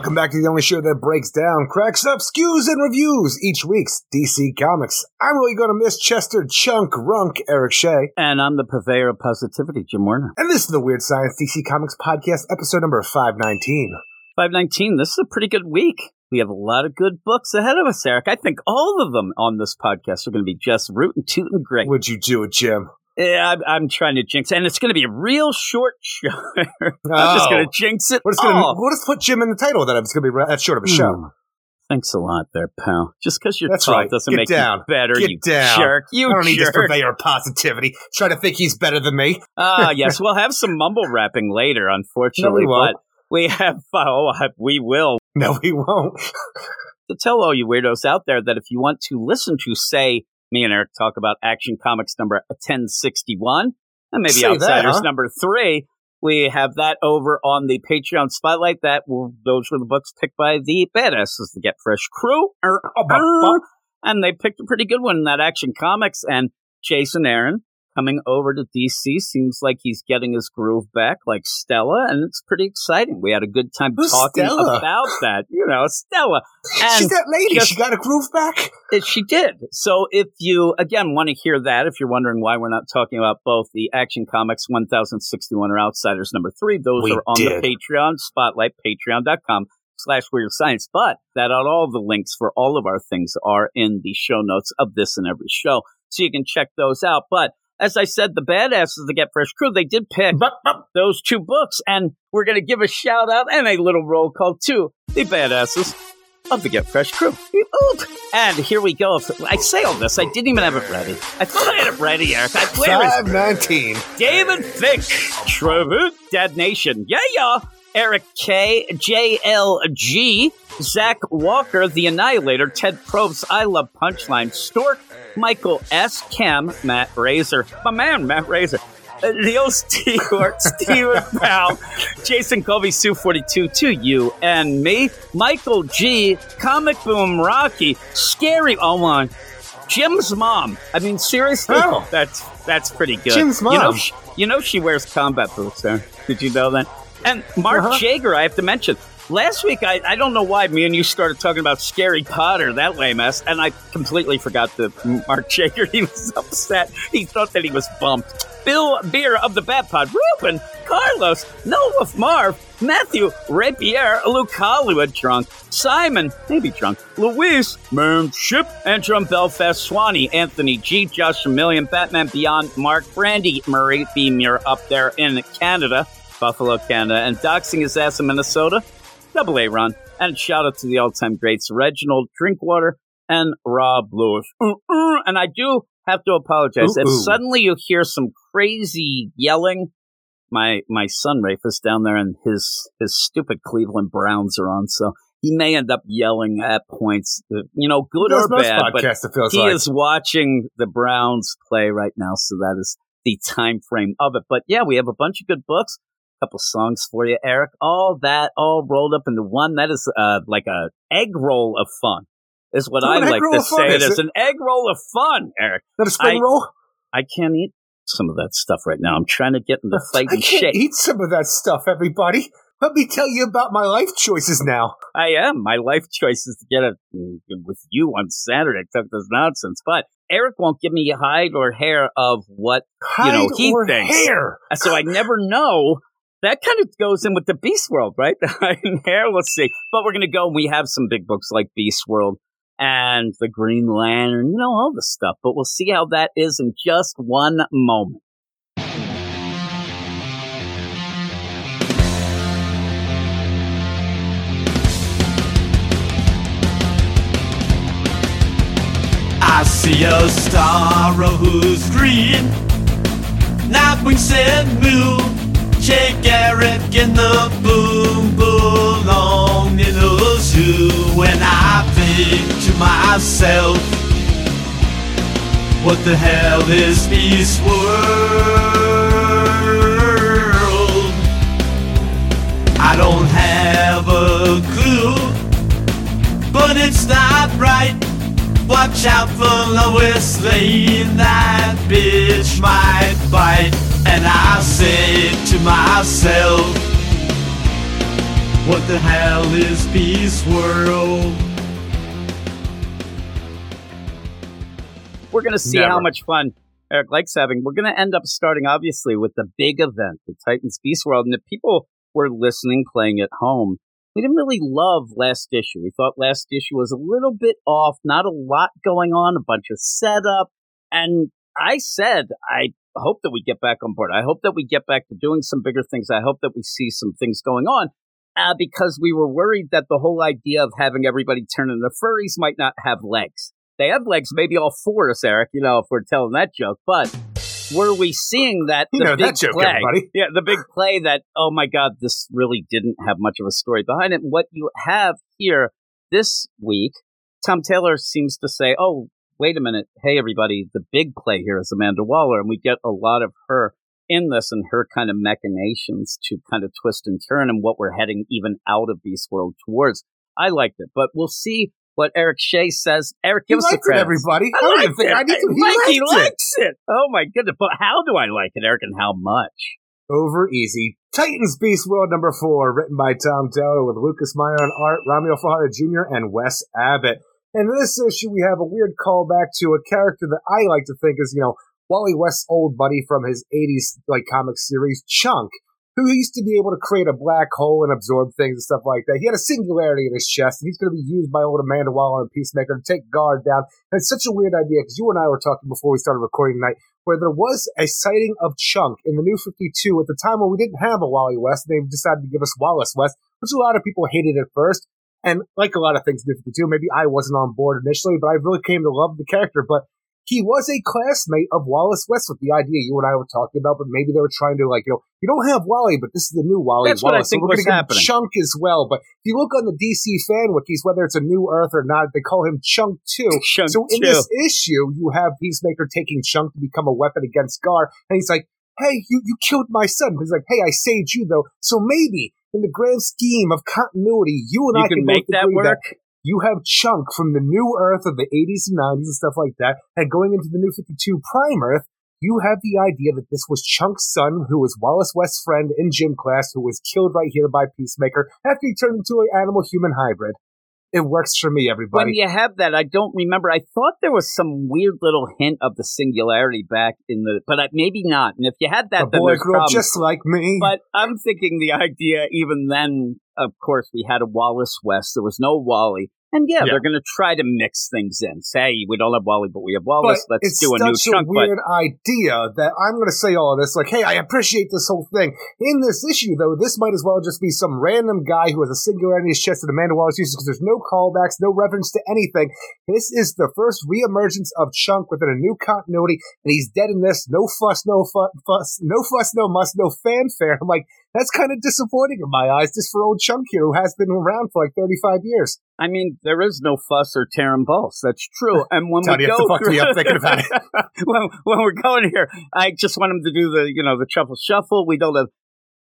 welcome back to the only show that breaks down, cracks up, skews, and reviews each week's DC Comics. I'm really going to miss Chester Chunk Runk Eric Shea. And I'm the purveyor of positivity, Jim Warner. And this is the Weird Science DC Comics Podcast, episode number 519. 519, this is a pretty good week. We have a lot of good books ahead of us, Eric. I think all of them on this podcast are going to be just rootin' tootin' great. Would you do it, Jim? Yeah, I'm, I'm trying to jinx, it. and it's going to be a real short show. I'm just going to jinx it. What is going to what is put Jim in the title that? It's going to be that short of a show. Hmm. Thanks a lot, there, pal. Just because you're That's tall right. doesn't Get make down. you better. Get you down. jerk. You I don't need this jerk. purveyor of positivity. Try to think he's better than me. Ah, yes, we'll have some mumble rapping later, unfortunately, won't. but we have. Oh, we will. No, we won't. to tell all you weirdos out there that if you want to listen to, say, me and Eric talk about Action Comics number 1061, and maybe that, Outsiders huh? number three, we have that over on the Patreon Spotlight. That will, those were the books picked by the Badasses, the Get Fresh crew. Er, Oh, er, and they picked a pretty good one in that Action Comics. And Jason Aaron coming over to DC seems like he's getting his groove back, like Stella, and it's pretty exciting. We had a good time Who's talking Stella? about that. You know, Stella. And She's that lady. just- she got a groove back. it- she did. So if you, again, want to hear that, if you're wondering why we're not talking about both the Action Comics 1061 or Outsiders number three, those We are on did. the Patreon spotlight, patreon.com slash weird science. But that on all the links for all of our things are in the show notes of this and every show. So you can check those out. But as I said, the badasses, the Get Fresh crew, they did pick But, but those two books, and we're going to give a shout out and a little roll call to the badasses of the Get Fresh crew. Oop. And here we go. I say all this, I didn't even have it ready. I thought I had it ready, Eric. I, where is 519. David Fink, Trevor, Dead Nation, yeah, yeah, Eric K, JLG, Zach Walker, The Annihilator, Ted Probst, I Love Punchline, Stork, Michael S. Cam, Matt Razor, my man, Matt Razor. uh, Neil Stewart, Steven Powell, Jason Colby, Sue 42, to you and me, Michael G, Comic Boom Rocky, Scary, oh my, Jim's mom. I mean, seriously, Oh. that's that's pretty good. Jim's You know, mom. she, you know she wears combat boots. There, did you know that? And Mark Uh-huh. Jager, I have to mention. Last week, I, I don't know why me and you started talking about Scary Potter, that lame ass, and I completely forgot that Mark Jager. He was upset. He thought that he was bumped. Bill Beer of the Bat Pod, Ruben, Carlos, Noah Marv, Matthew, Rapier, Luke Hollywood drunk, Simon, maybe drunk, Luis, Manship, Antrim Belfast, Swanee, Anthony G, Josh Million, Batman Beyond, Mark, Brandy, Murray, Beamier up there in Canada, Buffalo, Canada, and doxing his ass in Minnesota, Double A run, and shout out to the all time greats Reginald Drinkwater and Rob Lewis. Uh, And I do have to apologize Ooh, if ooh. suddenly you hear some crazy yelling. My my son Rafe is down there, and his his stupid Cleveland Browns are on, so he may end up yelling at points, uh, you know, good or bad. But podcasts, it feels he like. is watching the Browns play right now, so that is the time frame of it. But yeah, we have a bunch of good books, couple songs for you, Eric. All that all rolled up into one. That is uh, like a egg roll of fun, is what Oh, I like to fun, say. is There's it? an egg roll of fun, Eric. Is that a spring I- roll? I can't eat some of that stuff right now. I'm trying to get into shape. I can't shape. eat some of that stuff, everybody. Let me tell you about my life choices now. I am. My life choices to get it with you on Saturday. Took this nonsense, but Eric won't give me a hide or hair of what Hide know, he thinks. hair. So I never know. That kind of goes in with the Beast World, right? and here we'll see. But we're going to go. We have some big books like Beast World and the Green Lantern, you know, all the stuff. But we'll see how that is in just one moment. I see a star who's green. Nightwing said moo. Check Eric in the boom belong in the zoo. When I think to myself, what the hell is this world? I don't have a clue, but it's not right. Watch out for Lois Lane, that bitch might bite. And I say to myself, What the hell is Peace World? We're going to see Never. how much fun Eric likes having. We're going to end up starting, obviously, with the big event, the Titans Beast World. And if people were listening, playing at home, we didn't really love last issue. We thought last issue was a little bit off, not a lot going on, a bunch of setup. And I said, I hope that we get back on board. I hope that we get back to doing some bigger things. I hope that we see some things going on. Uh, because we were worried that the whole idea of having everybody turn into furries might not have legs. They have legs, maybe all four of us, Eric, you know, if we're telling that joke. But were we seeing that You the know big that joke, play? everybody. Yeah, the big play that, oh my God, this really didn't have much of a story behind it. What you have here this week, Tom Taylor seems to say, oh, wait a minute. Hey, everybody, the big play here is Amanda Waller. And we get a lot of her in this and her kind of machinations to kind of twist and turn and what we're heading even out of Beast World towards. I liked it, but we'll see what Eric Shea says. Eric, He give us the liked it, everybody. I I don't even liked think it. I need to. He Mike, liked he it. likes it. Oh my goodness! But how do I like it, Eric, and how much? Over easy. Titans Beast World number four, written by Tom Taylor with Lucas Meyer on art, Ramiro Fajardo Jr., and Wes Abbott. And in this issue, we have a weird callback to a character that I like to think is, you know, Wally West's old buddy from his 80s like comic series, Chunk, who used to be able to create a black hole and absorb things and stuff like that. He had a singularity in his chest, and he's going to be used by old Amanda Waller and Peacemaker to take Gar down. And it's such a weird idea because you and I were talking before we started recording tonight where there was a sighting of Chunk in the New 52 at the time when we didn't have a Wally West. And they decided to give us Wallace West, which a lot of people hated at first. And like a lot of things in New 52, maybe I wasn't on board initially, but I really came to love the character. But he was a classmate of Wallace West with the idea you and I were talking about, but maybe they were trying to like, you know, you don't have Wally, but this is the new Wally That's what I think so we're was gonna give happening. Chunk as well. But if you look on the DC fan wikis, whether it's a new Earth or not, they call him Chunk too. Chunk So in too. this issue, you have Peacemaker taking Chunk to become a weapon against Gar, and he's like, "Hey, you you killed my son." He's like, "Hey, I saved you though." So maybe in the grand scheme of continuity, you and you I can can make that work. you have Chunk from the new Earth of the 80s and 90s and stuff like that, and going into the new 52 Prime Earth, you have the idea that this was Chunk's son, who was Wallace West's friend in gym class, who was killed right here by Peacemaker after he turned into an animal human hybrid. It works for me, everybody. When you have that, I don't remember. I thought there was some weird little hint of the singularity back in the, but I, maybe not. And if you had that, the boy grew up problems. just like me. But I'm thinking the idea, even then, of course, we had a Wallace West. There was no Wally. And yeah, Yeah. they're going to try to mix things in. Say, we don't have Wally, but we have Wallace. But Let's do a new chunk. It's such a weird idea that I'm going to say all of this. Like, hey, I appreciate this whole thing. In this issue, though, this might as well just be some random guy who has a singularity in his chest that Amanda Wallace uses because there's no callbacks, no reference to anything. This is the first reemergence of Chunk within a new continuity, and he's dead in this. No fuss, no fu- fuss, no fuss, no muss, no fanfare. I'm like, that's kind of disappointing in my eyes, just for old Chunk here, who has been around for like 35 years. I mean, there is no fuss or tear tearing balls. That's true. And when Tony, we go through, me up thinking about it. when, when we're going here, I just want him to do the, you know, the shuffle shuffle. We don't have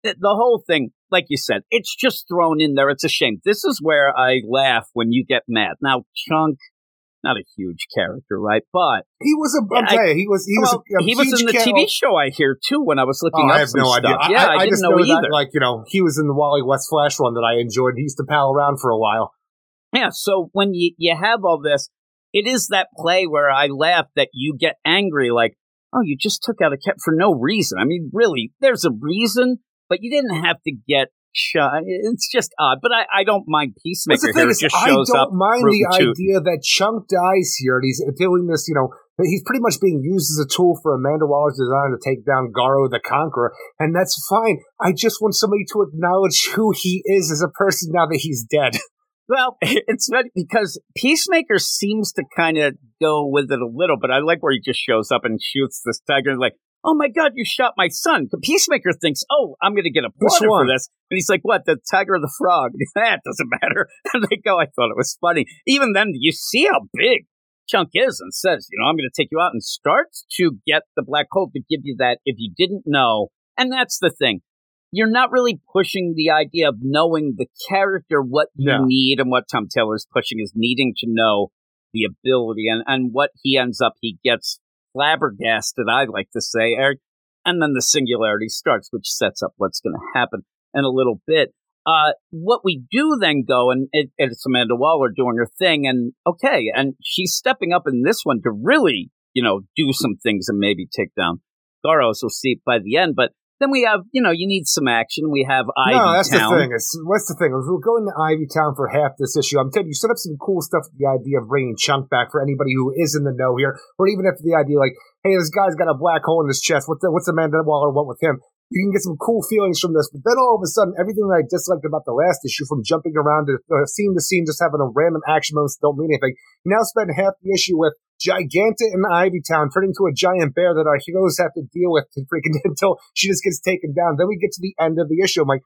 the whole thing. Like you said, it's just thrown in there. It's a shame. This is where I laugh when you get mad. Now, Chunk, not a huge character, right? But He was a, I'm I- he was, he was, a, a he was in the TV show. I hear too when I was looking Oh, up I have no idea. stuff. I, yeah, I, I didn't just know, know, either. that, like, you know, he was in the Wally West Flash one that I enjoyed. He used to pal around for a while. Yeah, so when you, you have all this, it is that play where I laugh that you get angry, like, oh, you just took out a cat for no reason. I mean, really, there's a reason, but you didn't have to get It's just odd, but I, I don't mind Peacemaker the here. thing It is, just I shows don't up. mind the toot. idea that Chunk dies here and he's doing this, you know, he's pretty much being used as a tool for Amanda Waller's design to take down Garo the Conqueror, and that's fine. I just want somebody to acknowledge who he is as a person now that he's dead. Well, it's funny because Peacemaker seems to kind of go with it a little, but I like where he just shows up and shoots this tiger like, oh my god, you shot my son. The Peacemaker thinks, oh, I'm going to get a Which for this. And he's like, what, the tiger or the frog? Eh, that doesn't matter. And they go, I thought it was funny. Even then, you see how big Chunk is and says, you know, I'm going to take you out and starts to get the black hole to give you that if you didn't know. And that's the thing. You're not really pushing the idea of knowing the character, what you No. need, and what Tom Taylor's pushing is needing to know the ability and, and what he ends up, he gets flabbergasted, I like to say, Eric. And then the singularity starts, which sets up what's going to happen in a little bit. Uh, what we do then go and it, it's Amanda Waller doing her thing, and okay, and she's stepping up in this one to really, you know, do some things and maybe take down Garos. We'll see by the end, but then we have, you know, you need some action. We have Ivy No, that's Town. the thing. It's, what's the thing? If we're going to Ivy Town for half this issue, I'm telling you, you set up some cool stuff with the idea of bringing Chunk back for anybody who is in the know here, or even if the idea like, hey, this guy's got a black hole in his chest. What's the, what's Amanda Waller want with him? You can get some cool feelings from this, but then all of a sudden, everything that I disliked about the last issue, from jumping around to uh, scene to scene, just having a random action moments that don't mean anything, you now spend half the issue with Giganta in Ivy Town turning to a giant bear that our heroes have to deal with to freaking until she just gets taken down. Then we get to the end of the issue. I'm like,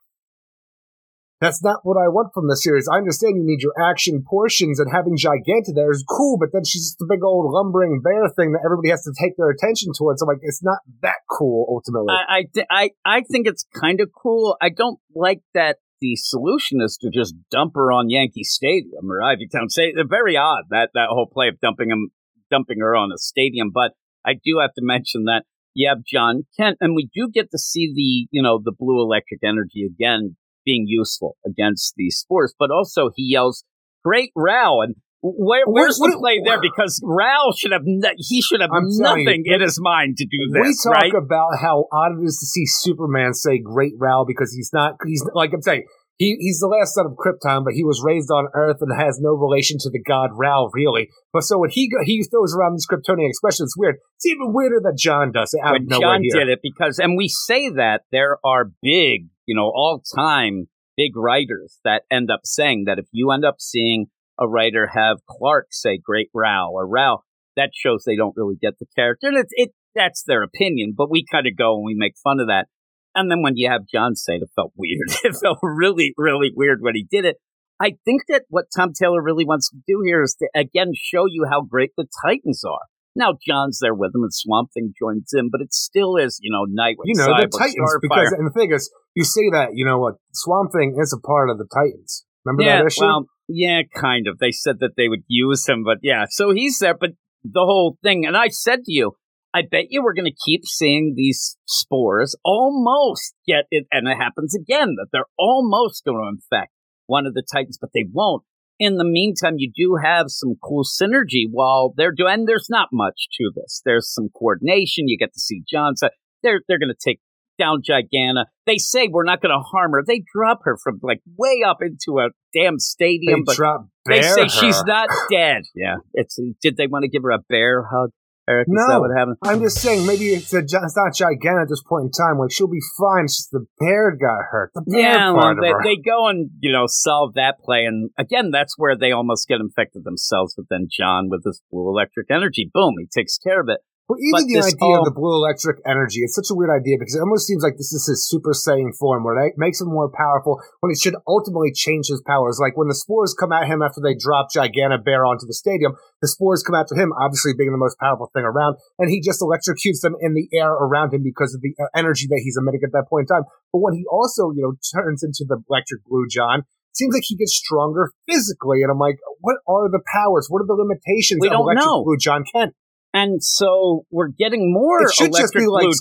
that's not what I want from the series. I understand you need your action portions and having Giganta there is cool, but then she's just a big old lumbering bear thing that everybody has to take their attention towards. I'm like, it's not that cool ultimately. I, I, I, I think it's kind of cool. I don't like that the solution is to just dump her on Yankee Stadium or Ivy Town. Say, they're very odd that that whole play of dumping him, dumping her on a stadium. But I do have to mention that you have Jon Kent, and we do get to see the you know the blue electric energy again being useful against these spores. But also he yells, "Great Rao!" and where, What- where's the play there? Because Rao should have no, he should have I'm nothing you, in his mind to do we this, talk right? about how odd it is to see Superman say "Great Rao" because he's not. He's like I'm saying. He, he's the last son of Krypton, but he was raised on Earth and has no relation to the god Rao, really. But so when he go, he throws around these Kryptonian expressions, it's weird. It's even weirder that John does it out when John here. did it because, and we say that there are big, you know, all time big writers that end up saying that if you end up seeing a writer have Clark say "Great Rao" or "Rao," that shows they don't really get the character, and it, it that's their opinion. But we kind of go and we make fun of that. And then when you have John say it, it felt weird. It felt really, really weird when he did it. I think that what Tom Taylor really wants to do here is to again show you how great the Titans are. Now John's there with him, and Swamp Thing joins in, but it still is, you know, Nightwing, You know Cyborg, the Titans Starfire. because and the thing is, you say that you know what Swamp Thing is a part of the Titans. Remember yeah, that issue? well, yeah, kind of. They said that they would use him, but yeah, so he's there. But the whole thing, and I said to you, I bet you we're going to keep seeing these spores almost get it, and it happens again that they're almost going to infect one of the Titans, but they won't. In the meantime, you do have some cool synergy while they're doing. And there's not much to this. There's some coordination. You get to see John. So they're they're going to take down Giganta. They say we're not going to harm her. They drop her from like way up into a damn they stadium, but drop they say her. she's not dead. Yeah, it's. Did they want to give her a bear hug? Eric, is that No. what happened? I'm just saying, maybe it's, a, it's not gigantic at this point in time. Like she'll be fine. It's just the bear got hurt. The bear Yeah, well, part they, of her. they go and you know solve that play, and again, that's where they almost get infected themselves. But then John, with this blue electric energy, boom, he takes care of it. Well, even But the idea of the blue electric energy, it's such a weird idea because it almost seems like this is his Super Saiyan form where it makes him more powerful when it should ultimately change his powers. Like when the spores come at him after they drop Giganta Bear onto the stadium, the spores come after him, obviously being the most powerful thing around, and he just electrocutes them in the air around him because of the uh, energy that he's emitting at that point in time. But when he also, you know, turns into the electric blue John, seems like he gets stronger physically. And I'm like, what are the powers? What are the limitations We of don't electric know. blue Jon Kent? And so we're getting more It should just electric be like blue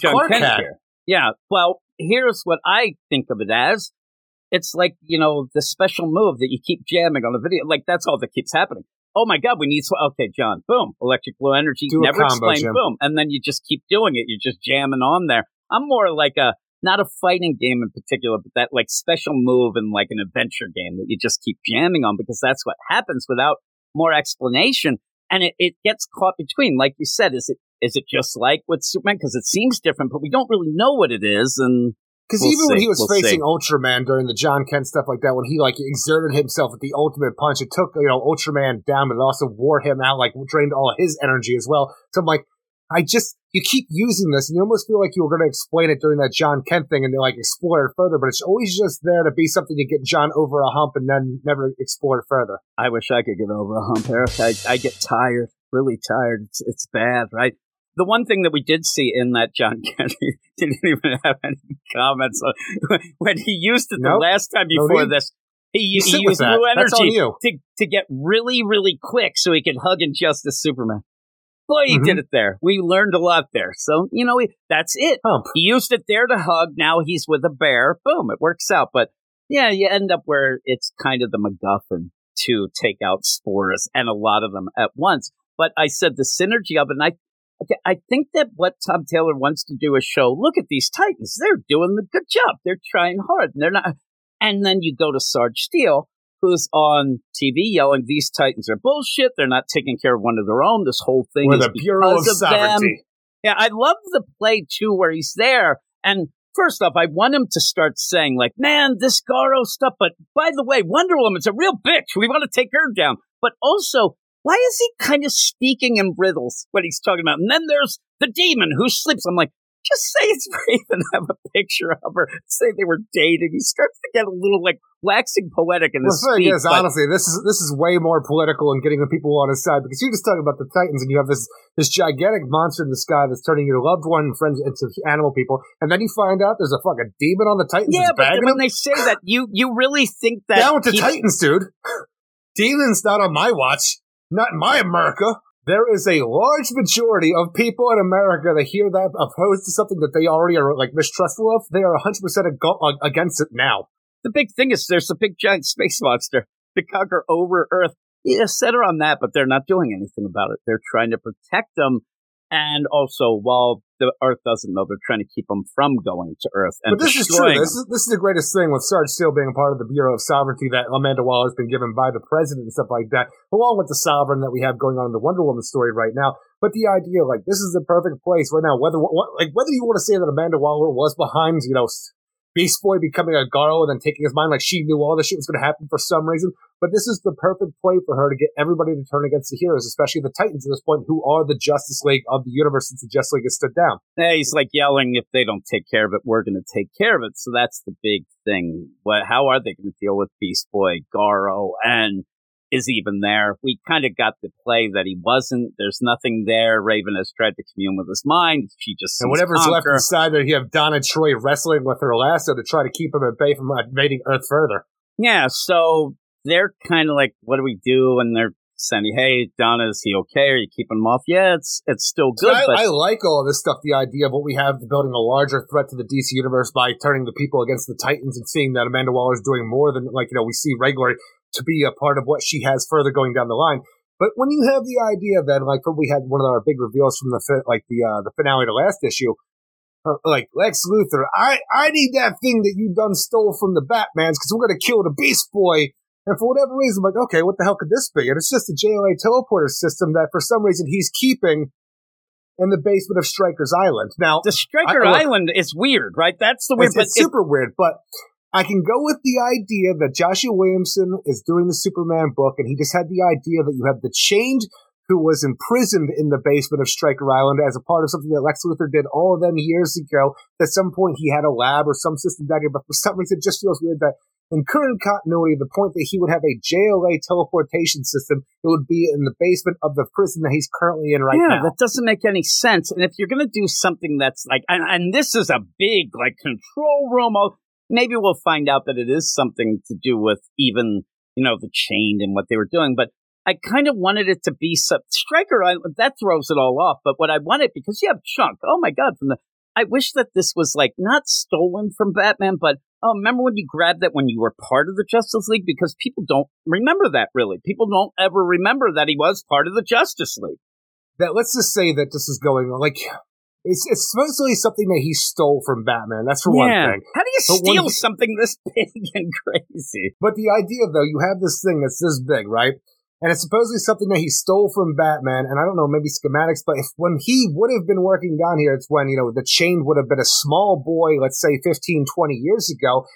here. Yeah. Well, here's what I think of it as. It's like, you know, the special move that you keep jamming on the video. Like, that's all that keeps happening. Oh my God, we need, sw- okay, John, boom, electric blue energy, Do never combo, explained, boom. And then you just keep doing it. You're just jamming on there. I'm more like a, not a fighting game in particular, but that like special move in like an adventure game that you just keep jamming on because that's what happens without more explanation. And it, it gets caught between, like you said, is it is it just like with Superman? Because it seems different, but we don't really know what it is. And Because We'll even when he was We'll facing see. Ultraman during the Jon Kent stuff like that, when he like exerted himself with the ultimate punch, it took you know Ultraman down, but it also wore him out, like drained all his energy as well. So I'm like, I just you keep using this, and you almost feel like you were going to explain it during that Jon Kent thing, and they like explore it further, but it's always just there to be something to get John over a hump, and then never explore further. I wish I could get over a hump, Eric. I, I get tired, really tired. It's, it's bad, right? The one thing that we did see in that John Kennedy didn't even have any comments on when he used it the Nope. last time before need. this. He, he used blue energy to to get really, really quick so he could hug Injustice Superman. Boy, he Mhm. did it there. We learned a lot there. So you know, he, that's it. Hump. He used it there to hug. Now he's with a bear. Boom, it works out. But Yeah, you end up where it's kind of the MacGuffin to take out spores and a lot of them at once. But I said the synergy of it, and I I think that what Tom Taylor wants to do is show, look at these Titans. They're doing the good job. They're trying hard. And they're not. And then you go to Sarge Steel, who's on TV yelling, these Titans are bullshit. They're not taking care of one of their own. This whole thing We're is the Bureau of because them. Yeah, I love the play too, where he's there. And first off, I want him to start saying, like, man, this Garo stuff. But by the way, Wonder Woman's a real bitch. We want to take her down. But also, why is he kind of speaking in riddles when he's talking about? And then there's the demon who sleeps. I'm like, just say it's Raven. Have a picture of her. Say they were dating. He starts to get a little like waxing poetic in Well, his the thing speech. is, honestly, this is this is way more political and getting the people on his side because you're just talking about the Titans and you have this this gigantic monster in the sky that's turning your loved one and friends into animal people, and then you find out there's a fucking demon on the Titans yeah, but when them. they say that, you you really think that Down to Titans, dude. Demons not on my watch, not in my America. There is a large majority of people in America that hear that opposed to something that they already are like mistrustful of. They are 100% ag- uh, against it now. the big thing is there's a big giant space monster to conquer over Earth. Yeah, set her on that, but they're not doing anything about it. They're trying to protect them, and also while the Earth doesn't know, they're trying to keep them from going to Earth and But this is true. This is, this is the greatest thing with Sarge Steel being a part of the Bureau of Sovereignty that Amanda Waller's been given by the president and stuff like that, along with the sovereign that we have going on in the Wonder Woman story right now. But the idea, like, this is the perfect place right now. Whether what, like whether you want to say that Amanda Waller was behind, you know, Beast Boy becoming a Garo and then taking his mind, like she knew all this shit was going to happen for some reason. But this is the perfect play for her to get everybody to turn against the heroes, especially the Titans at this point, who are the Justice League of the universe since the Justice League has stood down. Yeah, he's like yelling, if they don't take care of it, we're going to take care of it. So that's the big thing. What, how are they going to deal with Beast Boy, Garo, and is even there? We kind of got the play that he wasn't. There's nothing there. Raven has tried to commune with his mind. She just And whatever's left Conquer. inside there, you have Donna Troy wrestling with her lasso to try to keep him at bay from invading Earth further. Yeah, so they're kind of like, what do we do? And they're saying, hey, Donna, is he okay? Are you keeping him off? Yeah, it's it's still good, I, but I like all of this stuff. The idea of what we have building a larger threat to the DC universe by turning the people against the Titans and seeing that Amanda Waller is doing more than like you know we see regularly to be a part of what she has further going down the line. But when you have the idea that like when we had one of our big reveals from the fi- like the uh, the finale the last issue, uh, like Lex Luthor, I I need that thing that you done stole from the Batman's because we're gonna kill the Beast Boy. And for whatever reason, I'm like, okay, what the hell could this be? And it's just a JLA teleporter system that for some reason he's keeping in the basement of Stryker's Island. Now, the Stryker I- look- Island is weird, right? That's the weird. it's, But it's it- super weird, but I can go with the idea that Joshua Williamson is doing the Superman book, and he just had the idea that you have the Chained who was imprisoned in the basement of Stryker Island as a part of something that Lex Luthor did all of them years ago. At some point, he had a lab or some system down here, but for some reason, it just feels weird that in current continuity, the point that he would have a JLA teleportation system, it would be in the basement of the prison that he's currently in right yeah, now. that doesn't make any sense. And if you're going to do something that's like, and, and this is a big like control room, maybe we'll find out that it is something to do with even you know the chained and what they were doing. But I kind of wanted it to be some Striker. That throws it all off. But what I wanted because you have Chunk. Oh my God! From the I wish that this was like not stolen from Batman, but oh, remember when you grabbed that when you were part of the Justice League? Because people don't remember that really. People don't ever remember that he was part of the Justice League. that let's just say that this is going like it's it's supposedly something that he stole from Batman. That's for one thing. How do you But steal something this big and crazy? But the idea though, you have this thing that's this big, right? And it's supposedly something that he stole from Batman, and I don't know, maybe schematics, but if when he would have been working down here, it's when, you know, the chain would have been a small boy, let's say 15, 20 years ago,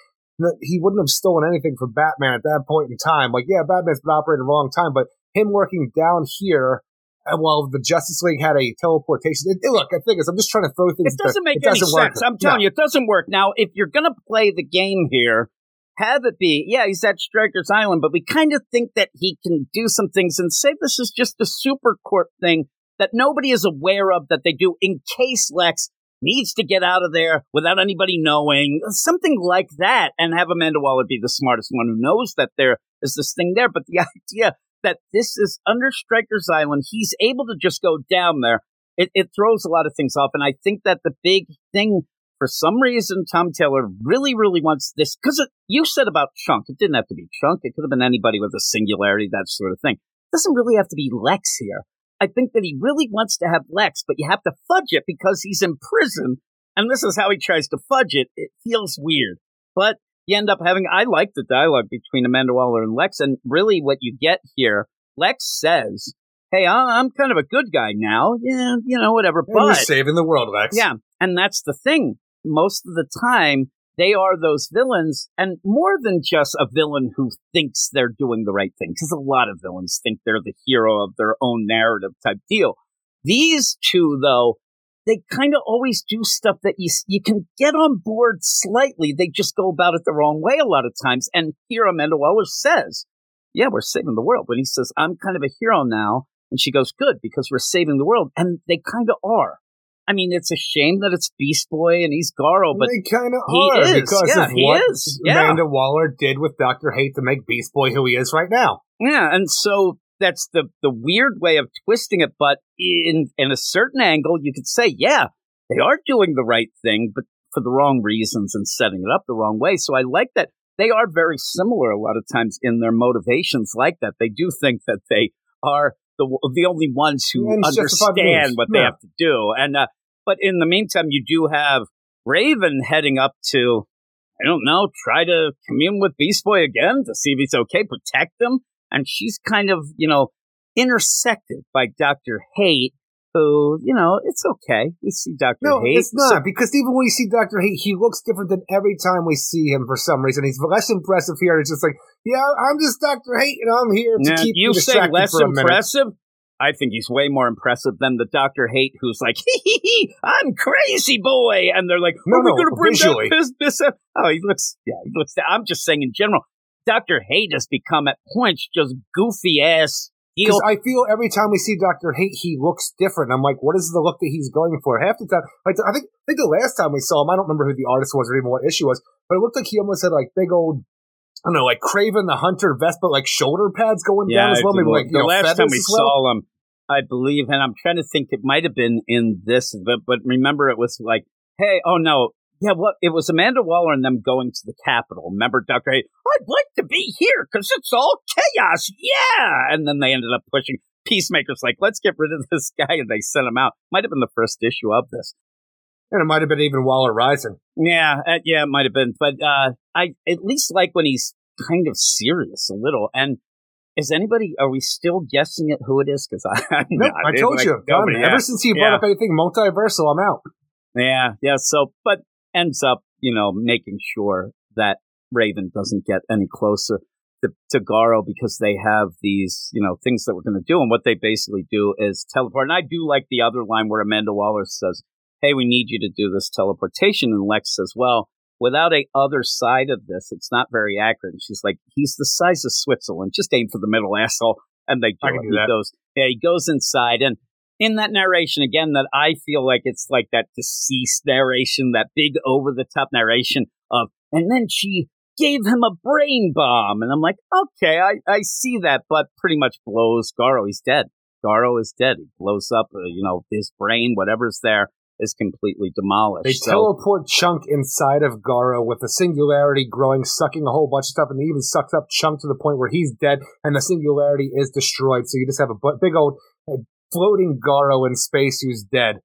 he wouldn't have stolen anything from Batman at that point in time. Like, yeah, Batman's been operating a long time, but him working down here, uh, while the Justice League had a teleportation. It, it- look, the thing is, I'm just trying to throw things. It doesn't make it doesn't any work. sense. I'm telling No. you, it doesn't work. Now, if you're going to play the game here, have it be, yeah, he's at Stryker's Island, but we kind of think that he can do some things and say this is just a super court thing that nobody is aware of that they do in case Lex needs to get out of there without anybody knowing, something like that, and have Amanda Waller be the smartest one who knows that there is this thing there. But the idea that this is under Stryker's Island, he's able to just go down there. It, it throws a lot of things off, and I think that the big thing for some reason, Tom Taylor really, really wants this because you said about Chunk. It didn't have to be Chunk. It could have been anybody with a singularity, that sort of thing. It doesn't really have to be Lex here. I think that he really wants to have Lex, but you have to fudge it because he's in prison. And this is how he tries to fudge it. It feels weird. But you end up having, I like the dialogue between Amanda Waller and Lex. And really what you get here, Lex says, Hey, I'm kind of a good guy now. Yeah, you know, whatever. But you're saving the world, Lex. yeah. And that's the thing. Most of the time, they are those villains, and more than just a villain who thinks they're doing the right thing, because a lot of villains think they're the hero of their own narrative type deal. These two, though, they kind of always do stuff that you you can get on board slightly. They just go about it the wrong way a lot of times. And here Amanda Waller says, "Yeah, we're saving the world." When he says, "I'm kind of a hero now," and she goes, "Good, because we're saving the world," and they kind of are. I mean, it's a shame that it's Beast Boy and he's Garo, but they kind of are is. because Yeah, of what is. Yeah. Amanda Waller did with Doctor Hate to make Beast Boy who he is right now. Yeah, and so that's the the weird way of twisting it, but in in a certain angle, you could say, yeah, they are doing the right thing, but for the wrong reasons and setting it up the wrong way. So I like that they are very similar a lot of times in their motivations like that. They do think that they are the the only ones who And understand what they Yeah. have to do. And uh, but in the meantime, you do have Raven heading up to I don't know, try to commune with Beast Boy again to see if he's okay, protect him. And she's kind of, you know, intersected by Dr. Hate, who, you know, it's okay. We see Dr. No, Hate. it's not because even when we see Doctor Hate, he looks different than every time we see him for some reason. He's less impressive here. It's just like, yeah, I'm just Doctor Hate, and I'm here to Now, keep you say less for a minute. impressive? I think he's way more impressive than the Doctor Hate who's like, hee hee hee, I'm crazy boy. And they're like, No, are we no, going to bring visually. that business up? Uh, oh, he looks, yeah, he looks, I'm just saying in general, Dr. Hate has become at points just goofy ass. Because. I feel every time we see Doctor Hate, he looks different. I'm like, what is the look that he's going for? Half the time, like I think, I think the last time we saw him, I don't remember who the artist was or even what issue was, but it looked like he almost had like big old, I don't know, like Kraven the Hunter vest, but like shoulder pads going down as well. Maybe like you the know, last time we saw him, I believe, and I'm trying to think, it might have been in this, but, but remember, it was like, hey, oh no, yeah, well, It was Amanda Waller and them going to the Capitol. Remember, Doctor Hay? I'd like to be here because it's all chaos. Yeah, and then they ended up pushing. Peacemaker's like, let's get rid of this guy, and they sent him out. Might have been the first issue of this. And it might have been even Waller Rising. Yeah, uh, yeah, it might have been, but uh, I at least like when he's kind of serious a little. And is anybody? Are we still guessing at who it is? Because I, I'm No, not. I told like you. Nobody- yeah. Ever since he brought Yeah. up anything multiversal, I'm out. Yeah, yeah. So, but ends up, you know, making sure that Raven doesn't get any closer to, to Garo because they have these, you know, things that we're going to do. And what they basically do is teleport. And I do like the other line where Amanda Waller says, Hey, we need you to do this teleportation. And Lex says, Well, without a other side of this, it's not very accurate. And she's like, He's the size of Switzerland. Just aim for the middle, asshole. And they do do he that. goes, yeah, he goes inside and in that narration again that I feel like it's like that deceased narration, that big over the top narration of, and then she gave him a brain bomb. And I'm like, okay, I, I see that, but pretty much blows Garo. He's dead. Garo is dead. He blows up, uh, you know, his brain, whatever's there is completely demolished. They So- teleport Chunk inside of Garo with the singularity growing, sucking a whole bunch of stuff, and they even sucks up Chunk to the point where he's dead and the singularity is destroyed. So you just have a big old uh, floating Garo in space who's dead.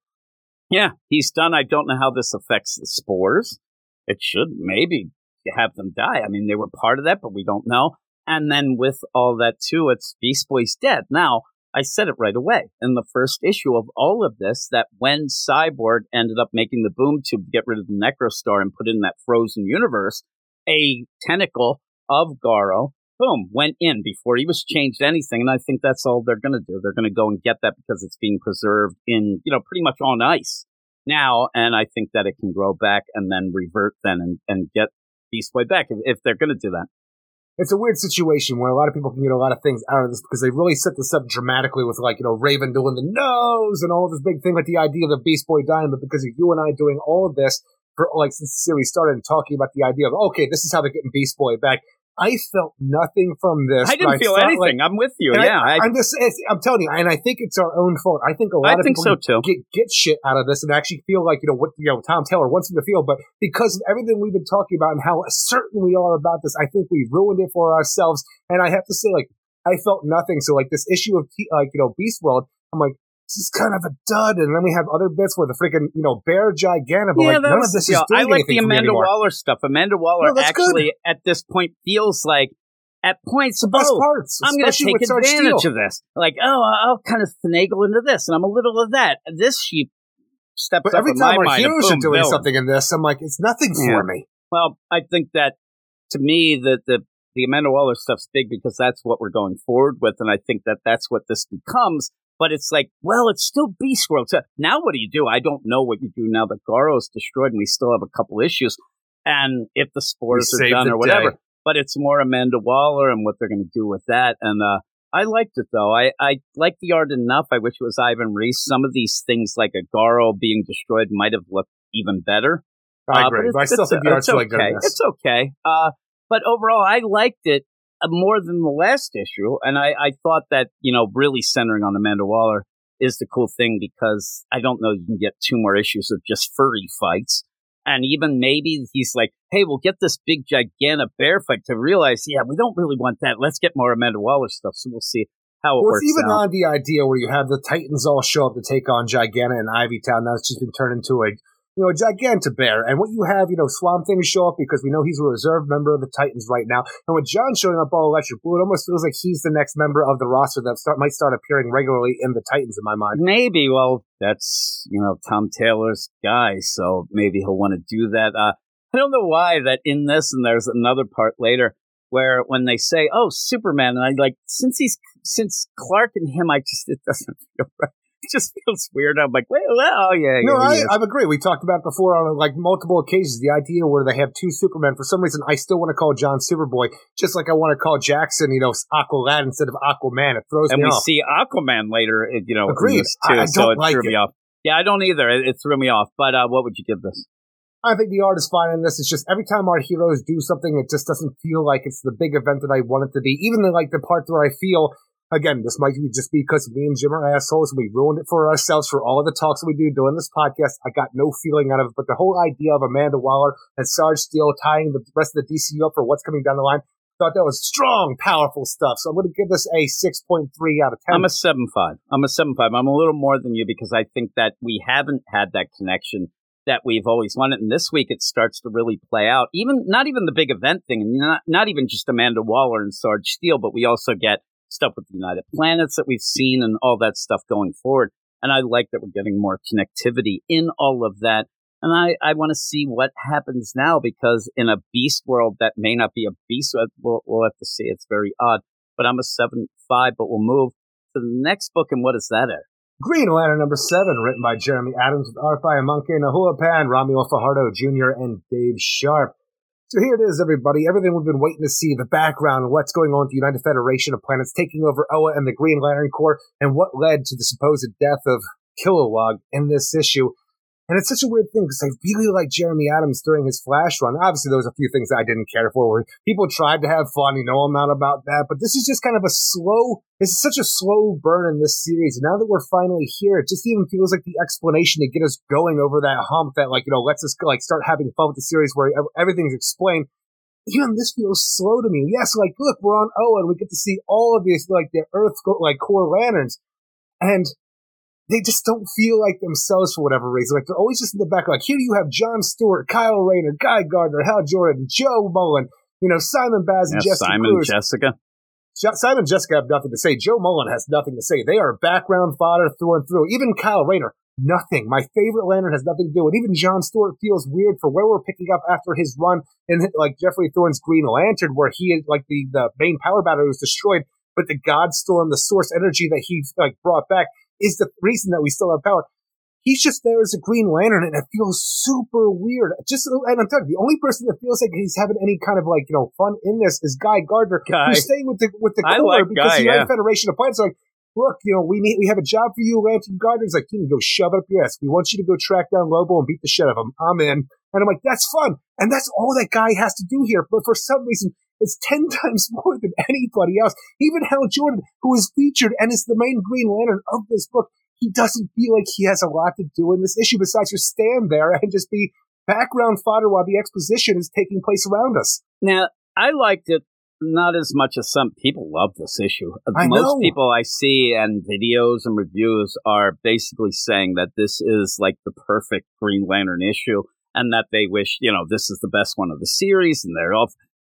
Yeah, he's done. I don't know how this affects the spores. It should maybe have them die. I mean, they were part of that, but we don't know. And then with all that too, it's Beast Boy's dead. Now, I said it right away in the first issue of all of this that when Cyborg ended up making the boom tube to get rid of the Necrostar and put in that frozen universe, a tentacle of Garo, boom, went in before he was changed anything. And I think that's all they're going to do. They're going to go and get that because it's being preserved in, you know, pretty much on ice now. And I think that it can grow back and then revert then and, and get Beast Boy back if, if they're going to do that. It's a weird situation where a lot of people can get a lot of things out of this because they really set this up dramatically with like, you know, Raven doing the nose and all this big thing, like the idea of the Beast Boy dying, but because of you and I doing all of this for like since the series started and talking about the idea of, okay, this is how they're getting Beast Boy back. I felt nothing from this. I didn't feel anything. Like, I'm with you. Yeah, I, am just. I'm telling you, and I think it's our own fault. I think a lot I of people so too. get get shit out of this and actually feel like you know what you know Tom Taylor wants them to feel, but because of everything we've been talking about and how certain we are about this, I think we ruined it for ourselves. And I have to say, like, I felt nothing. So like this issue of like you know Beast World, I'm like, this is kind of a dud. And then we have other bits where the freaking, you know, bear gigantic, yeah, like none of this is doing I like the Amanda Waller Waller stuff. Amanda Waller no, actually good. at this point feels like at points the best oh, parts. I'm going to take advantage of this. Like, oh, I'll kind of finagle into this, and I'm a little of that. This she steps but up every time our heroes boom, are doing villain. something in this, I'm like, it's nothing yeah. for me. Well, I think that to me, the the the Amanda Waller stuff's big because that's what we're going forward with, and I think that that's what this becomes. But it's like, well, it's still Beast World. So now what do you do? I don't know what you do now that Garo's destroyed and we still have a couple issues. And if the spores we are done or whatever, day. but it's more Amanda Waller and what they're going to do with that. And uh, I liked it though. I, I liked the art enough. I wish it was Ivan Reis. Some of these things, like a Garo being destroyed, might have looked even better. I uh, agree, but, but I still think the art's okay. really good. in this. It's okay. Uh, but overall, I liked it uh, Uh, more than the last issue, and I, I thought that you know really centering on Amanda Waller is the cool thing because I don't know you can get two more issues of just furry fights. And even maybe he's like, hey, we'll get this big gigantic bear fight to realize, yeah, we don't really want that. Let's get more Amanda Waller stuff. So we'll see how it well, works. It's even out. on the idea where you have the Titans all show up to take on Giganta and Ivy Town. Now it's just been turned into a you know, a Giganta Bear. And what you have, you know, Swamp Thing show up because we know he's a reserve member of the Titans right now. And with John showing up all electric blue, it almost feels like he's the next member of the roster that start, might start appearing regularly in the Titans in my mind. Maybe. Well, that's, you know, Tom Taylor's guy. So maybe he'll want to do that. Uh, I don't know why that in this, and there's another part later where when they say, "Oh, Superman," and I like since he's since Clark and him, I just it doesn't feel right. It just feels weird. I'm like, well, oh yeah, No, yeah, I, I agree. We talked about it before on like multiple occasions. The idea where they have two Supermen. For some reason, I still want to call John Superboy, just like I want to call Jackson, you know, Aqualad instead of Aquaman. It throws me. and we off. see Aquaman later, uh, you know, Agreed. too, I- I so it like threw it. me off. Yeah, I don't either. It, it threw me off. But uh, what would you give this? I think the art is fine in this. It's just every time our heroes do something, it just doesn't feel like it's the big event that I want it to be. Even the, like the part where I feel, again, this might be just because me and Jim are assholes we ruined it for ourselves for all of the talks that we do doing this podcast. I got no feeling out of it, but the whole idea of Amanda Waller and Sarge Steel tying the rest of the DCU up for what's coming down the line, thought that was strong, powerful stuff. So I'm going to give this a 6.3 out of 10. I'm a seven five. I'm a seven five. I'm a little more than you because I think that we haven't had that connection that we've always wanted. And this week it starts to really play out. Even not even the big event thing, and not not even just Amanda Waller and Sarge Steel, but we also get stuff with the United Planets that we've seen and all that stuff going forward. And I like that we're getting more connectivity in all of that. And I, I want to see what happens now because in a beast world that may not be a beast, uh, we'll, we'll have to see. It's very odd. But I'm a 7 5, but we'll move to the next book. And what is that, Eric? Green Lantern number seven, written by Jeremy Adams with art by Amancay Nahuelpan, Ramiro Fajardo Jr., and Dave Sharp. So here it is, everybody. Everything we've been waiting to see, the background, what's going on with the United Federation of Planets taking over Oa and the Green Lantern Corps, and what led to the supposed death of Kilowog in this issue. And it's such a weird thing because I really like Jeremy Adams during his Flash run. Obviously, there was a few things I didn't care for where people tried to have fun. You know, I'm not about that. But this is just kind of a slow, this is such a slow burn in this series. And now that we're finally here, it just even feels like the explanation to get us going over that hump that, like, you know, lets us like start having fun with the series where everything's explained. Even this feels slow to me. Yes, like, look, we're on and we get to see all of these, like, the Earth, like, Corps lanterns. And they just don't feel like themselves for whatever reason. Like they're always just in the back. Like here you have John Stewart, Kyle Rayner, Guy Gardner, Hal Jordan, Jo Mullein, you know Simon Baz and Yeah, Jessica Simon Cruz. and Jessica. Jo- Simon and Jessica have nothing to say. Jo Mullein has nothing to say. They are background fodder through and through. Even Kyle Rayner, nothing. My favorite Lantern has nothing to do with. Even John Stewart feels weird for where we're picking up after his run in like Geoffrey Thorne's Green Lantern, where he is like the the main power battery was destroyed, but the God Storm, the source energy that he like brought back, is the reason that we still have power. He's just there as a Green Lantern, and it feels super weird. Just and I'm telling you, the only person that feels like he's having any kind of like you know fun in this is Guy Gardner, Guy. who's staying with the with the Corps like because Guy, the United yeah. Federation of Planets are like, look, you know, we need we have a job for you, Lantern Gardner. He's like, you can go shove it up your ass. We want you to go track down Lobo and beat the shit out of him. I'm in, and I'm like, that's fun, and that's all that guy has to do here. But for some reason, It's 10 times more than anybody else. Even Hal Jordan, who is featured and is the main Green Lantern of this book, he doesn't feel like he has a lot to do in this issue besides just stand there and just be background fodder while the exposition is taking place around us. Now, I liked it not as much as some people love this issue. I Most know. people I see and videos and reviews are basically saying that this is like the perfect Green Lantern issue and that they wish, you know, this is the best one of the series and they're all.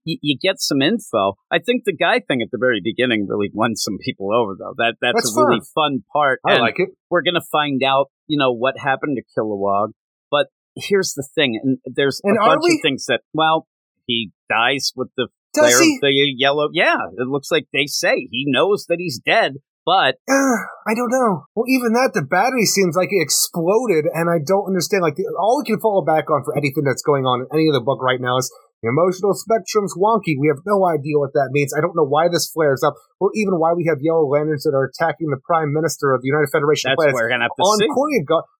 You, you get some info. I think the guy thing at the very beginning really won some people over, though. That that's, That's a really fun. fun part. I and like it. we're gonna find out, you know, what happened to Kilowog. But here's the thing, and there's And a bunch we? of things that, well, he dies with the Does flare he? of the yellow. Yeah, it looks like they say he knows that he's dead, but Uh, I don't know. Well, even that, the battery seems like it exploded, and I don't understand. Like, the, all we can fall back on for anything that's going on in any of the book right now is the emotional spectrum's wonky. We have no idea what that means. I don't know why this flares up, or even why we have yellow lanterns that are attacking the Prime Minister of the United Federation that's Planets what we're gonna have to on see.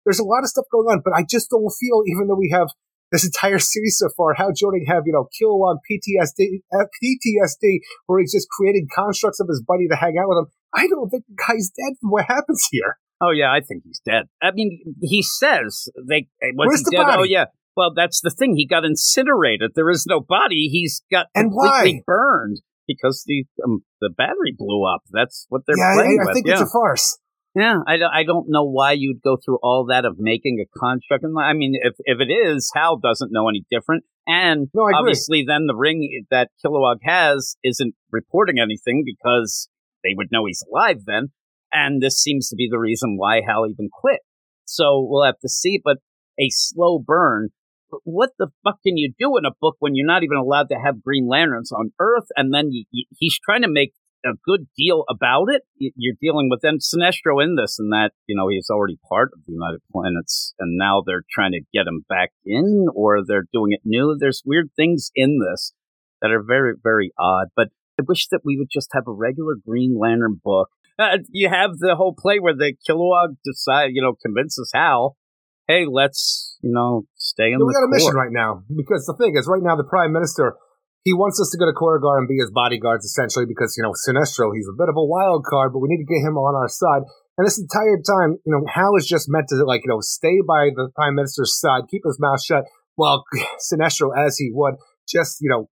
There's a lot of stuff going on, but I just don't feel, even though we have this entire series so far, Hal Jordan have, you know, Kilowog PTSD, uh, PTSD, where he's just creating constructs of his buddy to hang out with him. I don't think the guy's dead from what happens here. Oh yeah, I think he's dead. I mean, he says they was Where's he the dead? Oh yeah. Well, that's the thing. He got incinerated. There is no body. He's got And completely why? burned because the um, the battery blew up. That's what they're yeah, playing I, I with. think yeah. it's a farce. Yeah, I don't, I don't know why you'd go through all that of making a construct. And I mean, if, if it is, Hal doesn't know any different. And No, obviously, then the ring that Kilowog has isn't reporting anything because they would know he's alive then. And this seems to be the reason why Hal even quit. So we'll have to see. But a slow burn. What the fuck can you do in a book when you're not even allowed to have Green Lanterns on Earth? And then you, you, he's trying to make a good deal about it. You're dealing with then Sinestro in this and that, you know, he's already part of the United Planets and now they're trying to get him back in or they're doing it new. There's weird things in this that are very, very odd, but I wish that we would just have a regular Green Lantern book. Uh, you have the whole play where the Kilowog decide, you know, convinces Hal, hey, let's, you know, stay in Yeah, we the got a mission right now because the thing is, right now the prime minister he wants us to go to Korugar and be his bodyguards essentially because you know Sinestro he's a bit of a wild card, but we need to get him on our side. And this entire time, you know, Hal is just meant to like you know stay by the prime minister's side, keep his mouth shut, while Sinestro, as he would, just you know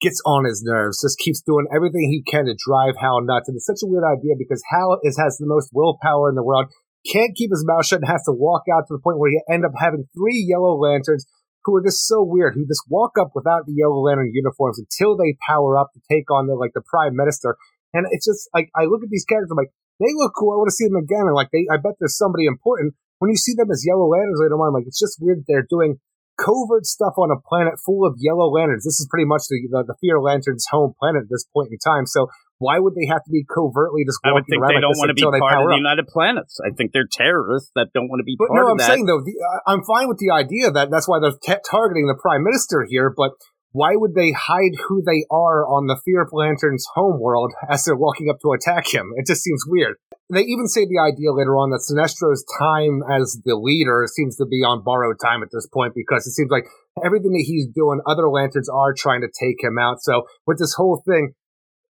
gets on his nerves, just keeps doing everything he can to drive Hal nuts. And it's such a weird idea because Hal is has the most willpower in the world, can't keep his mouth shut, and has to walk out to the point where he end up having three yellow lanterns who are just so weird, who just walk up without the yellow lantern uniforms until they power up to take on the like the prime minister. And it's just like I look at these characters, I'm like, they look cool. I want to see them again. And like they, I bet there's somebody important. When you see them as yellow lanterns later on, I'm like, it's just weird. They're doing covert stuff on a planet full of yellow lanterns. This is pretty much the, the, the Fear Lantern's home planet at this point in time. So why would they have to be covertly just I would think around they like don't want to be part of the up? United Planets. I think they're terrorists that don't want to be But part no, of I'm that. saying though, the, uh, I'm fine with the idea that that's why they're ta targeting the prime minister here. But why would they hide who they are on the Fear of Lantern's homeworld as they're walking up to attack him? It just seems weird. They even say the idea later on that Sinestro's time as the leader seems to be on borrowed time at this point because it seems like everything that he's doing, other lanterns are trying to take him out. So with this whole thing,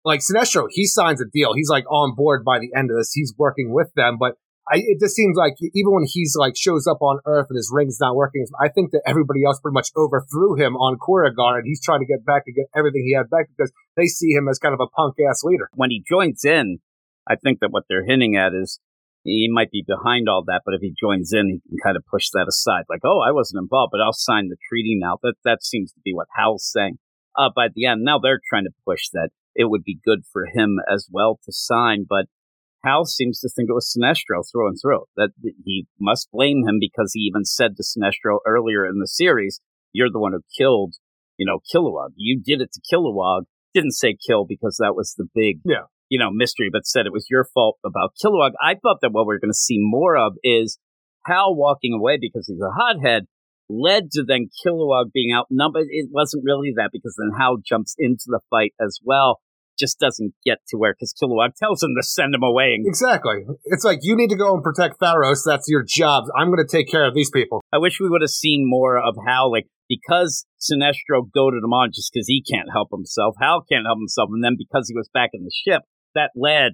like Sinestro, he signs a deal. He's like on board by the end of this. He's working with them, but I, it just seems like even when he's like shows up on Earth and his ring's not working, I think that everybody else pretty much overthrew him on Korugar, and he's trying to get back and get everything he had back because they see him as kind of a punk ass leader. when he joins in, I think that what they're hinting at is he might be behind all that, but if he joins in, he can kind of push that aside. Like, oh, I wasn't involved, but I'll sign the treaty now. That that seems to be what Hal's saying. Uh, by the end, now they're trying to push that it would be good for him as well to sign, but Hal seems to think it was Sinestro through and through. That he must blame him because he even said to Sinestro earlier in the series, "You're the one who killed, you know, Kilowog. You did it to Kilowog." Didn't say kill because that was the big, Yeah. you know, mystery, but said it was your fault about Kilowog. I thought that what we're going to see more of is Hal walking away because he's a hothead led to then Kilowog being outnumbered. It wasn't really that because then Hal jumps into the fight as well. Just doesn't get to where because Kilowog tells him to send him away. And Exactly. It's like you need to go and protect Tharos. That's your job. I'm going to take care of these people. I wish we would have seen more of how, like, because Sinestro goaded him on just because he can't help himself, Hal can't help himself, and then because he was back in the ship, that led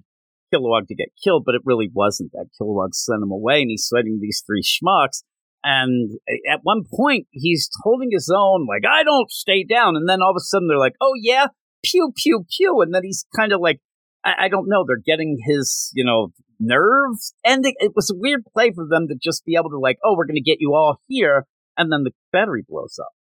Kilowog to get killed, but it really wasn't that. Kilowog sent him away, and he's fighting these three schmucks. And at one point, he's holding his own, like, I don't stay down. And then all of a sudden, they're like, oh, yeah, pew, pew, pew. And then he's kind of like, I, I don't know, they're getting his, you know, nerves. And it, it was a weird play for them to just be able to, like, oh, we're going to get you all here. And then the battery blows up.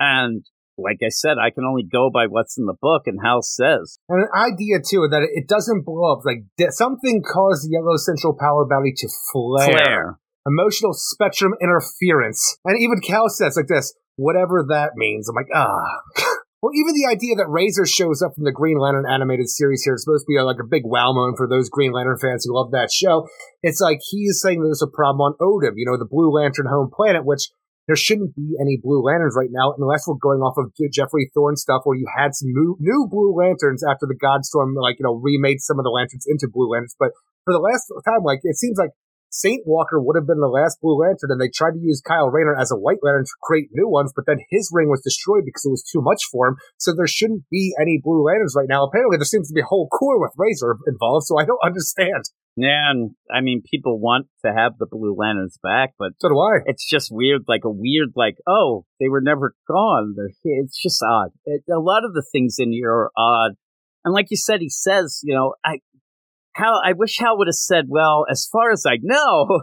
And like I said, I can only go by what's in the book and Hal says. And an idea too that it doesn't blow up. Like something caused the yellow central power battery to flare. Flare. Emotional spectrum interference. And even Cal says like this, whatever that means. I'm like, ah. well, even the idea that Razor shows up from the Green Lantern animated series here is supposed to be a, like a big wow moment for those Green Lantern fans who love that show. It's like he's saying there's a problem on Odym, you know, the Blue Lantern home planet, which there shouldn't be any Blue Lanterns right now unless we're going off of Geoffrey Thorne stuff where you had some new, new Blue Lanterns after the Godstorm, like, you know, remade some of the lanterns into Blue Lanterns. But for the last time, like, it seems like Saint Walker would have been the last Blue Lantern, and they tried to use Kyle Rayner as a White Lantern to create new ones, but then his ring was destroyed because it was too much for him. So there shouldn't be any Blue Lanterns right now. Apparently, there seems to be a whole Corps with Razor involved, so I don't understand. Yeah, and I mean, people want to have the Blue Lanterns back, but So do I. it's just weird, like a weird, like, oh, they were never gone. They're. It's just odd. It, a lot of the things in here are odd. And like you said, he says, you know, I, how, I wish Hal would have said, well, as far as I know,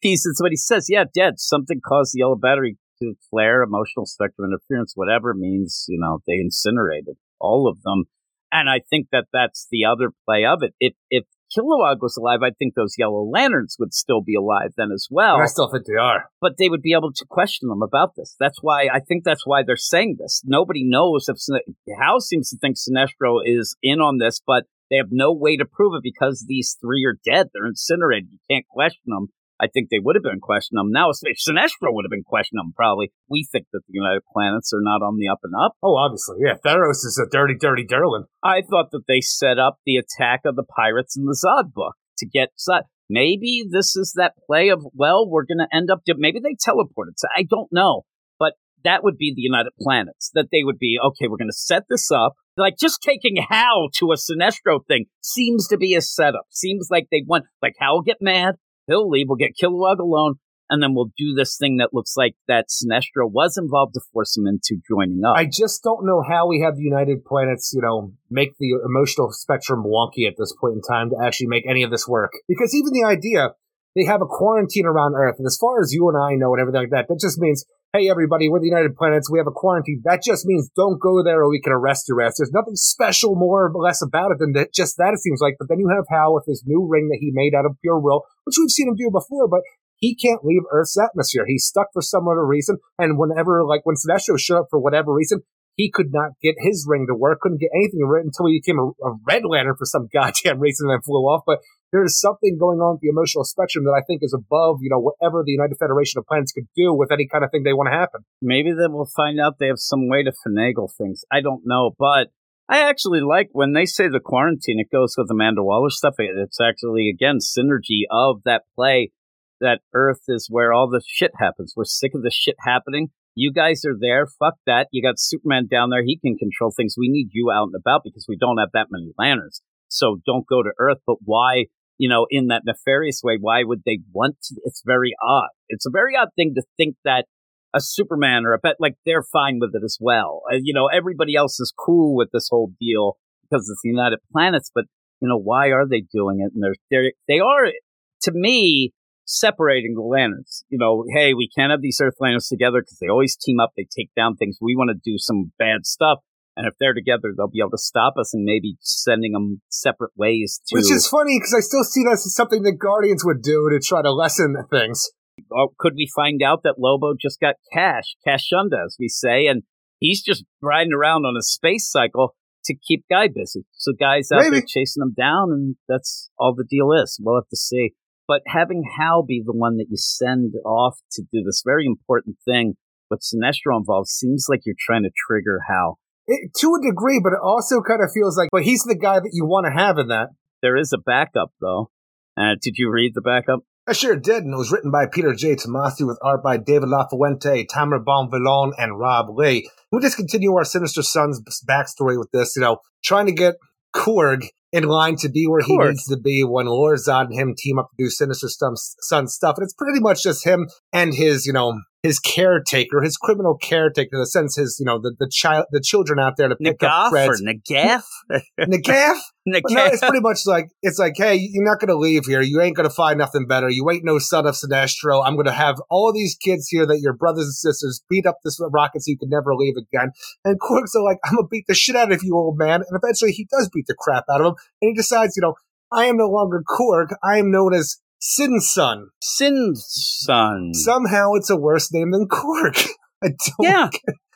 he's, it's what he says. Yeah, dead. Something caused the yellow battery to flare, emotional spectrum interference, whatever means, you know, they incinerated all of them. And I think that that's the other play of it. If, if Kilowog was alive, I think those yellow lanterns would still be alive then as well. I still think they are. But they would be able to question them about this. That's why I think that's why they're saying this. Nobody knows if Hal seems to think Sinestro is in on this, but they have no way to prove it because these three are dead. They're incinerated. You can't question them. I think they would have been questioning them. Now, if Sinestro would have been questioning them, probably. We think that the United Planets are not on the up and up. Oh, obviously. Yeah, Theros is a dirty, dirty Durlan. I thought that they set up the attack of the pirates in the Zod book to get Zod. Maybe this is that play of, well, we're going to end up, maybe they teleported. So I don't know. But that would be the United Planets, that they would be, okay, we're going to set this up. Like just taking Hal to a Sinestro thing seems to be a setup. Seems like they want, like Hal will get mad. He'll leave. We'll get Kilowog alone. And then we'll do this thing that looks like that Sinestro was involved to force him into joining up. I just don't know how we have the United Planets, you know, make the emotional spectrum wonky at this point in time to actually make any of this work. Because even the idea, they have a quarantine around Earth, and as far as you and I know and everything like that, that just means, hey, everybody, we're the United Planets, we have a quarantine. That just means don't go there or we can arrest your ass. There's nothing special more or less about it than that, just that, it seems like. But then you have Hal with his new ring that he made out of pure will, which we've seen him do before, but he can't leave Earth's atmosphere. He's stuck for some other reason. And whenever, like, when Sinestro showed up for whatever reason, he could not get his ring to work, couldn't get anything work until he became a, a red lantern for some goddamn reason and flew off. But there's something going on with the emotional spectrum that I think is above, you know, whatever the United Federation of Planets could do with any kind of thing they want to happen. Maybe then we'll find out they have some way to finagle things. I don't know, but I actually like when they say the quarantine, it goes with Amanda Waller stuff. It's actually, again, synergy of that play that Earth is where all the shit happens. We're sick of the shit happening. You guys are there. Fuck that. You got Superman down there. He can control things. We need you out and about because we don't have that many lanterns. So don't go to Earth. But why, you know, in that nefarious way, why would they want to? It's very odd. It's a very odd thing to think that a Superman or a pet, like they're fine with it as well. Uh, you know, everybody else is cool with this whole deal because it's the United Planets. But, you know, why are they doing it? And they're, they're, they are, to me, separating the lanterns. You know, hey, we can't have these Earth lanterns together because they always team up. They take down things. We want to do some bad stuff. And if they're together, they'll be able to stop us and maybe sending them separate ways to. Which is funny because I still see this as something that Guardians would do to try to lessen things. Or could we find out that Lobo just got cash, cash shunda, as we say, and he's just riding around on a space cycle to keep Guy busy. So Guy's out Maybe. there chasing him down, and that's all the deal is. We'll have to see. But having Hal be the one that you send off to do this very important thing with Sinestro involved seems like you're trying to trigger Hal. It, to a degree, but it also kind of feels like, but he's the guy that you want to have in that. There is a backup, though. Uh, did you read the backup? I sure did, and it was written by Peter J. Tomasi with art by David LaFuente, Tamara Bonvillain, and Rob Leigh. We just continue our Sinister Sons backstory with this, you know, trying to get Korg in line to be where he needs to be when Lor-Zod and him team up to do Sinister Son stuff. And it's pretty much just him and his, you know, his caretaker, his criminal caretaker, the sense his, you know, the, the child, the children out there to pick Nagaff up threads. or Nagaff? Nagaff? Nagaff. No, it's pretty much like, it's like, hey, you're not going to leave here. You ain't going to find nothing better. You ain't no son of Sinestro. I'm going to have all these kids here that your brothers and sisters beat up this rocket so you can never leave again. And Korg's are like, I'm going to beat the shit out of you, old man. And eventually he does beat the crap out of him. And he decides, you know, I am no longer Korg. I am known as Sin Son. Sin Son. Somehow it's a worse name than Cork. I don't yeah.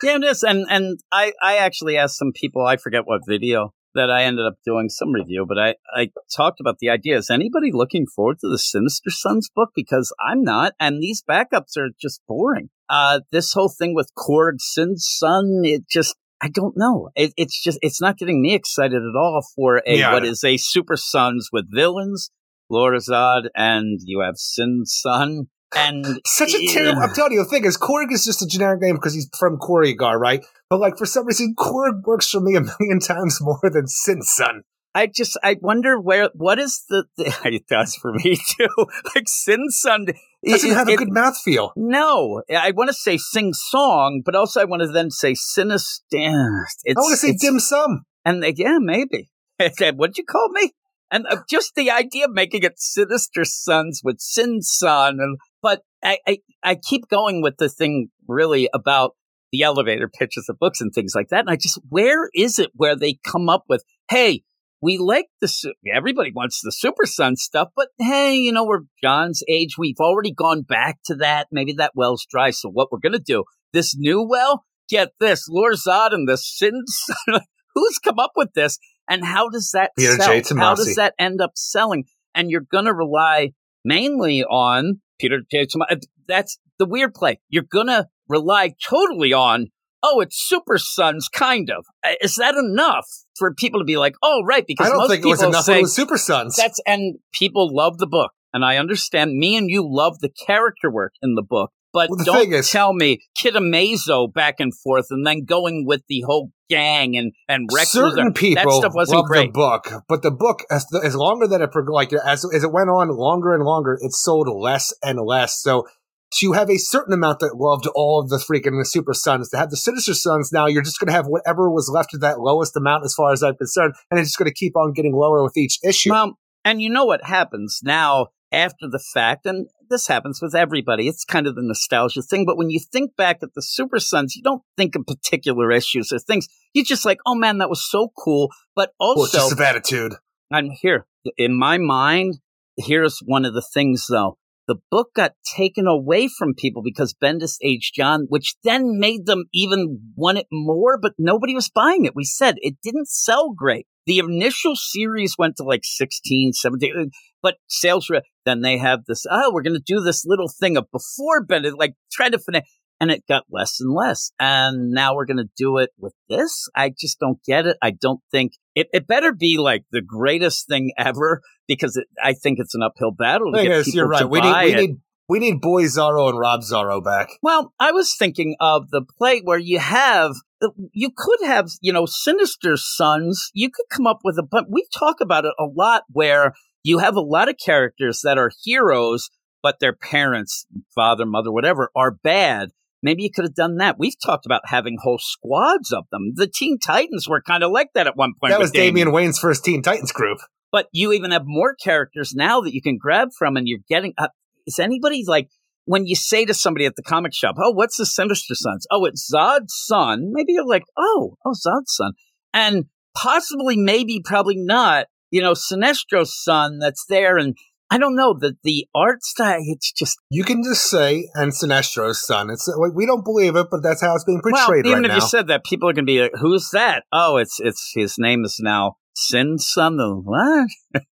Yeah, it is. And and I, I actually asked some people, I forget what video that I ended up doing some review, but I, I talked about the idea. Is anybody looking forward to the Sinister Sons book? Because I'm not, and these backups are just boring. Uh, this whole thing with Korg, Sin Son, it just, I don't know. It, it's just, it's not getting me excited at all for a, yeah. what is a Super Sons with villains Lor-Zod, and you have Sin Son. And such a terrible. I'm telling you, the thing is, Korg is just a generic name because he's from Korugar, right? But like for some reason, Korg works for me a million times more than Sin Son. I just I wonder where what is the, the it does for me too. like Sin Son doesn't it, have a it, good mouthfeel. No, I want to say sing song, but also I want to then say sinister. I want to say dim sum. And uh, yeah, maybe. What'd you call me? And uh, just the idea of making it Sinister Sons with Sin Son, and but I, I I keep going with the thing really about the elevator pitches of books and things like that, and I just where is it where they come up with hey. We like the everybody wants the Super Son stuff, but hey, you know we're Jon's age. We've already gone back to that. Maybe that well's dry. So what we're gonna do? This new well, get this, Lor-Zod and the Sin. Son who's come up with this? And how does that Peter sell? How does that end up selling? And you're going to rely mainly on Peter J. Tomasi. Uh, that's the weird play. You're going to rely totally on, oh, it's Super Sons, kind of. Uh, is that enough for people to be like, oh, right? Because I don't most think it was enough say, with Super Sons. That's and people love the book, and I understand. Me and you love the character work in the book, but well, don't is, tell me Kid Amazo back and forth and then going with the whole gang and and Rex certain people that stuff wasn't love great. the book, but the book as, the, as longer that it like as as it went on longer and longer, it sold less and less. So to have a certain amount that loved all of the freaking the Super Sons, to have the Sinister Sons, now you're just going to have whatever was left of that lowest amount, as far as I'm concerned, and it's just going to keep on getting lower with each issue. Well, and you know what happens now after the fact, and this happens with everybody. It's kind of the nostalgia thing. But when you think back at the Super Sons, you don't think of particular issues or things. You're just like, oh man, that was so cool. But also, well, just of attitude. I'm here in my mind. Here's one of the things though. The book got taken away from people because Bendis aged Jon, which then made them even want it more, but nobody was buying it. We said it didn't sell great. The initial series went to like 16, 17, uh, but sales, re- then they have this, oh, we're going to do this little thing of before Bennett, like try to finish. And it got less and less. And now we're going to do it with this. I just don't get it. I don't think it, it better be like the greatest thing ever because it, I think it's an uphill battle. To get you're right. we need, we need we need Boy Zorro and Rob Zorro back. Well, I was thinking of the play where you have, you could have, you know, Sinister Sons. You could come up with a, but we talk about it a lot where you have a lot of characters that are heroes, but their parents, father, mother, whatever, are bad. Maybe you could have done that. We've talked about having whole squads of them. The Teen Titans were kind of like that at one point. That was Damian. Damian Wayne's first Teen Titans group. But you even have more characters now that you can grab from, and you're getting. Uh, is anybody like when you say to somebody at the comic shop, "Oh, what's the Sinister Sons?" Oh, it's Zod's son. Maybe you're like, "Oh, oh, Zod's son," and possibly, maybe, probably not. You know, Sinestro's son that's there, and I don't know that the art style. It's just you can just say and Sinestro's son. It's uh, we don't believe it, but that's how it's being portrayed well, even right if now. you said that, people are going to be like, "Who's that?" Oh, it's it's his name is now Sin Son. The what?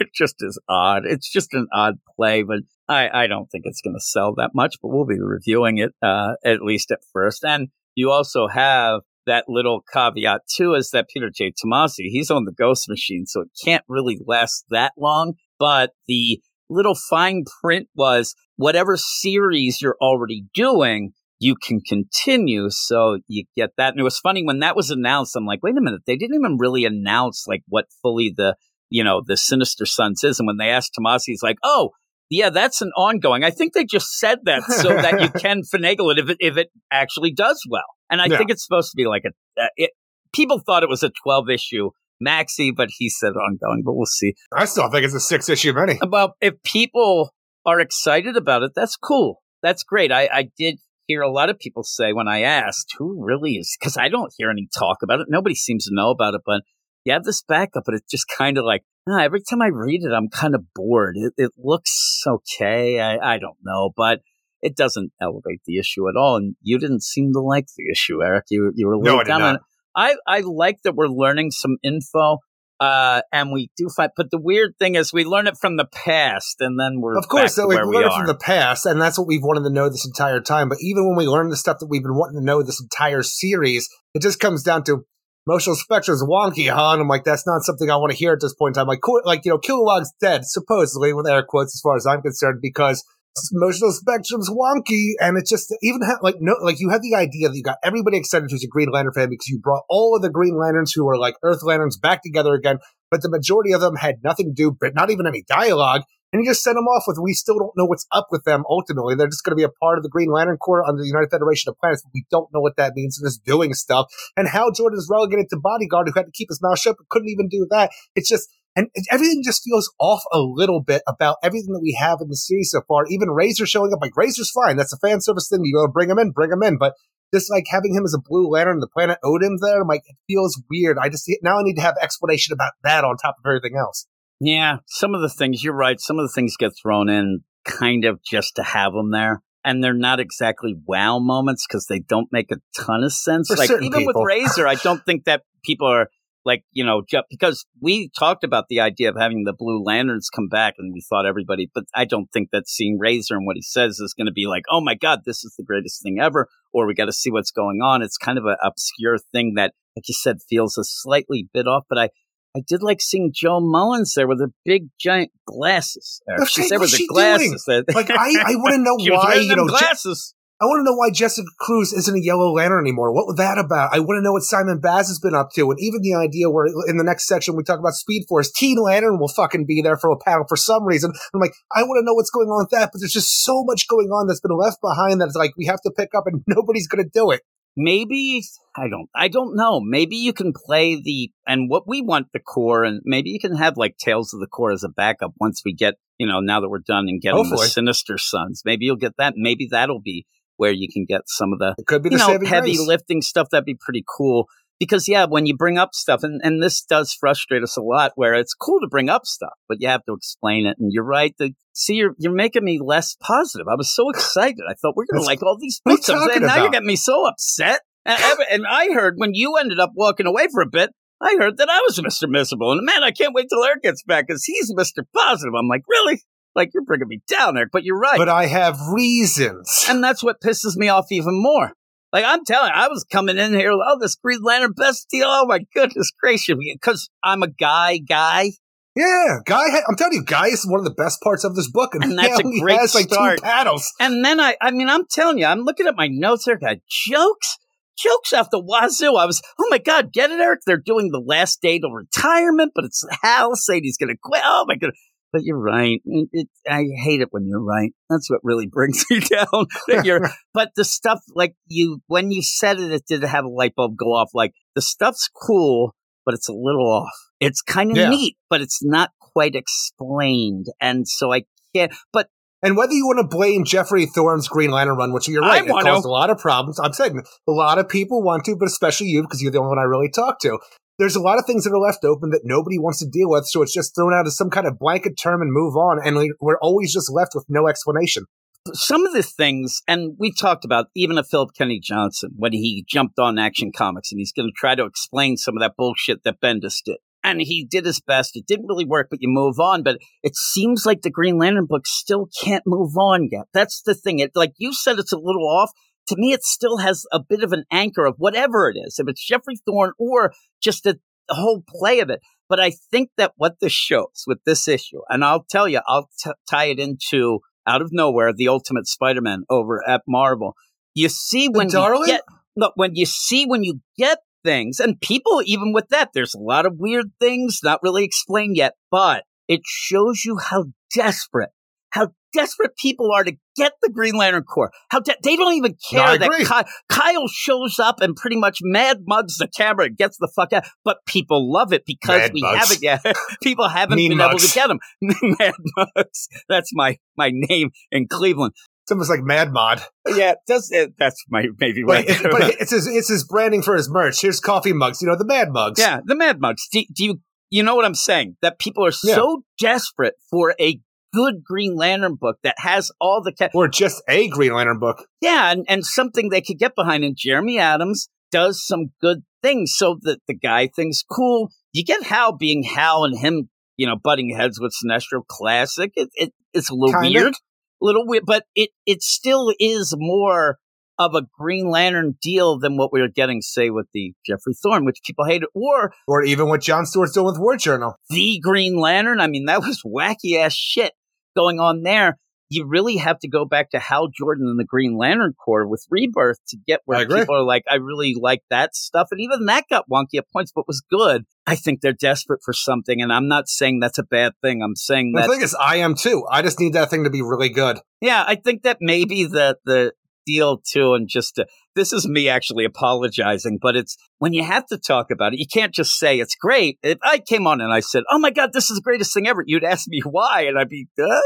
it just is odd. It's just an odd play, but I, I don't think it's going to sell that much, but we'll be reviewing it uh, at least at first. And you also have that little caveat too is that Peter J. Tomasi, he's on the Ghost Machine, so it can't really last that long. But the little fine print was whatever series you're already doing, you can continue. So you get that. And it was funny when that was announced. I'm like, wait a minute, they didn't even really announce like what fully the you know the Sinister Sons is. And when they asked Tomasi, he's like, oh. Yeah, that's an ongoing. I think they just said that so that you can finagle it if it if it actually does well. And I Yeah. think it's supposed to be like a. Uh, it, people thought it was a 12 issue maxi, but he said ongoing. But we'll see. I still think it's a six issue mini. Well, if people are excited about it, that's cool. That's great. I, I did hear a lot of people say when I asked who really is, because I don't hear any talk about it. Nobody seems to know about it, but you have this backup, but it's just kind of like, ah, every time I read it, I'm kind of bored. It, it looks okay. I, I don't know, but it doesn't elevate the issue at all. And you didn't seem to like the issue, Eric. You, you were a No, little down on it. I, I like that we're learning some info. Uh, and we do find, but the weird thing is we learn it from the past and then we're Of course, to we learned it from the past, and that's what we've wanted to know this entire time. But even when we learn the stuff that we've been wanting to know this entire series, it just comes down to emotional spectrum's wonky, huh? And I'm like, that's not something I want to hear at this point in time. Like, cool, like you know, Kilowog's dead, supposedly, with air quotes, as far as I'm concerned, because emotional spectrum's wonky, and it's just even ha- like no, like you have the idea that you got everybody excited who's a Green Lantern fan because you brought all of the Green Lanterns who are like Earth Lanterns back together again, but the majority of them had nothing to do, but not even any dialogue. And you just send them off with, we still don't know what's up with them ultimately. They're just going to be a part of the Green Lantern Corps under the United Federation of Planets, but we don't know what that means. They're just doing stuff. And Hal Jordan is relegated to bodyguard who had to keep his mouth shut, but couldn't even do that. It's just, and everything just feels off a little bit about everything that we have in the series so far. Even Razor showing up, like Razor's fine. That's a fan service thing. You go bring him in, bring him in. But just like having him as a Blue Lantern, and the planet him there, I'm like, it feels weird. I just, now I need to have explanation about that on top of everything else. Yeah, some of the things you're right. Some of the things get thrown in kind of just to have them there, and they're not exactly wow moments because they don't make a ton of sense. For like even people. with Razor, I don't think that people are like you know because we talked about the idea of having the Blue Lanterns come back, and we thought everybody, but I don't think that seeing Razor and what he says is going to be like, oh my god, this is the greatest thing ever, or we got to see what's going on. It's kind of an obscure thing that, like you said, feels a slightly bit off, but I. I did like seeing Jo Mullein there with the big giant glasses. What's She said with the glasses. That, Like, I, I want to know why, you know, Je- glasses. I want to know why Jessica Cruz isn't a Yellow Lantern anymore. What was that about? I want to know what Simon Baz has been up to, and even the idea where in the next section we talk about Speed Force, Teen Lantern will fucking be there for a panel for some reason. I'm like, I want to know what's going on with that, but there's just so much going on that's been left behind that it's like we have to pick up, and nobody's going to do it. Maybe I don't. I don't know. Maybe you can play the and what we want the Corps, and maybe you can have like Tales of the Corps as a backup once we get you know now that we're done and getting Hopefully. the Sinister Sons. Maybe you'll get that. Maybe that'll be where you can get some of the It could be you the know, heavy lifting stuff, that'd be pretty cool. Because yeah, when you bring up stuff, and, and this does frustrate us a lot, where it's cool to bring up stuff, but you have to explain it. And you're right. The, see, you're you're making me less positive. I was so excited. I thought we're gonna That's- like all these what are you books. Saying, now you're getting me so upset. And, and I heard when you ended up walking away for a bit, I heard that I was Mr. Miserable. And man, I can't wait till Eric gets back because he's Mr. Positive. I'm like, really? Like you're bringing me down, Eric. But you're right But I have reasons. and that's what pisses me off even more. Like I'm telling, you, I was coming in here, oh, this Green Lantern best deal. Oh my goodness gracious, because I'm a guy, guy. Yeah, Guy. I'm telling you, Guy is one of the best parts of this book, and, And that's a great has like start. paddles. And then I, I mean, I'm telling you, I'm looking at my notes. There, got jokes, jokes off the wazoo. I was, oh my god, get it, Eric? They're doing the last day to retirement, but it's Hal saying he's going to quit. Oh my god. But you're right. It, it, I hate it when you're right. That's what really brings me down. But the stuff like you, when you said it, it did have a light bulb go off. Like the stuff's cool, but it's a little off. It's kind of Yeah. neat, but it's not quite explained. And so I can't, but And whether you want to blame Geoffrey Thorne's Green Lantern run, which you're right, I it caused to. a lot of problems. I'm saying a lot of people want to, but especially you because you're the only one I really talk to. There's a lot of things that are left open that nobody wants to deal with, so it's just thrown out as some kind of blanket term and move on, and we- we're always just left with no explanation. some of the things, and we talked about even a Phillip Kennedy Johnson when he jumped on Action Comics and he's going to try to explain some of that bullshit that Bendis did. And he did his best. It didn't really work, but you move on. But it seems like the Green Lantern book still can't move on yet. That's the thing. It, like you said, it's a little off, to me, it still has a bit of an anchor of whatever it is, if it's Geoffrey Thorne or just a, the whole play of it. But I think that what this shows with this issue, and I'll tell you, I'll t- tie it into out of nowhere, the Ultimate Spider-Man over at Marvel. You see when darling? you get look when you see when you get things, and people even with that, there's a lot of weird things not really explained yet, but it shows you how desperate, desperate people are to get the Green Lantern Corps. How de- they don't even No, care that agree. Ky- Kyle shows up and pretty much mad mugs the camera and gets the fuck out. But people love it because Mad we mugs. haven't yet. people haven't Mean been able to get them. mad mugs. That's my my name in Cleveland. It's almost like Mad Mod. Yeah, that's it. That's my maybe But, it, but it's his it's his branding for his merch. Here's coffee mugs. You know the Mad mugs. yeah, the Mad Mugs. Do, do you you know what I'm saying? That people are so desperate for a good Green Lantern book that has all the ca- Or just a Green Lantern book. yeah, and, and something they could get behind. And Jeremy Adams does some good things so that the guy thinks cool. You get Hal being Hal and him, you know, butting heads with Sinestro Classic. It, it it's a little Kinda. weird, a little weird, but it it still is more of a Green Lantern deal than what we were getting, say, with the Geoffrey Thorne, which people hated, or Or even what John Stewart's doing with War Journal. the Green Lantern. I mean, that was wacky ass shit going on there. You really have to go back to Hal Jordan and the Green Lantern Corps with Rebirth to get where people are like, I really like that stuff. And even that got wonky at points, but was good. I think they're desperate for something. And I'm not saying that's a bad thing. I'm saying The that, thing is, I am too. I just need that thing to be really good. yeah, I think that maybe the, the deal too. And just to, this is me actually apologizing, but it's when you have to talk about it, you can't just say it's great. If I came on and I said, "Oh my god, this is the greatest thing ever," you'd ask me why, and I'd be, uh,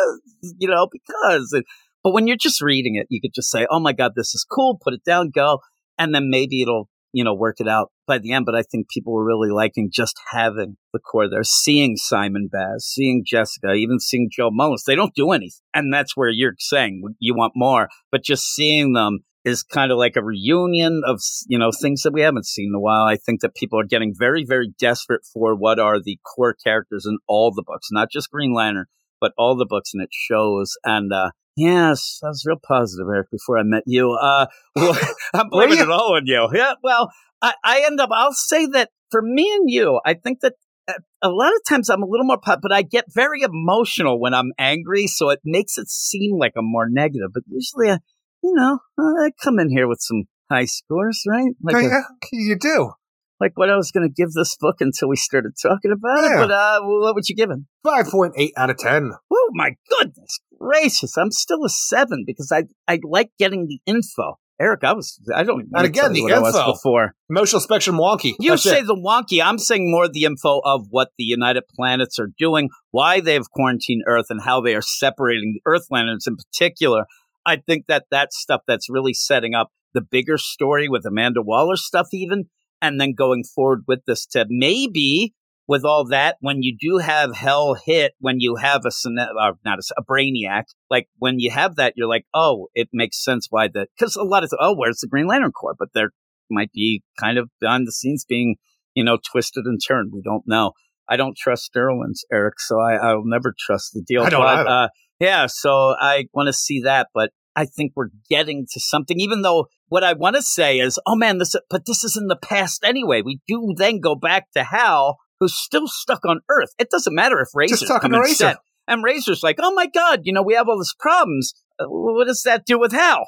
you know, because. And- But when you're just reading it, you could just say, "Oh my god, this is cool." Put it down, go, and then maybe it'll, you know, work it out by the end. But I think people were really liking just having the Corps there, seeing Simon Baz, seeing Jessica, even seeing Jo Mullein. They don't do anything, and that's where you're saying you want more. But just seeing them is kind of like a reunion of you know things that we haven't seen in a while. I think that people are getting very, very desperate for what are the core characters in all the books, not just Green Lantern, but all the books, and it shows. And uh yes, I was real positive, Eric, before I met you. Uh, well, I'm blaming it all on you. Yeah, well, I, I end up. I'll say that for me and you, I think that. uh, A lot of times I'm a little more pop, but I get very emotional when I'm angry, so it makes it seem like I'm more negative. But usually, I, you know, I come in here with some high scores, right? Like, a- yeah, you do. Like what I was going to give this book until we started talking about it. But uh, what would you give it? 5.8 out of 10. Oh my goodness gracious! I'm still a seven because I I like getting the info. Eric, I was I don't even And again, the info. before. Emotional spectrum wonky. You That's say it. the wonky. I'm saying more the info of what the United Planets are doing, why they have quarantined Earth, and how they are separating the Earth lanterns in particular. I think that that's stuff that's really setting up the bigger story with Amanda Waller stuff, even, and then going forward with this to maybe with all that, when you do have hell hit, when you have a, uh, not a, a brainiac, like when you have that, you're like, oh, it makes sense why that, because a lot of, oh, where's the Green Lantern Corps? But there might be kind of behind the scenes being, you know, twisted and turned. We don't know. I don't trust Durlan's, Eric, so I, I'll never trust the deal. I don't but, uh, yeah, so I want to see that, but I think we're getting to something, even though what I want to say is, oh man, this, but this is in the past anyway. We do then go back to Hal, who's still stuck on Earth. It doesn't matter if Razor's talking to Razor. instead. And Razor's like, oh my God, you know, we have all these problems. Uh, what does that do with Hal?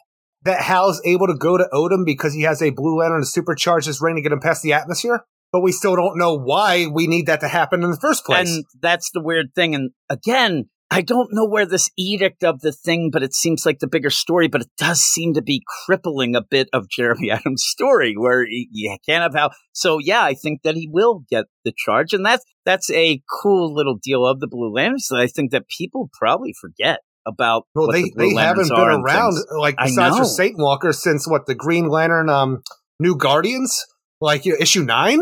that Hal's able to go to Odym because he has a Blue Lantern to supercharge his ring to get him past the atmosphere. But we still don't know why we need that to happen in the first place. And that's the weird thing. And again, I don't know where this edict of the thing, but it seems like the bigger story, but it does seem to be crippling a bit of Jeremy Adams' story where you can't have Hal. So yeah, I think that he will get the charge. And that's, that's a cool little deal of the Blue Lanterns that I think that people probably forget about. well, they, the they Lanterns haven't been around, like, besides for. Saint Walker, since what, the Green Lantern um, New Guardians? Like issue nine?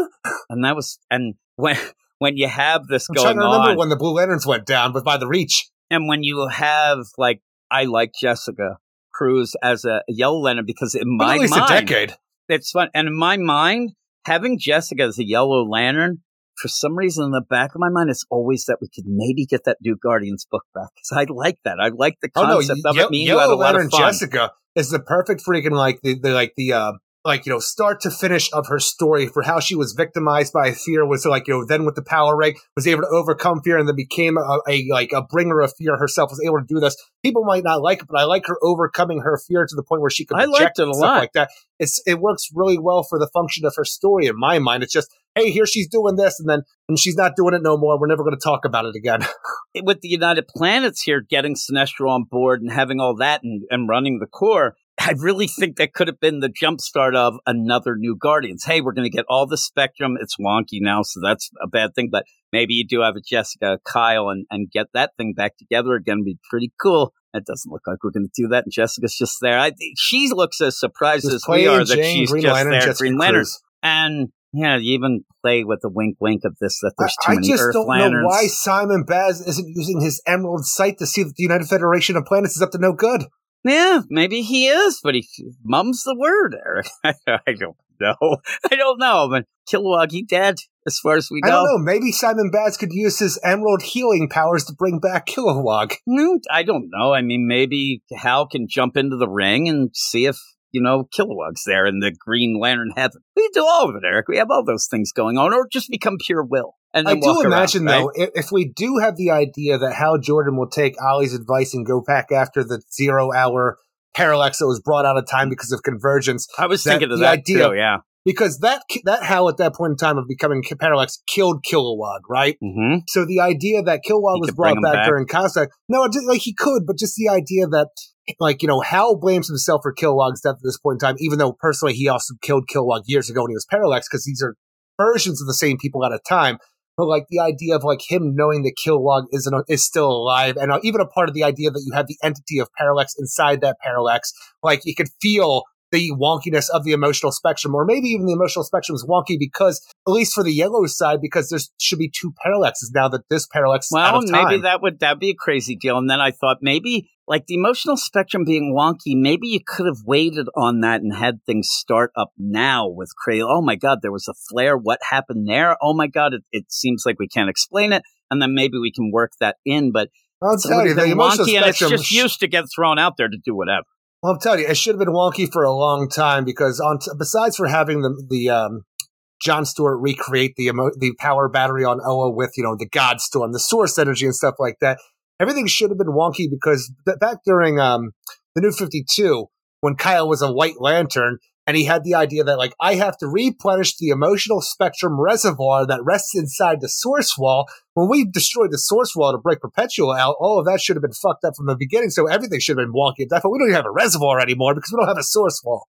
And that was, and when, when you have this I'm going trying to remember on. when the Blue Lanterns went down, but by the Reach. And when you have like I like Jessica Cruz as a Yellow Lantern because in my at least mind a decade. it's fun. And in my mind, having Jessica as a Yellow Lantern, for some reason in the back of my mind, it's always that we could maybe get that New Guardians book back because I like that. I like the Oh no, concept of it. Me and you had a Yellow lot Lantern of fun. Jessica is the perfect freaking like the, the like the uh like you know start to finish of her story for how she was victimized by fear was like you know then with the power ring was able to overcome fear and then became a, a like a bringer of fear herself was able to do this. People might not like it but i like her overcoming her fear to the point where she could I liked it a lot. like that. It's it works really well for the function of her story in my mind. It's just hey here she's doing this and then and she's not doing it no more we're never going to talk about it again. With the United Planets here getting Sinestro on board and having all that and, and running the Corps, I really think that could have been the jumpstart of another new Guardians. Hey, we're going to get all the spectrum. It's wonky now, so that's a bad thing, but maybe you do have a Jessica, Kyle, and, and get that thing back together again. Be pretty cool. It doesn't look like we're going to do that, and Jessica's just there. I, she looks as surprised Just as we are that Jane, she's Green just Lantern, there, Jessica Green Lantern. Cruz. And yeah, you even play with the wink wink of this that there's too I, I many just Earth don't lanterns. know why Simon Baz isn't using his Emerald Sight to see that the United Federation of Planets is up to no good. Yeah, maybe he is, but he mum's the word, Eric. I don't know. I don't know. But Kilowog, he dead, as far as we I know. don't know. Maybe Simon Baz could use his Emerald healing powers to bring back Kilowog. Hmm, I don't know. I mean, maybe Hal can jump into the ring and see if, you know, Kilowog's there in the Green Lantern heaven. We do all of it, Eric. We have all those things going on, or just become pure will. And I do walk around, imagine, right? though, if, we do have the idea that Hal Jordan will take Ollie's advice and go back after the zero hour parallax that was brought out of time because of convergence, I was thinking of the that idea- too, yeah. because that that Hal at that point in time of becoming parallax killed Kilowog, right? hmm So the idea that Kilowog He was brought back, back. during contact, no, just, like he could, but just the idea that, like you know, Hal blames himself for Kilowog's death at this point in time, even though personally he also killed Kilowog years ago when he was parallax, because these are versions of the same people at a time. But like the idea of like him knowing that Kilowog isn't is still alive, and uh, even a part of the idea that you have the entity of parallax inside that parallax, like you could feel the wonkiness of the emotional spectrum, or maybe even the emotional spectrum is wonky because, at least for the yellow side, because there should be two parallaxes now that this parallax Well, maybe that would that be a crazy deal. And then I thought maybe like the emotional spectrum being wonky, maybe you could have waited on that and had things start up now with Cray. Oh my God, there was a flare. What happened there? Oh my God, it, it seems like we can't explain it. And then maybe we can work that in, but I'll tell you, the emotional wonky and it's just used to get thrown out there to do whatever. Well, I'm telling you, it should have been wonky for a long time because on t- besides for having the the um, John Stewart recreate the emo- the power battery on Oa with you know the God Storm, the source energy and stuff like that, everything should have been wonky because th- back during um, the New Fifty Two, when Kyle was a White Lantern. And he had the idea that, like, I have to replenish the emotional spectrum reservoir that rests inside the source wall when we destroyed the source wall to break Perpetual out, all of that should have been fucked up from the beginning. So everything should have been wonky at that point. We don't even have a reservoir anymore because we don't have a source wall.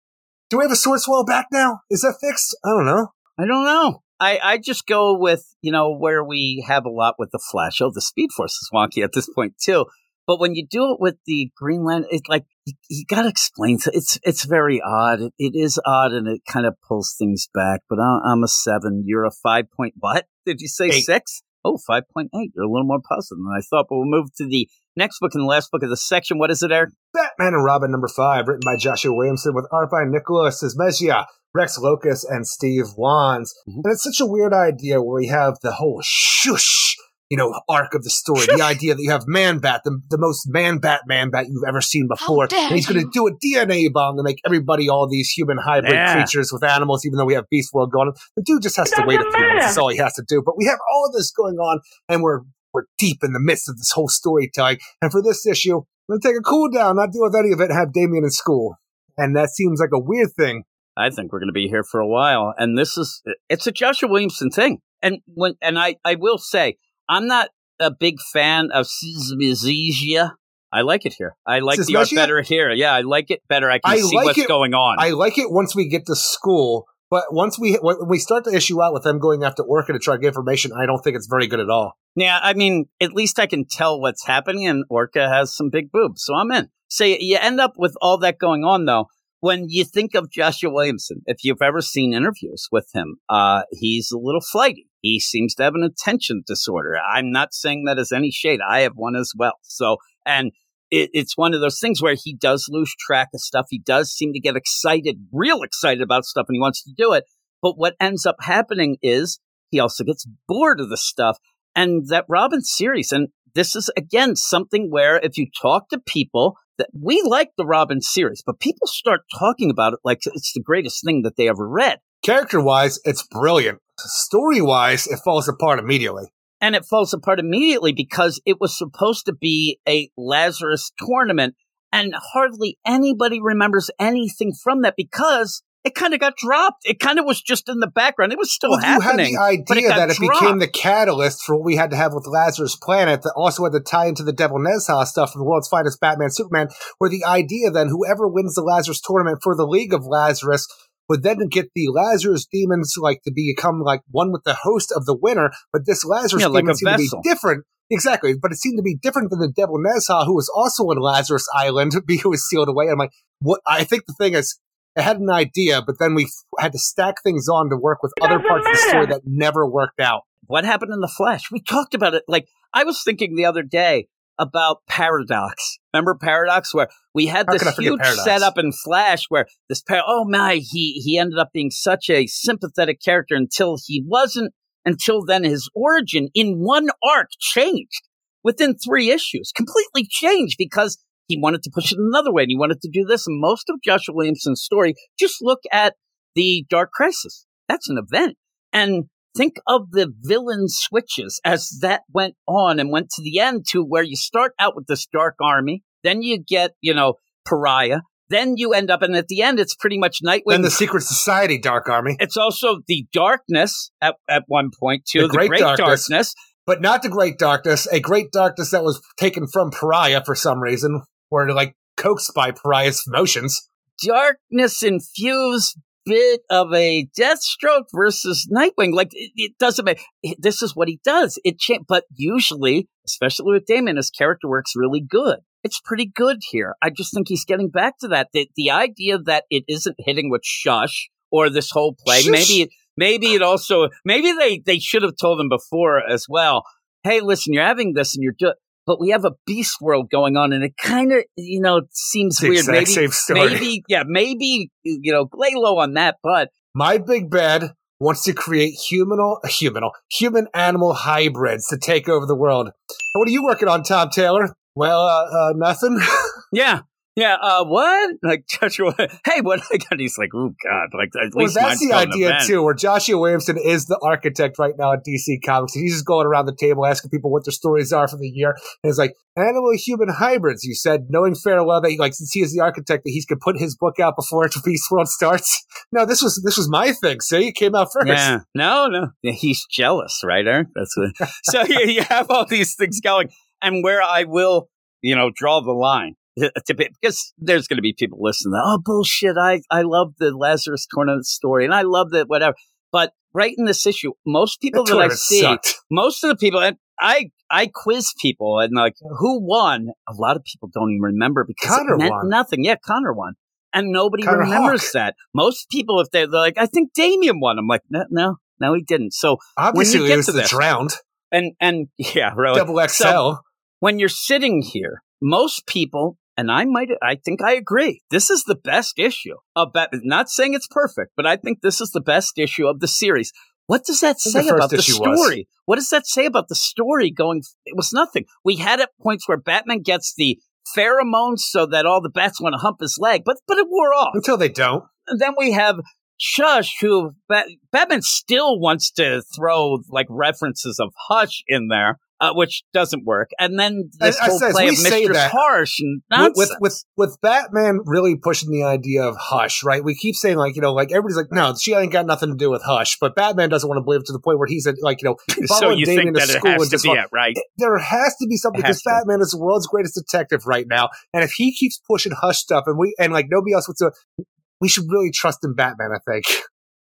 Do we have a source wall back now? Is that fixed? I don't know. I don't know. I, I just go with, you know, where we have a lot with the Flash. Oh, the Speed Force is wonky at this point, too. But when you do it with the Greenland, it's like you, you got to explain. So it's it's very odd. It, it is odd, and it kind of pulls things back. But I'm, I'm a seven. You're a five point. What did you say? Eight. Six? Oh, 5.8. You're a little more positive than I thought. But we'll move to the next book and the last book of the section. What is it, Eric? Batman and Robin number five, written by Joshua Williamson with art by Nicholas Čižmešija, Rex Lokus, and Steve Wands. Mhm. And it's such a weird idea where we have the whole shush, you know, arc of the story. The idea that you have Man Bat, the, the most Man Bat Man Bat you've ever seen before. and he's going to do a DNA bomb to make everybody all these human hybrid Yeah. creatures with animals, even though we have Beast World going on. The dude just has to wait a few months. That's all he has to do. But we have all of this going on, and we're we're deep in the midst of this whole storytelling. And for this issue, I'm going to take a cool down, not deal with any of it, have Damian in school. And that seems like a weird thing. I think we're going to be here for a while. And this is, it's a Joshua Williamson thing. And when, and I, I will say, I'm not a big fan of Čižmešija. I like it here. I like the art better here. Yeah, I like it better. I can I see like what's it- going on. I like it once we get to school, but once we when we start the issue out with them going after Orca to try to get information, I don't think it's very good at all. yeah, I mean, at least I can tell what's happening, and Orca has some big boobs, so I'm in. So you- you end up with all that going on, though. When you think of Joshua Williamson, if you've ever seen interviews with him, uh, he's a little flighty. He seems to have an attention disorder. I'm not saying that as any shade. I have one as well. So, and it, it's one of those things where he does lose track of stuff. He does seem to get excited, real excited about stuff, and he wants to do it. But what ends up happening is he also gets bored of the stuff. And that Robin series, and this is again something where if you talk to people we like the Robin series, but people start talking about it like it's the greatest thing that they ever read. Character wise, it's brilliant. Story wise, it falls apart immediately. And it falls apart immediately because it was supposed to be a Lazarus tournament, and hardly anybody remembers anything from that because it kind of got dropped. It kind of was just in the background. It was still well, happening. You had the idea that it dropped. became the catalyst for what we had to have with Lazarus Planet that also had to tie into the Devil Nezha stuff from the world's finest Batman Superman, where the idea then whoever wins the Lazarus tournament for the League of Lazarus would then get the Lazarus demons like to become like one with the host of the winner, but this Lazarus yeah, demon like seemed to be different. Exactly, but it seemed to be different than the Devil Nezha, who was also on Lazarus Island, who was sealed away. I'm like, what? I think the thing is, I had an idea, but then we f- had to stack things on to work with other parts of the story that never worked out. What happened in the Flash? We talked about it. Like I was thinking the other day about Paradox. Remember Paradox, where we had How this could I forget huge Paradox? setup in Flash, where this par- oh my, he he ended up being such a sympathetic character until he wasn't. Until then, his origin in one arc changed within three issues, completely changed because he wanted to push it another way and he wanted to do this. And most of Joshua Williamson's story, just look at the Dark Crisis. That's an event. And think of the villain switches as that went on and went to the end to where you start out with this dark army. Then you get, you know, pariah. Then you end up, and at the end, it's pretty much Nightwing. Then the Secret Society Dark Army, it's also the darkness at, at one point too. The The, Great great, Darkness. darkness. but not the Great Darkness, a Great Darkness that was taken from Pariah for some reason, or like coaxed by Pariah's motions. darkness infused bit of a Deathstroke versus Nightwing. Like it, it doesn't make. it- This is what he does. It cha- but usually, especially with Damian, his character works really good. It's pretty good here. I just think he's getting back to that. The, the idea that it isn't hitting with Shush or this whole play. Shush. Maybe maybe it also maybe they they should have told him before as well. Hey, listen, you're having this and you're doing. But we have a beast world going on, and it kind of, you know, seems weird. Maybe, maybe, yeah, maybe, you know, lay low on that. But My big bad wants to create humanal, humanal, human animal hybrids to take over the world. What are you working on, Tom Taylor? Well, uh, uh nothing. yeah, yeah. Uh, what? Like Joshua? Hey, what? I got? He's like, oh god. Like at well, least that's the idea too, where Joshua Williamson is the architect right now at DC Comics. He's just going around the table asking people what their stories are for the year. And it's like animal human hybrids. You said, knowing fair well that like since he is the architect, that he could put his book out before Beast World starts. No, this was this was my thing. See, it came out first. Yeah. No, no. He's jealous, right, Aaron? That's what. so you, you have all these things going, and where I will, you know, draw the line. To be, because there's going to be people listening. Oh bullshit! I I love the Lazarus tournament story, and I love that whatever. But right in this issue, most people The that I see, sucked. most of the people, and I I quiz people and like who won. A lot of people don't even remember because Connor it meant won. nothing. Yeah, Connor won, and nobody Connor remembers Hawke. that. Most people, if they're, they're like, I think Damien won. I'm like, no, no, no, he didn't. So Obviously, get it was to the this- drowned and and yeah, really. double XL. So- when you're sitting here, most people, and I might, I think I agree. This is the best issue of Bat. Not saying it's perfect, but I think this is the best issue of the series. What does that say the about the issue was. story? What does that say about the story going? It was nothing. We had at points where Batman gets the pheromones so that all the bats want to hump his leg, but but it wore off. until they don't. And then we have Shush, who Bat- Batman still wants to throw like references of Hush in there, uh, which doesn't work. And then this whole says, play of Mistress. Harsh and nonsense. with with with Batman really pushing the idea of Hush, right? We keep saying like you know, like everybody's like, no, she ain't got nothing to do with Hush, but Batman doesn't want to believe it to the point where he's like, you know, so you Damien think that it school has to be it, right? there has to be something because. Batman is the world's greatest detective right now, and if he keeps pushing Hush stuff and we and like nobody else wants to, we should really trust in Batman. I think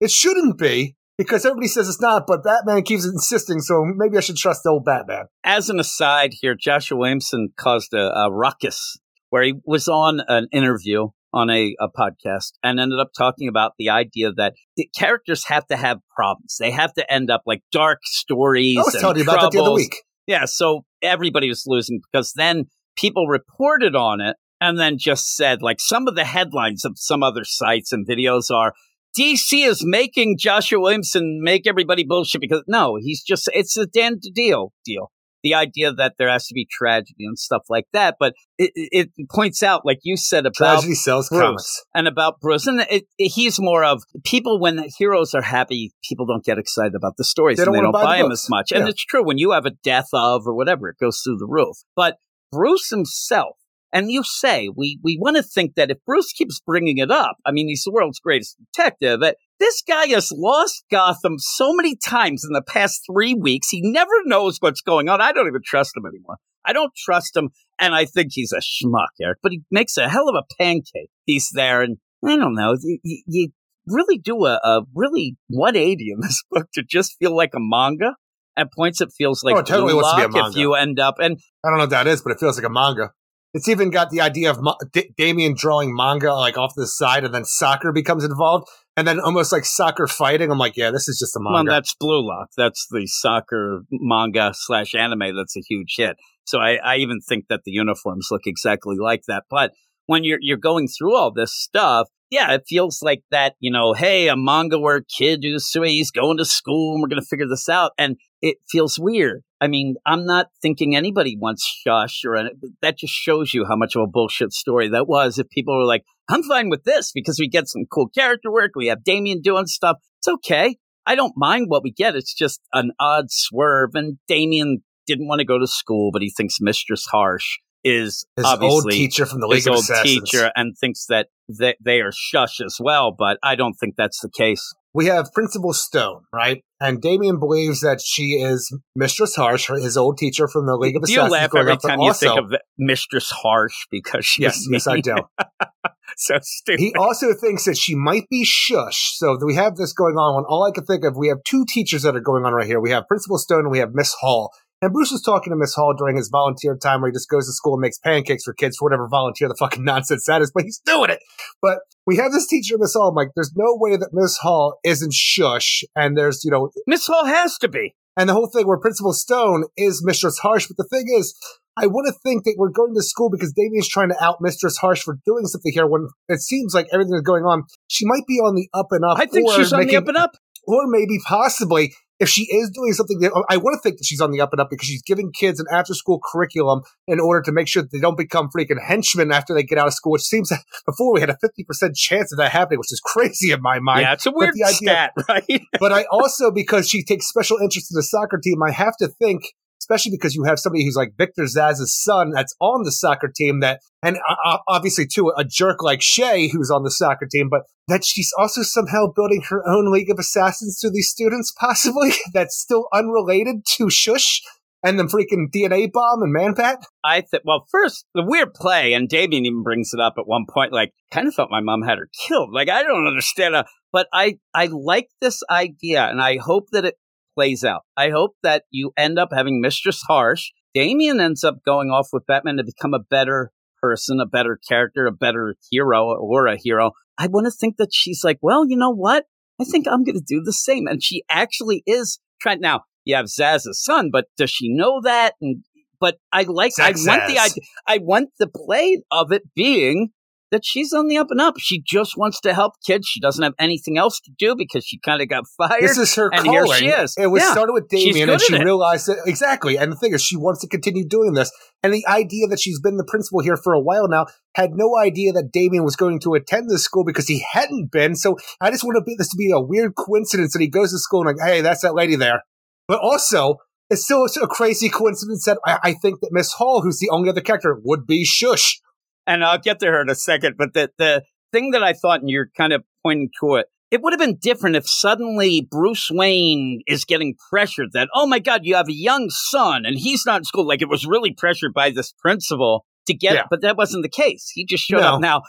it shouldn't be because everybody says it's not, but Batman keeps insisting, so maybe I should trust old Batman. As an aside here, Joshua Williamson caused a, a ruckus where he was on an interview on a, a podcast and ended up talking about the idea that the characters have to have problems. They have to end up like dark stories. I was and telling you about that the other troubles. week. Yeah, so everybody was losing because then people reported on it and then just said like some of the headlines of some other sites and videos are DC is making Joshua Williamson make everybody bullshit because no, he's just it's a Dan deal deal. the idea that there has to be tragedy and stuff like that. But it, it points out, like you said, about Tragedy sells Bruce comics. and about Bruce, and it, it- he's more of people when the heroes are happy, people don't get excited about the stories They and don't they don't buy buy them as much. And it's true when you have a death of or whatever, it goes through the roof. But Bruce himself. And you say we we want to think that if Bruce keeps bringing it up, I mean, he's the world's greatest detective. But this guy has lost Gotham so many times in the past three weeks. He never knows what's going on. I don't even trust him anymore. I don't trust him, and I think he's a schmuck, Eric. But he makes a hell of a pancake. He's there, and I don't know. You, you- really do a, a really 180 in this book to just feel like a manga. At points, it feels like Oh, it totally wants to be a Lock if you end up and I don't know what that is, but it feels like a manga. It's even got the idea of Ma- D- Damien drawing manga like off the side, and then soccer becomes involved, and then almost like soccer fighting. I'm like, yeah, this is just a Well, manga. that's Blue Lock. That's the soccer manga slash anime that's a huge hit. So I, I even think that the uniforms look exactly like that. But when you're you're going through all this stuff, yeah, it feels like that, you know, hey, a manga where a kid who's he's going to school and we're gonna figure this out. And it feels weird. I mean, I'm not thinking anybody wants shush or that just shows you how much of a bullshit story that was. If people were like, I'm fine with this because we get some cool character work, we have Damien doing stuff. It's okay. I don't mind what we get. It's just an odd swerve. And Damien didn't want to go to school, but he thinks Mistress Harsh is His obviously old teacher from the League his of old Assassins. teacher and thinks that they, they are shush as well. But I don't think that's the case. We have Principal Stone, right? And Damien believes that she is Mistress Harsh, his old teacher from the League of Do you Assassins. laugh growing every time you also, think of Mistress Harsh because she's Yes, yes, I do. so stupid. He also thinks that she might be shush. So we have this going on. When all I can think of, we have two teachers that are going on right here. We have Principal Stone and we have Miss Hall. And Bruce was talking to Miss Hall during his volunteer time where he just goes to school and makes pancakes for kids for whatever volunteer the fucking nonsense that is, but he's doing it. But we have this teacher, Miss Hall. I'm like, there's no way that Miss Hall isn't shush. And there's, you know, Miss Hall has to be. and the whole thing where Principal Stone is Mistress Harsh. But the thing is, I want to think that we're going to school because Damien's trying to out Mistress Harsh for doing something here when it seems like everything is going on. She might be on the up and up. I think she's on the up and up. Or maybe possibly if she is doing something that I want to think that she's on the up and up because she's giving kids an after school curriculum in order to make sure that they don't become freaking henchmen after they get out of school, which seems that before we had a 50% chance of that happening, which is crazy in my mind yeah, it's a weird idea- stat, right? but I also, because she takes special interest in the soccer team, I have to think, especially because you have somebody who's like Victor Zsasz's son that's on the soccer team that, and uh, obviously too, a jerk like Shay who's on the soccer team, but that she's also somehow building her own League of Assassins to these students, possibly, that's still unrelated to Shush and the freaking DNA bomb and Man Bat. I think, well, first, the weird play, and Damien even brings it up at one point, like, kind of thought my mom had her killed. Like, I don't understand. But I, I like this idea, and I hope that it plays out. I hope that you end up having Mistress Harsh. Damien ends up going off with Batman to become a better person, a better character, a better hero, or a hero. I want to think that she's like, well, you know what? I think I'm going to do the same. And she actually is trying. Now, you have Zsasz's son, but does she know that? And but I like, I Zach want the. I want the play of it being that she's on the up and up. She just wants to help kids. She doesn't have anything else to do because she kind of got fired. This is her and calling. here she is. It was Yeah. started with Damien, and she it. realized that exactly. And the thing is, she wants to continue doing this. And the idea that she's been the principal here for a while now had no idea that Damien was going to attend this school because he hadn't been. So I just want to be this to be a weird coincidence that he goes to school and like, hey, that's that lady there. But also, it's still a crazy coincidence that I, I think that Miss Hall, who's the only other character, would be Shush. And I'll get to her in a second. But the the thing that I thought, and you're kind of pointing to it, it would have been different if suddenly Bruce Wayne is getting pressured that, oh my God, you have a young son and he's not in school. Like it was really pressured by this principal to get Yeah. it, but that wasn't the case. He just showed No. up. Now,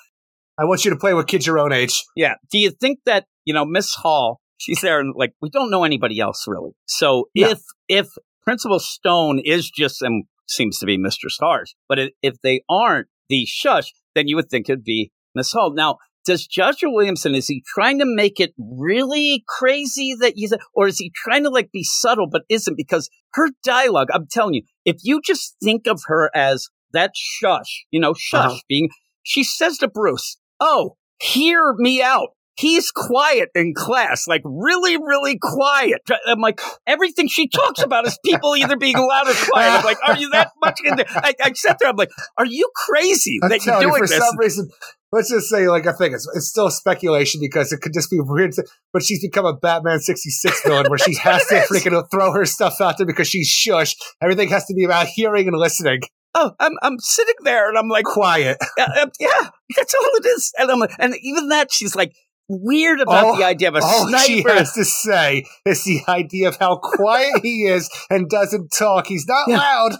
I want you to play with kids your own age. yeah, do you think that you know Miss Hall? She's there, and like we don't know anybody else really. So No. if if Principal Stone is just and seems to be Mr. Stars, but if they aren't the shush, then you would think it'd be Miss Hall. Now, does Joshua Williamson is he trying to make it really crazy that he's, or is he trying to like be subtle but isn't? Because her dialogue, I'm telling you, if you just think of her as that shush, you know, shush Uh-huh. being, she says to Bruce, "Oh, hear me out." He's quiet in class, like really, really quiet. I'm like, everything she talks about is people either being loud or quiet. I'm like, are you that much into? I, I sat there. I'm like, are you crazy I'm that you're telling you, doing for this? some reason, let's just say, like, I think it's, it's still speculation because it could just be weird. to- But she's become a Batman 66 villain where she has to is. freaking throw her stuff out there because she's shush. Everything has to be about hearing and listening. oh, I'm I'm sitting there and I'm like, Quiet. uh, uh, yeah, that's all it is. And I'm like, and even that, she's like weird about All- the idea of a All she sniper. has to say is the idea of how quiet he is and doesn't talk. He's not Yeah. loud,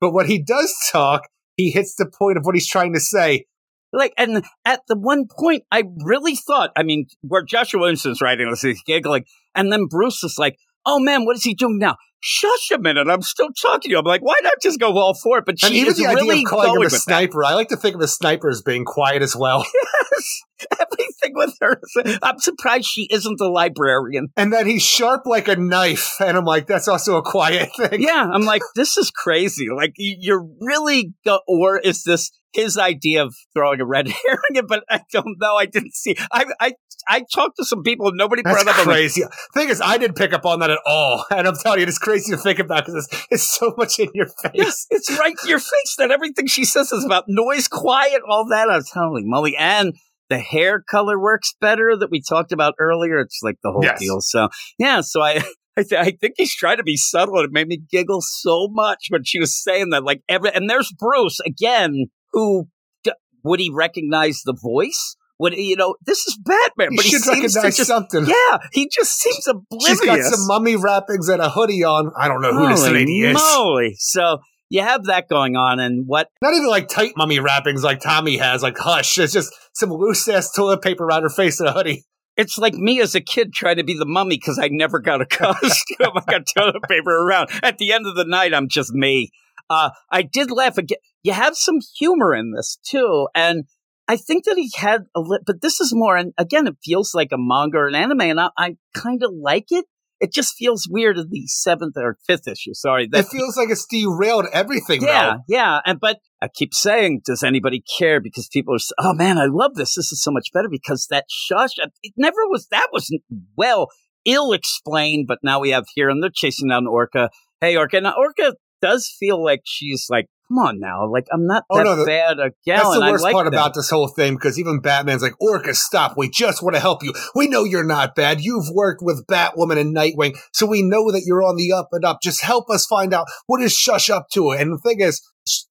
but when he does talk, he hits the point of what he's trying to say. Like, and at the one point, I really thought, I mean, where Joshua Williamson's writing this, he's giggling, and then Bruce is like, oh man, what is he doing now? Shush a minute, I'm still talking to you. I'm like, why not just go all for it? But she and even the idea really of calling him a with that. sniper, I like to think of a sniper as being quiet as well. Everything with her. I'm surprised she isn't a librarian. And then he's sharp like a knife. And I'm like, that's also a quiet thing. Yeah, I'm like, this is crazy. Like, you're really, go- or is this his idea of throwing a red herring? in? It, but I don't know. I didn't see. I I I talked to some people. and Nobody That's brought up. Like, crazy. Thing is, I didn't pick up on that at all. And I'm telling you, it's crazy to think about because it's, it's so much in your face. Yes, it's right to your face that everything she says is about noise, quiet, all that. I was holy Molly And the hair color works better that we talked about earlier. It's like the whole Yes. deal. So, yeah, so I. I, th- I think he's trying to be subtle. and It made me giggle so much when she was saying that. Like every, and there's Bruce again, who d- would he recognize the voice? Would he, you know? This is Batman, You but he should seems to recognize just something. yeah. He just seems oblivious. She's got some mummy wrappings and a hoodie on. I don't know who this Holy lady is. moly! So you have that going on, and what Not even like tight mummy wrappings like Tommy has, like hush. It's just some loose ass toilet paper around her face and a hoodie. It's like me as a kid trying to be the mummy because I never got a costume. I got toilet paper around. At the end of the night, I'm just me. Uh, I did laugh again. You have some humor in this too, and I think that he had a li- but this is more. And again, it feels like a manga or an anime, and I, I kind of like it. It just feels weird in the seventh or fifth issue. Sorry, that It feels like it's derailed everything, yeah, though. yeah. And but I keep saying, does anybody care? Because people are, oh man, I love this. This is so much better because that shush, it never was. That was well ill explained. But now we have here, and they're chasing down Orca. Hey, Orca. Now Orca does feel like she's like, come on now, like I'm not Oh, that no, the- bad a gal. That's the worst like part that. about this whole thing because even Batman's like, Orca, stop. We just want to help you. We know you're not bad. You've worked with Batwoman and Nightwing, so we know that you're on the up and up. Just help us find out what is Shush up to. And the thing is,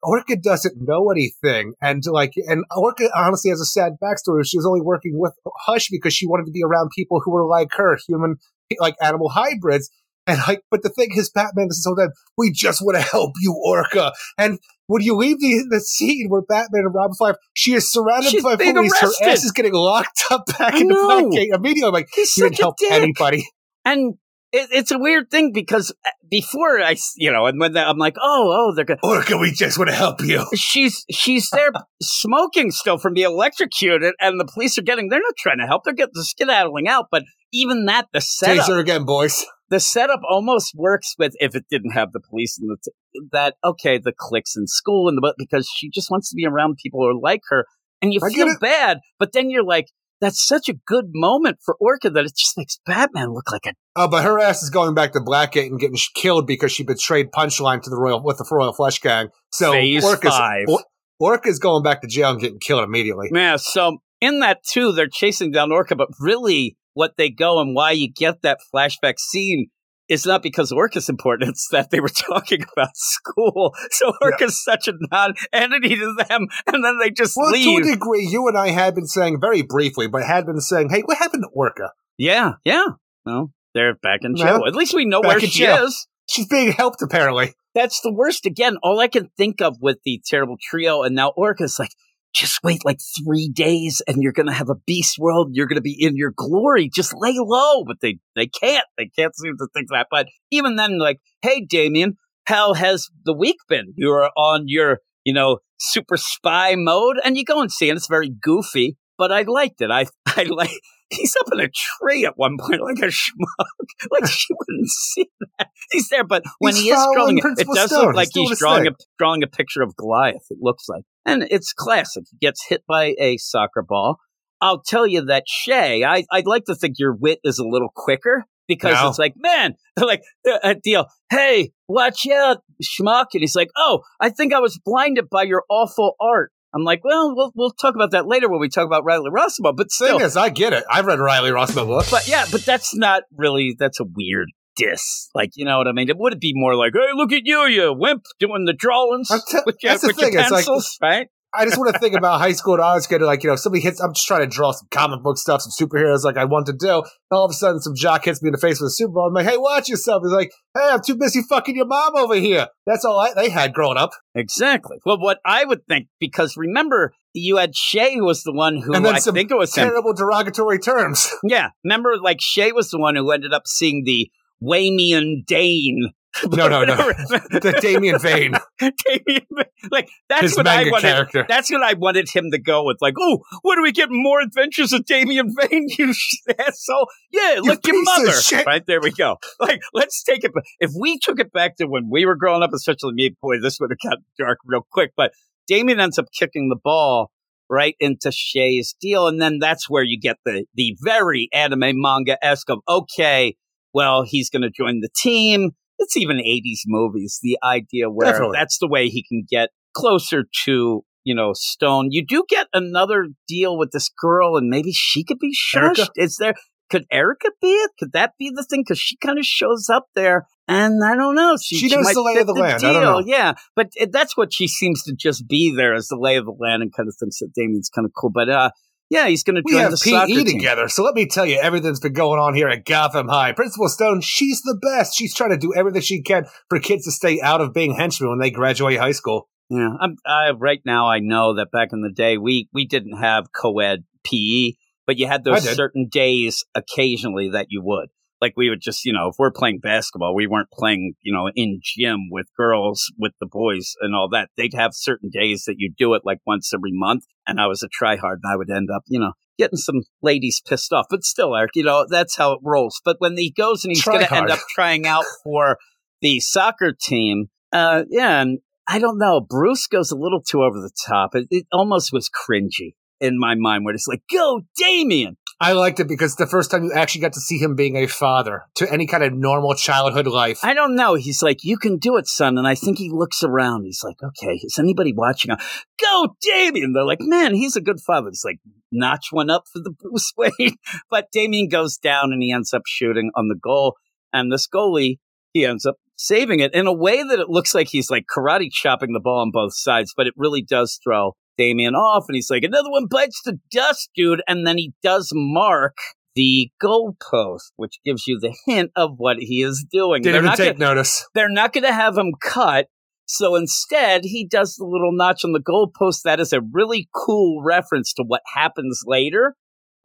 Orca doesn't know anything. And like, and Orca honestly has a sad backstory. She was only working with Hush because she wanted to be around people who were like her, human, like animal hybrids. And like, but the thing is, Batman this whole time, we just want to help you, Orca. And when you leave the, the scene where Batman and Robin fly, she is surrounded She's by police. arrested. Her ass is getting locked up back in the know. Blackgate immediately. I'm like, He's you didn't help dick. anybody. And it, it's a weird thing because uh, before I, you know, and when the, I'm like, oh, oh, they're going Orca, we just want to help you. she's she's there smoking still from being electrocuted, and the police are getting. They're not trying to help. They're getting the skedaddling out. But even that, the setup, Taser again, boys. The setup almost works with if it didn't have the police and the t- that. Okay, the cliques in school and the but because she just wants to be around people who are like her, and you I feel bad. But then you're like, that's such a good moment for Orca that it just makes Batman look like a Oh, but her ass is going back to Blackgate and getting killed because she betrayed Punchline to the Royal with the Royal Flush Gang. So phase Orca's, five. Or- Orca's going back to jail and getting killed immediately. Yeah, so in that too, they're chasing down Orca, but really what they go and why you get that flashback scene is not because Orca's important, it's that they were talking about school. So Orca's such a non-entity to them, and then they just Well, to a degree, you and I had been saying very briefly, but had been saying, "Hey, what happened to Orca? yeah, yeah. Well, they're back in jail. At least we know back where she jail. is. She's being helped apparently." That's the worst. Again, all I can think of with the terrible trio, and now Orca's like, just wait like three days, and you're gonna have a beast world. You're gonna be in your glory. Just lay low. But they they can't. They can't seem to think that. But even then, like, hey, Damien, how has the week been? You're on your you know super spy mode, and you go and see, and it's very goofy. But I liked it. I I like. He's up in a tree at one point, like a schmuck. like she wouldn't see that. He's there, but when He's he is drawing it, it does Stone. look like He's he's drawing a drawing a picture of Goliath. It looks like, and it's classic. He gets hit by a soccer ball. I'll tell you that Shay, I, I'd like to think your wit is a little quicker because No. it's like, man, like uh, a deal. Hey, watch out, schmuck. And he's like, oh, I think I was blinded by your awful art. I'm like, well, we'll we'll talk about that later when we talk about Riley Rossmo. But still, Thing is, I get it. I've read Riley Rossmo book. but yeah, but that's not really. That's a weird diss. Like, you know what I mean? It would be more like, hey, look at you, you wimp, doing the drawings I'm with your, that's the with thing, it's like- pencils, right? I just want to think about high school and I was going to like, you know, somebody hits, I'm just trying to draw some comic book stuff, some superheroes like I want to do. And all of a sudden some jock hits me in the face with a Super Bowl. I'm like, hey, watch yourself. He's like, hey, I'm too busy fucking your mom over here. That's all I, they had growing up. Exactly. Well, what I would think, because remember, you had Shay who was the one who And then I think it was him. Terrible derogatory terms. Yeah, remember, like Shay was the one who ended up seeing the Waymian Dane. No, no, no. the Damien Vane, Damian, like that's his what I wanted. character. That's what I wanted him to go with. Like, oh, what do we get? More adventures of Damian Vane, you asshole. Yeah, look your mother. Right there we go. Like, let's take it. ba- If we took it back to when we were growing up, especially me, boy, this would have got dark real quick. But Damien ends up kicking the ball right into Shay's deal, and then that's where you get the the very anime manga esque of okay, well, he's going to join the team. It's even 80s movies. The idea where Definitely. that's the way he can get closer to you know Stone. You do get another deal with this girl, and maybe she could be Erica? Is there? Could Erica be it? Could that be the thing? Because she kind of shows up there, and I don't know. She, She knows the lay of the land. I don't deal. know. Yeah, but it, that's what she seems to just be there as the lay of the land, and kind of thinks that Damien's kind of cool. But uh, yeah, he's going to join the soccer PE team. together, so let me tell you everything's been going on here at Gotham High. Principal Stone, she's the best. She's trying to do everything she can for kids to stay out of being henchmen when they graduate high school. Yeah, I'm, I, right now I know that back in the day we we didn't have co-ed PE, but you had those certain days occasionally that you would. Like we would just, you know, if we're playing basketball, we weren't playing, you know, in gym with girls, with the boys and all that. They'd have certain days that you do it like once every month. And I was a tryhard and I would end up, you know, getting some ladies pissed off. But still, Eric, you know, that's how it rolls. But when he goes and he's going to end up trying out for the soccer team, uh, yeah, and I don't know. Bruce goes a little too over the top. It, it almost was cringy in my mind, where it's like, "Go, Damien!" I liked it because the first time you actually got to see him being a father to any kind of normal childhood life. I don't know. He's like, "You can do it, son." And I think he looks around. He's like, "Okay, is anybody watching?" Go, Damien! They're like, "Man, he's a good father." He's like, "Notch one up for the Bruce Wayne." but Damien goes down and he ends up shooting on the goal, and this goalie he ends up saving it in a way that it looks like he's like karate chopping the ball on both sides, but it really does throw Damien off. And he's like, another one bites the dust, dude. And then he does mark the goalpost, which gives you the hint of what he is doing. Didn't they're, even not take gonna, notice. they're not going to have him cut. So instead, he does the little notch on the goalpost. That is a really cool reference to what happens later.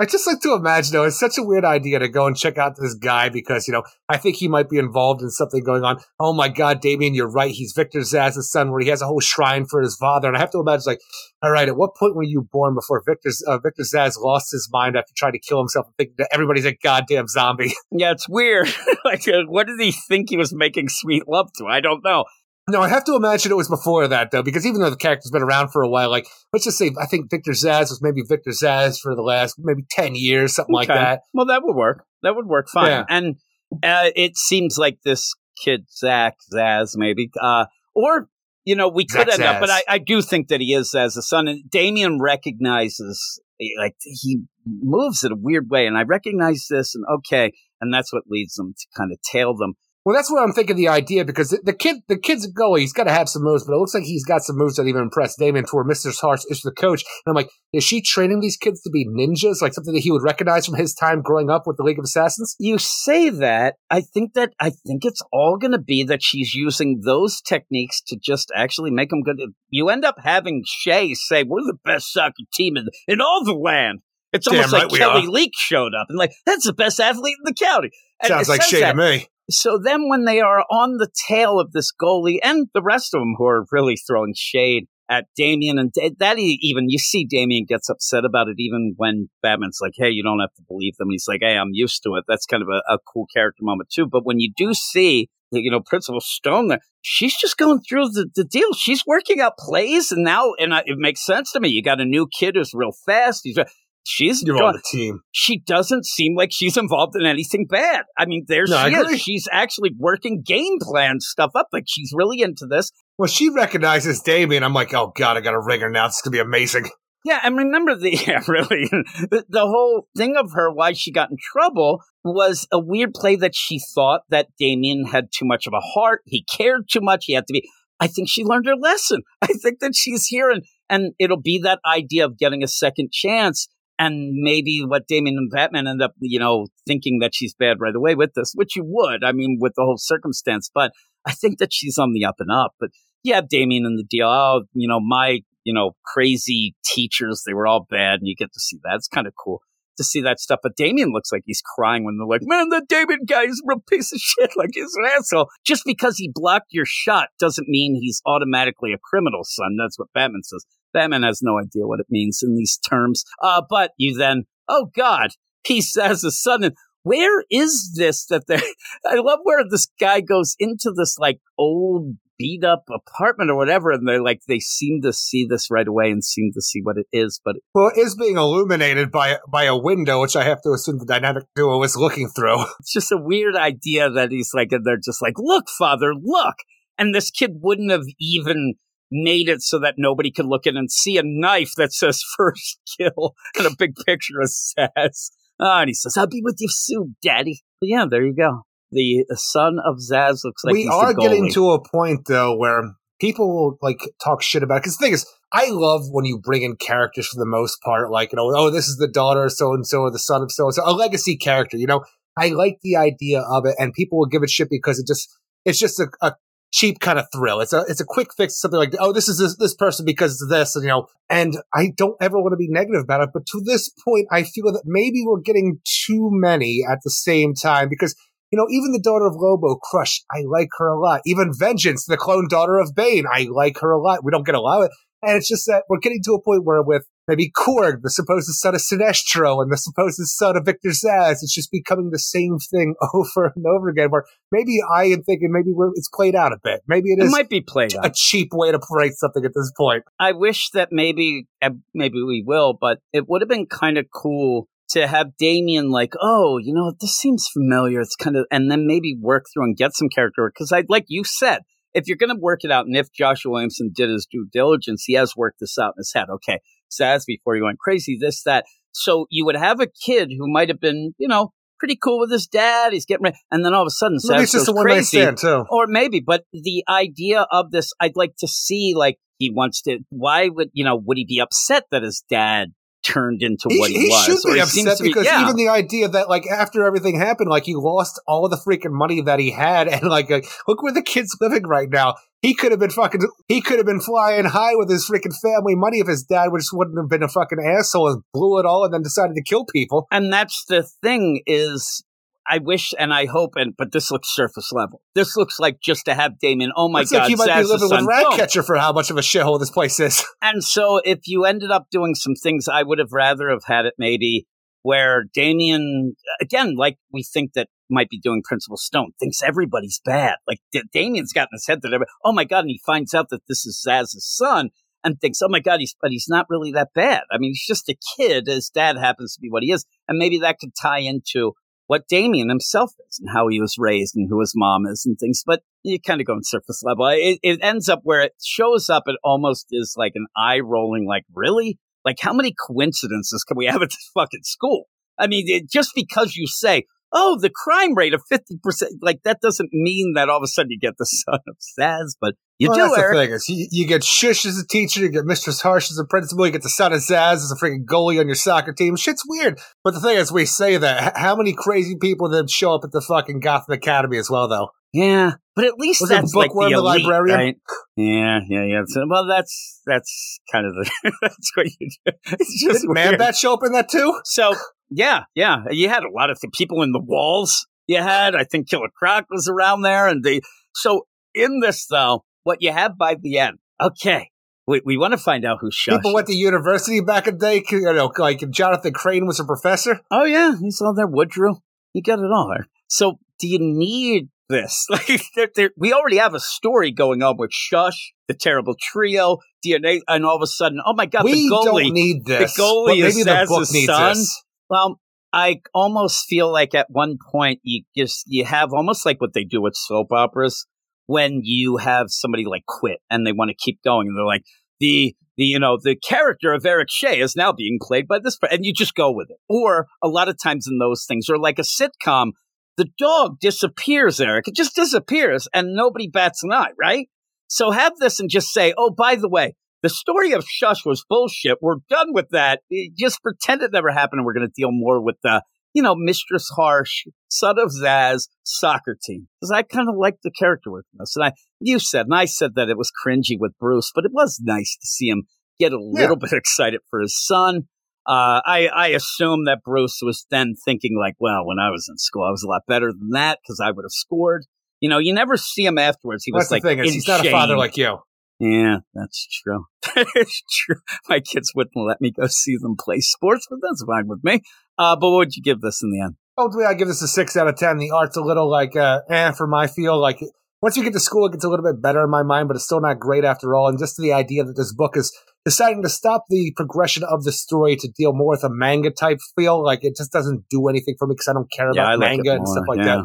I just like to imagine, though, it's such a weird idea to go and check out this guy because, you know, I think he might be involved in something going on. Oh my God, Damien, you're right. He's Victor Zsasz's son, where he has a whole shrine for his father. And I have to imagine, like, all right, at what point were you born before Victor, uh, Victor Zsasz lost his mind after trying to kill himself and thinking that everybody's a goddamn zombie? Yeah, it's weird. like, uh, what did he think he was making sweet love to? I don't know. No, I have to imagine it was before that, though, because even though the character's been around for a while, like, let's just say, I think Victor Zsasz was maybe Victor Zsasz for the last maybe 10 years, something like that. Well, that would work. That would work fine. Yeah. And uh, it seems like this kid, Zach, Zsasz, maybe, uh, or, you know, we could Zach end up, but I, I do think that he is as a son. And Damien recognizes, eh, like, he moves in a weird way. And I recognize this, and okay. And that's what leads them to kind of tail them. Well, that's what I'm thinking the idea because the, the kid, the kid's a goalie. He's got to have some moves, but it looks like he's got some moves that even impress Damian. To where Mr. Harsh is the coach, and I'm like, is she training these kids to be ninjas, like something that he would recognize from his time growing up with the League of Assassins? you say that, I think that I think it's all going to be that she's using those techniques to just actually make them good. You end up having Shay say, "We're the best soccer team in, in all the land." It's Damn almost right like Kelly are. Leak showed up and like that's the best athlete in the county. And Sounds like says Shay that. to me. So then, when they are on the tail of this goalie and the rest of them who are really throwing shade at Damien, and that even you see Damien gets upset about it, even when Batman's like, "Hey, you don't have to believe them." He's like, "Hey, I'm used to it." That's kind of a, a cool character moment too. But when you do see, you know, Principal Stone there, she's just going through the, the deal. She's working out plays, and now, and I, it makes sense to me. You got a new kid who's real fast. He's uh, she's You're on the team. she doesn't seem like she's involved in anything bad. I mean, there No, she is. She's actually working game plan stuff up. Like she's really into this. Well, she recognizes Damien. I'm like, oh god, I got to ring her now. This is gonna be amazing. Yeah, and remember the yeah, really the, the whole thing of her why she got in trouble was a weird play that she thought that Damien had too much of a heart. He cared too much. He had to be. I think she learned her lesson. I think that she's here and and it'll be that idea of getting a second chance. And maybe what Damien and Batman end up, you know, thinking that she's bad right away with this, which you would, I mean, with the whole circumstance. But I think that she's on the up and up. But have Damien in the deal. Oh, you know, my, you know, crazy teachers, they were all bad, and you get to see that. It's kind of cool to see that stuff. But Damien looks like he's crying when they're like, man, that Damien guy is a piece of shit. Like he's an asshole. Just because he blocked your shot doesn't mean he's automatically a criminal, son. That's what Batman says. Batman has no idea what it means in these terms. Uh, but you then, oh God, he says a sudden, where is this that they I love where this guy goes into this like old beat up apartment or whatever, and they're like they seem to see this right away and seem to see what it is, but Well, it is being illuminated by by a window, which I have to assume the dynamic duo is looking through. it's just a weird idea that he's like, and they're just like, look, father, look. And this kid wouldn't have even made it so that nobody could look in and see a knife that says first kill and a big picture of Zsasz. Ah, and he says, I'll be with you soon, daddy. But yeah, there you go. The son of Zsasz looks like we are getting to a point though where people will like talk shit about. Because the thing is, I love when you bring in characters for the most part, like you know, oh, this is the daughter of so and so, or the son of so and so, a legacy character. You know, I like the idea of it, and people will give it shit because it just it's just a, a cheap kind of thrill. It's a it's a quick fix, something like oh, this is this, this person because this, and you know. And I don't ever want to be negative about it, but to this point, I feel that maybe we're getting too many at the same time because you know, even the daughter of Lobo, Crush, I like her a lot. Even Vengeance, the clone daughter of Bane, I like her a lot. We don't get a lot of it. And it's just that we're getting to a point where with maybe Korg, the supposed son of Sinestro and the supposed son of Victor Zsasz, it's just becoming the same thing over and over again. Where maybe I am thinking maybe we're, it's played out a bit. Maybe it It is might be played a out. cheap way to write something at this point. I wish that maybe, maybe we will, but it would have been kind of cool to have Damien like, oh, you know, this seems familiar. It's kind of, and then maybe work through and get some character work. Because I, like you said, if you're going to work it out, and if Joshua Williamson did his due diligence, he has worked this out in his head. Okay, Zsasz before he went crazy, this, that. So you would have a kid who might have been, you know, pretty cool with his dad. He's getting ready, and then all of a sudden, Maybe it's just goes a one night crazy. stand too. Or maybe, but the idea of this, I'd like to see, like, he wants to, why would, you know, would he be upset that his dad turned into He, what he, he was? should be upset be- because yeah. even the idea that like after everything happened, like he lost all the freaking money that he had, and like, like look where the kid's living right now. He could have been fucking. He could have been flying high with his freaking family money if his dad just wouldn't have been a fucking asshole and blew it all and then decided to kill people. and that's the thing is, I wish and I hope, and but this looks surface level. This looks like just to have Damien. Oh my Looks god, like he might Zsasz's be living with. Ratcatcher for how much of a shithole this place is. And so if you ended up doing some things, I would have rather have had it maybe where Damien, again, like we think that might be doing Principal Stone, thinks everybody's bad. Like D- Damien's got in his head that, oh my God, and he finds out that this is Zsasz's son and thinks, oh my God, he's, but he's not really that bad. I mean, he's just a kid. His dad happens to be what he is. And maybe that could tie into what Damien himself is and how he was raised and who his mom is and things. But you kind of go on surface level. It, it ends up where it shows up. It almost is like an eye rolling, like, really? Like, how many coincidences can we have at this fucking school? I mean, it, just because you say, oh, the crime rate of 50%, like, that doesn't mean that all of a sudden you get the son of Zsasz, but you well, do, that's Eric. the thing is you, you get Shush as a teacher, you get Mistress Harsh as a principal, you get the son of Zsasz as a freaking goalie on your soccer team. Shit's weird. But the thing is, we say that. How many crazy people then show up at the fucking Gotham Academy as well, though? Yeah, but at least Was that's like the, Bookworm the librarian? right? Yeah, yeah, yeah. So, well, that's that's kind of the that's what you do. It's just Did Man weird. Bat show up in that too? So yeah, yeah, you had a lot of th- people in the walls. You had, I think, Killer Croc was around there, and they. So in this though, what you have by the end, okay, we we want to find out who shot. People went to university back in the day. You know, like Jonathan Crane was a professor. Oh yeah, he's all there. Woodrow, you got it all there. So do you need this. Like, they're, they're, we already have a story going on with Shush, the terrible trio, DNA, and all of a sudden, oh my god, we the goalie, don't need this. the goalie but maybe is the book needs son. this. Well, I almost feel like at one point you just you have almost like what they do with soap operas when you have somebody like quit and they want to keep going and they're like the the you know the character of Eric Shea is now being played by this and you just go with it. Or a lot of times in those things or like a sitcom the dog disappears, Eric. It just disappears and nobody bats an eye, right? So have this and just say, oh, by the way, the story of Shush was bullshit. We're done with that. Just pretend it never happened. and We're going to deal more with the, you know, Mistress Harsh, son of Zsasz, soccer team. Because I kind of like the character work. And I, you said, and I said that it was cringy with Bruce, but it was nice to see him get a little bit excited for his son. Uh, I, I assume that Bruce was then thinking like, well, when I was in school, I was a lot better than that because I would have scored. You know, you never see him afterwards. He was That's like, the thing is, he's not a father like you. Yeah, that's true. that is true. My kids wouldn't let me go see them play sports, but that's fine with me. Uh, but what would you give this in the end? Ultimately, I give this a six out of ten. The art's a little like uh, eh for my feel. Like once you get to school, it gets a little bit better in my mind, but it's still not great after all. And just the idea that this book is deciding to stop the progression of the story to deal more with a manga type feel, like it just doesn't do anything for me because I don't care Yeah, about like manga and stuff like Yeah. that.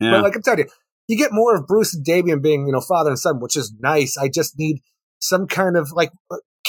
Yeah. But like I'm telling you, you get more of Bruce and Damien being, you know, father and son, which is nice. I just need some kind of like,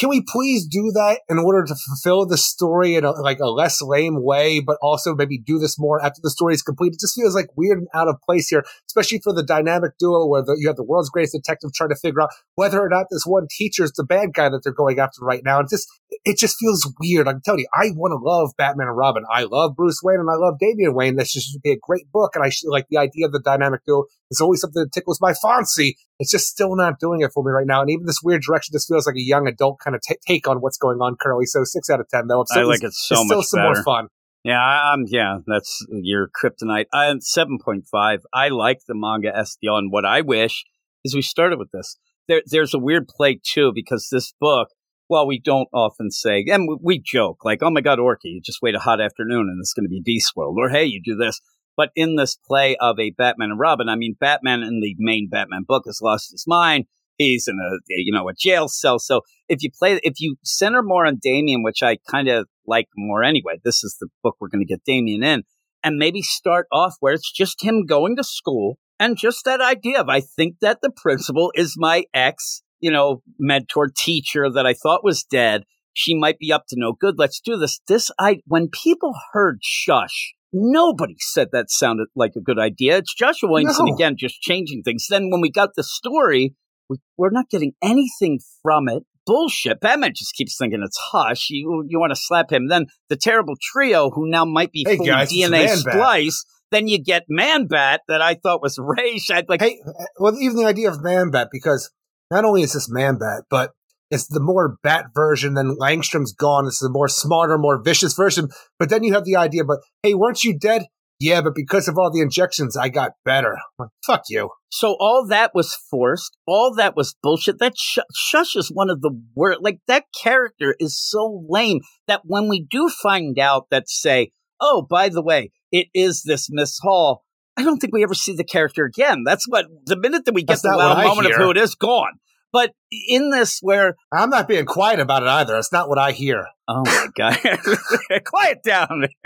can we please do that in order to fulfill the story in a, like a less lame way, but also maybe do this more after the story is complete? It just feels like weird and out of place here, especially for the dynamic duo where the, you have the world's greatest detective trying to figure out whether or not this one teacher is the bad guy that they're going after right now. And just, it just feels weird. I'm telling you, I want to love Batman and Robin. I love Bruce Wayne and I love Damian Wayne. This should be a great book. And I should like the idea of the dynamic duo is always something that tickles my fancy. It's just still not doing it for me right now. And even this weird direction just feels like a young adult kind of t- take on what's going on currently. So six out of 10 though. I still- like it so it's still much some better. more fun. Yeah, I- I'm. Yeah, that's your kryptonite. I'm seven point five. I like the manga SDL, and what I wish is we started with this. There, there's a weird play too because this book. Well, we don't often say, and we, we joke like, "Oh my God, Orky, you just wait a hot afternoon and it's going to be Beast World," or "Hey, you do this." But in this play of a Batman and Robin, I mean, Batman in the main Batman book has lost his mind. He's in a you know a jail cell. So if you play, if you center more on Damien, which I kind of like more anyway, this is the book we're going to get Damien in, and maybe start off where it's just him going to school and just that idea of I think that the principal is my ex, you know, mentor teacher that I thought was dead. She might be up to no good. Let's do this. This I when people heard shush, nobody said that sounded like a good idea. It's Joshua Williamson No. again, just changing things. Then when we got the story, we, we're not getting anything from it. Bullshit. Batman just keeps thinking it's hush. You you want to slap him. Then the terrible trio, who now might be Hey, guys, DNA splice. Then you get Man Bat that I thought was Raish. I'd like, Hey, uh, well, even the idea of Man Bat, because not only is this Man Bat, but it's the more bat version. Then Langstrom's gone. It's the more smarter, more vicious version. But then you have the idea, but hey, weren't you dead? Yeah, but because of all the injections, I got better. Like, Fuck you. So all that was forced. All that was bullshit. That sh- Shush is one of the worst. Like that character is so lame that when we do find out that say, oh, by the way, it is this Miss Hall. I don't think we ever see the character again. That's what the minute that we get That's the not loud what I moment of who it is, gone. But in this, where I'm not being quiet about it either. That's not what I hear. oh my god, quiet down.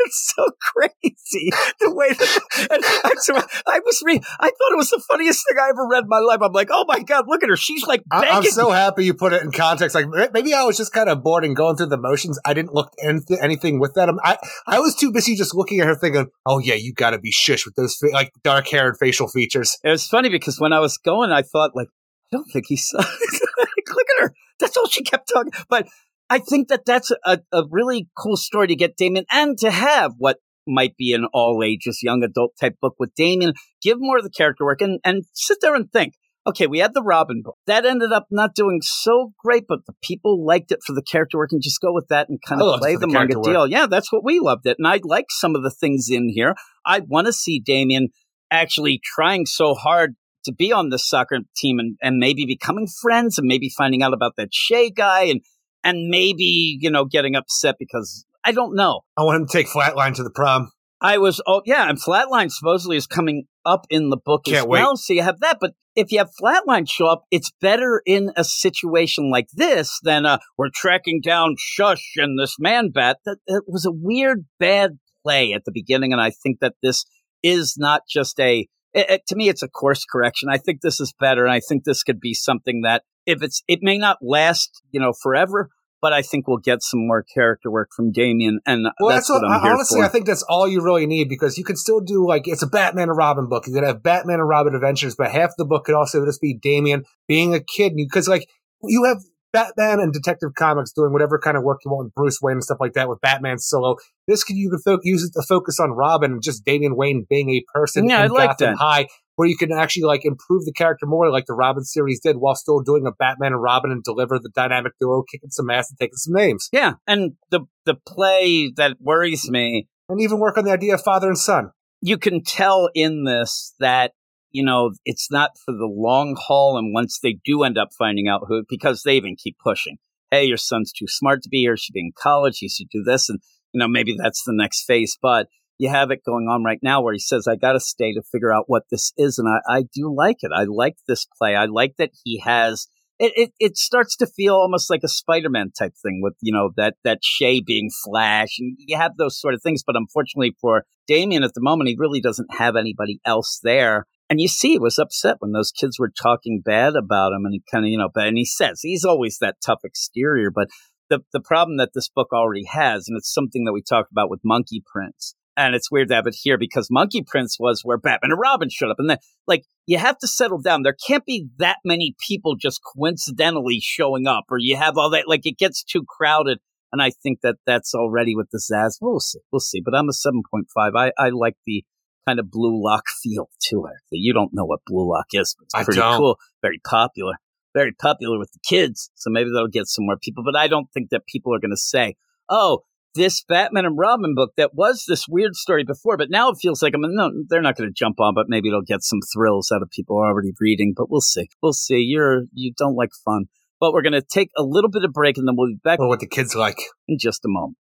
it's so crazy the way that and I, I was re- I thought it was the funniest thing I ever read in my life. I'm like, oh my god, look at her. She's like begging. I'm so happy you put it in context. Like maybe I was just kind of bored and going through the motions. I didn't look into anything with that. I I was too busy just looking at her, thinking, "Oh yeah, you got to be shush with those like dark hair and facial features." It was funny because when I was going, I thought like, I don't think he like, look at her. That's all she kept talking. But I think that that's a, a really cool story to get Damien and to have what might be an all ages young adult type book with Damien. Give more of the character work and, and sit there and think. Okay, we had the Robin book. That ended up not doing so great, but the people liked it for the character work and just go with that and kind of play the the manga deal. Yeah, that's what we loved it. And I like some of the things in here. I want to see Damien actually trying so hard to be on the soccer team and, and maybe becoming friends and maybe finding out about that Shea guy and and maybe, you know, getting upset because I don't know. I want him to take Flatline to the prom. I was, oh, yeah, and Flatline supposedly is coming up in the book Can't as well. wait. So you have that. But if you have Flatline show up, it's better in a situation like this than uh, we're tracking down Shush and this man bat. That it was a weird, bad play at the beginning. And I think that this is not just a, it, it- to me, it's a course correction. I think this is better. And I think this could be something that if it's, it may not last, you know, forever. But I think we'll get some more character work from Damien, and Well, that's, that's, what, what I'm here honestly. I think that's all you really need because you can still do like it's a Batman and Robin book. You could have Batman and Robin adventures, but half the book could also just be Damien being a kid. Because like you have Batman and Detective Comics doing whatever kind of work you want with Bruce Wayne and stuff like that with Batman solo. This could you could fo- use it to focus on Robin and just Damian Wayne being a person Yeah, in I like Gotham that. High. Where you can actually like improve the character more, like the Robin series did, while still doing a Batman and Robin and deliver the dynamic duo, kicking some ass and taking some names, Yeah, and the the play that worries me, and even work on the idea of father and son. you can tell in this that you know it's not for the long haul. And once they do end up finding out who, because they even keep pushing, hey, your son's too smart to be here. Should be in college. He should do this, and you know maybe that's the next phase. But you have it going on right now where he says, "I got to stay to figure out what this is," and I, I do like it. I like this play. I like that he has. It, it it starts to feel almost like a Spider-Man type thing with you know that that Shay being Flash, and you have those sort of things. But unfortunately for Damian at the moment, he really doesn't have anybody else there. And you see, he was upset when those kids were talking bad about him, and he kind of you know, but and he says he's always that tough exterior, but the the problem that this book already has, and it's something that we talked about with Monkey Prince. And it's weird to have it here because Monkey Prince was where Batman and Robin showed up. And then, like, you have to settle down. There can't be that many people just coincidentally showing up, or you have all that. Like, it gets too crowded. And I think that that's already with the Zsasz. We'll see. We'll see. But I'm a 7.5. I, I like the kind of blue lock feel to it. You don't know what blue lock is, but it's pretty cool. Very popular. Very popular with the kids. So maybe that'll get some more people. But I don't think that people are going to say, oh, this Batman and Robin book that was this weird story before, but now it feels like I mean, no, they're not going to jump on, but maybe it'll get some thrills out of people already reading. But we'll see. We'll see. You're you don't like fun, but we're going to take a little bit of break and then we'll be back Or what the kids like. in just a moment.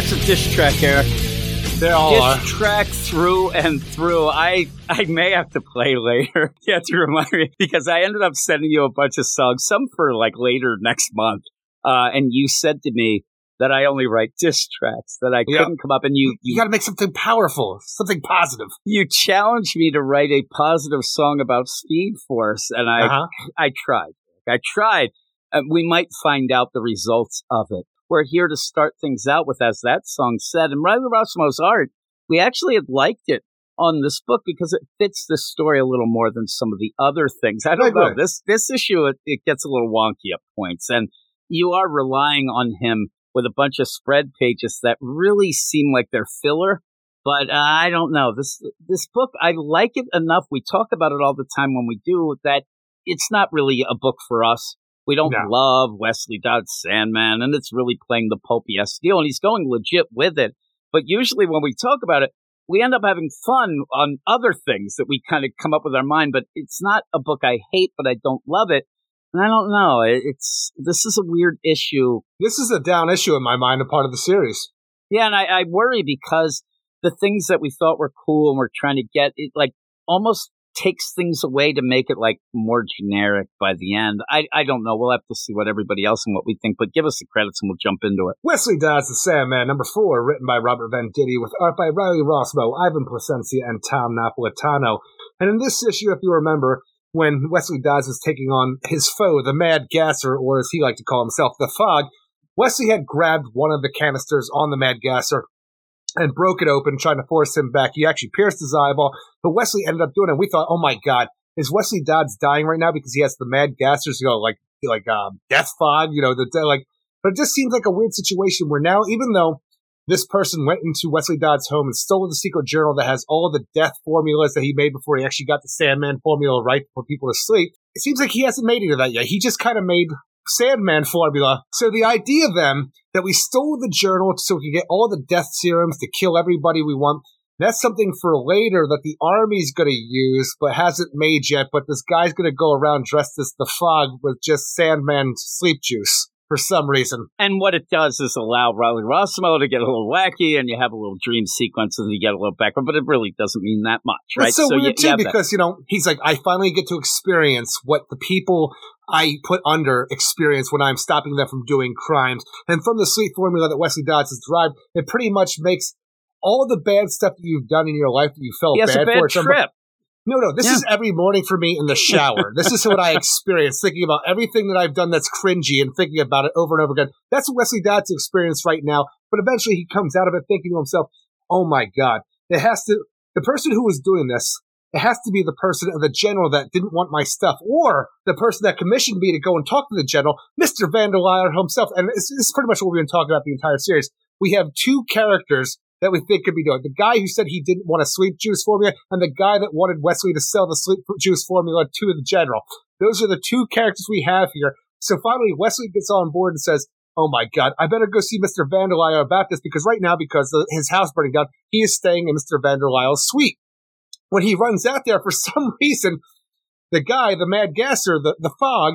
That's a dish track, Eric. All are. Dish track through and through. I I may have to play later. you have to remind me because I ended up sending you a bunch of songs, some for like later next month. Uh, and you said to me that I only write diss tracks, that I Yeah. couldn't come up, and you You you got to make something powerful, something positive. you challenged me to write a positive song about Speed Force, and I Uh-huh. I tried. I tried. Uh, we might find out the results of it. We're here to start things out with, as that song said, and Riley Rossmo's art. We actually had liked it on this book because it fits this story a little more than some of the other things. I don't know. This this issue it, it gets a little wonky at points, and you are relying on him with a bunch of spread pages that really seem like they're filler. But uh, I don't know this this book. I like it enough. We talk about it all the time when we do that. It's not really a book for us. We don't No. love Wesley Dodds Sandman, and it's really playing the pulpy deal, and he's going legit with it. But usually when we talk about it, we end up having fun on other things that we kind of come up with our mind. But it's not a book I hate, but I don't love it. And I don't know. It's this is a weird issue This is a down issue in my mind, a part of the series. yeah, and I, I worry because the things that we thought were cool and we're trying to get it like almost takes things away to make it like more generic by the end. I, I don't know. We'll have to see what everybody else and what we think, but give us the credits and we'll jump into it. Wesley Dodds, The Sandman, number four, written by Robert Venditti, with art by Riley Rossmo, Ivan Plascencia, and Tom Napolitano. And in this issue, if you remember, when Wesley Dodds was taking on his foe, the Mad Gasser, or as he liked to call himself, the Fog, Wesley had grabbed one of the canisters on the Mad Gasser and broke it open, trying to force him back. He actually pierced his eyeball, but Wesley ended up doing it. We thought, oh my god, is Wesley Dodds dying right now because he has the mad gassers, you know, like like um, death fog, you know, the like. But it just seems like a weird situation where now, even though this person went into Wesley Dodds' home and stole the secret journal that has all the death formulas that he made before he actually got the Sandman formula right for people to sleep. It seems like he hasn't made any of that yet. He just kind of made Sandman formula. So the idea then that we stole the journal so we could get all the death serums to kill everybody we want. That's something for later that the army's going to use, but hasn't made yet. But this guy's going to go around dressed as the fog with just Sandman sleep juice for some reason. And what it does is allow Riley Rossmo to get a little wacky, and you have a little dream sequence, and you get a little background. But it really doesn't mean that much, right? It's so, so weird you, too because you know he's like, I finally get to experience what the people I put under experience when I'm stopping them from doing crimes. And from the sleep formula that Wesley Dodds has derived, it pretty much makes all the bad stuff that you've done in your life that you felt he bad, bad for. Trip. No, no, this yeah. is every morning for me in the shower. this is what I experience, thinking about everything that I've done that's cringy and thinking about it over and over again. That's what Wesley Dodds experience right now. But eventually he comes out of it thinking to himself, oh my God, it has to, the person who was doing this, it has to be the person, of the general that didn't want my stuff, or the person that commissioned me to go and talk to the general, Mr. Vanderlyle himself. And this, this is pretty much what we've been talking about the entire series. We have two characters that we think could be doing. The guy who said he didn't want a sleep juice formula and the guy that wanted Wesley to sell the sleep juice formula to the general. Those are the two characters we have here. So finally, Wesley gets on board and says, Oh my God, I better go see Mr. Vanderlyle about this because right now, because the, his house burning down, he is staying in Mr. Vanderlyle's suite. When he runs out there, for some reason, the guy, the mad gasser, the, the fog,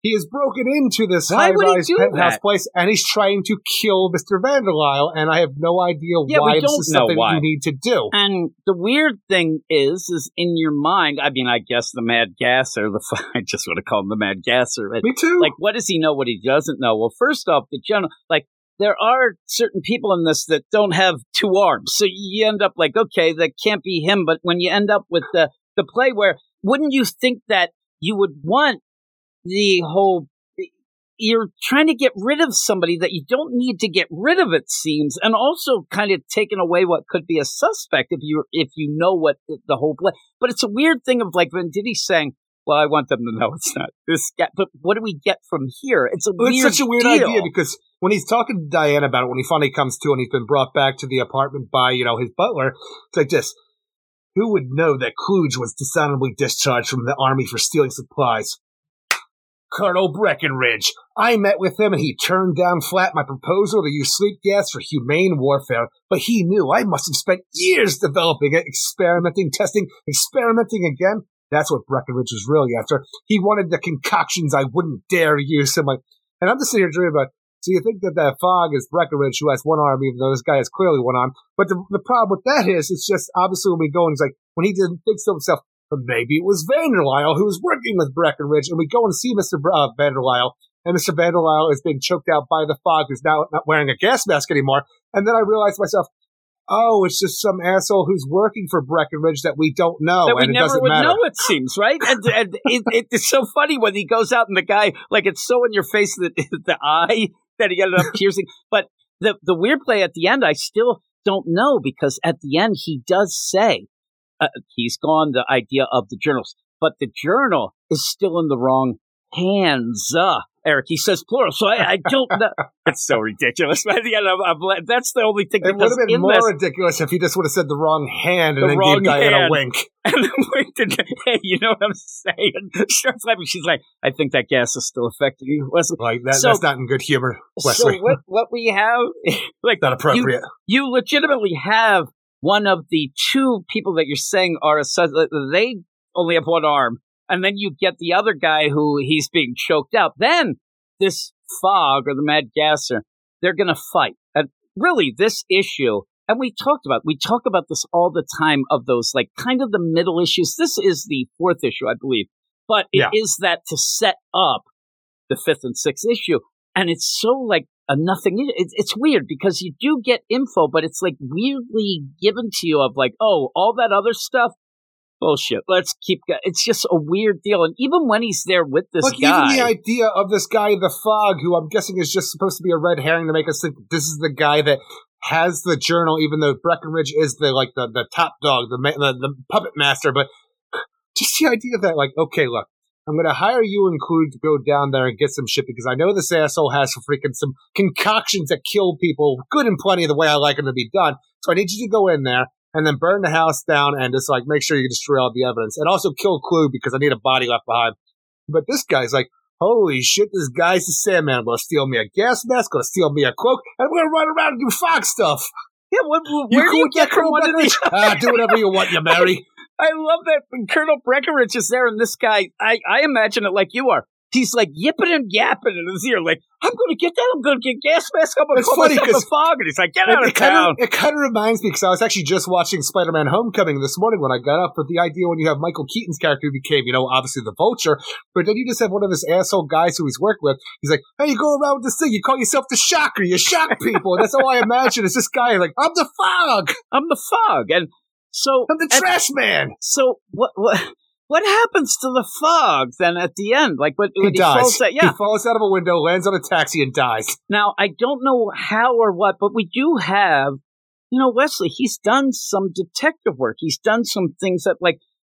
he has broken into this high-rise penthouse that? place, and he's trying to kill Mr. Vanderlyle, and I have no idea yeah, why this is something why. you need to do. And the weird thing is, is in your mind, I mean, I guess the Mad Gasser, the I just want to call him the Mad Gasser. Me too. Like, what does he know? What he doesn't know? Well, first off, the general, like, there are certain people in this that don't have two arms, so you end up like, okay, that can't be him. But when you end up with the the play where, wouldn't you think that you would want the whole you're trying to get rid of somebody that you don't need to get rid of it seems and also kind of taking away what could be a suspect if you if you know what the whole play but it's a weird thing of like Venditti saying well I want them to know it's not this guy but what do we get from here it's a well, weird it's such a weird deal. idea because when he's talking to Diane about it when he finally comes to and he's been brought back to the apartment by you know his butler it's like this who would know that Kluge was dishonorably discharged from the army for stealing supplies Colonel Breckenridge. I met with him and he turned down flat my proposal to use sleep gas for humane warfare, but he knew I must have spent years developing it, experimenting, testing, experimenting again. That's what Breckenridge was really after. He wanted the concoctions I wouldn't dare use. I'm like, and I'm just sitting here dreaming about, so you think that that fog is Breckenridge who has one arm, even though this guy has clearly one arm. But the, the problem with that is, it's just obviously when we go and he's like, when he didn't think to himself, but maybe it was Vanderlyle who was working with Breckenridge, and we go and see Mr. Uh, Vanderlyle, and Mr. Vanderlyle is being choked out by the fog, who's now not wearing a gas mask anymore. And then I realized myself, oh, it's just some asshole who's working for Breckenridge that we don't know, that we and never it doesn't would matter. know. It seems right, and, and it, it's so funny when he goes out and the guy, like, it's so in your face that the eye that he ended up piercing. But the the weird play at the end, I still don't know because at the end he does say uh, he's gone the idea of the journals, but the journal is still in the wrong hands. Uh, Eric, he says plural, so I, I don't know. It's so ridiculous. By the end, I'm, I'm, that's the only thing. It would have been more this, ridiculous if he just would have said the wrong hand and the then gave Diana a wink. And then winked. hey, you know what I'm saying? Starts laughing. She's like, "I think that gas is still affecting you, Wesley." Like that, so, that's not in good humor, Wesley. So what, what we have, like, not appropriate. You, you legitimately have one of the two people that you're saying are a they only have one arm, and then you get the other guy who he's being choked out. Then this fog or the mad gasser, they're going to fight. And really, this issue, and we talked about, we talk about this all the time of those like kind of the middle issues. This is the fourth issue, I believe, but it Yeah. is that to set up the fifth and sixth issue. And it's so like a nothing. It's, it's weird because you do get info, but it's like weirdly given to you of like, oh, all that other stuff. Bullshit. Let's keep. go- It's just a weird deal. And even when he's there with this Like guy, even the idea of this guy, the fog, who I'm guessing is just supposed to be a red herring to make us think this is the guy that has the journal, even though Breckenridge is the like the, the top dog, the, the the puppet master. But just the idea that like, okay, look, I'm going to hire you and Clue to go down there and get some shit because I know this asshole has some freaking some concoctions that kill people good and plenty of the way I like them to be done. So I need you to go in there and then burn the house down and just like make sure you destroy all the evidence and also kill Clue because I need a body left behind. But this guy's like, holy shit, this guy's the Sandman. Gonna steal me a gas mask, gonna steal me a cloak, and I'm gonna run around and do Fox stuff. Yeah, what, where do you get from one of these? ah, do whatever you want, you Mary. I love that Colonel Breckenridge is there, and this guy, I, I imagine it like you are. He's like yipping and yapping in his ear, like, I'm going to get that. I'm going to get gas mask. I'm going to call myself a fog. And he's like, get out of it town. Kinda, it kind of reminds me because I was actually just watching Spider Man Homecoming this morning when I got up with the idea when you have Michael Keaton's character who became, you know, obviously the vulture, but then you just have one of his asshole guys who he's worked with. He's like, hey, you go around with this thing. You call yourself the shocker. You shock people. and that's all I imagine is this guy like, I'm the fog. I'm the fog. And so I'm the trash man. So what? What? What happens to the fog then at the end? Like what? He dies. falls out- yeah. He falls out of a window, lands on a taxi, and dies. Now I don't know how or what, but we do have, you know, Wesley. He's done some detective work. He's done some things that, like,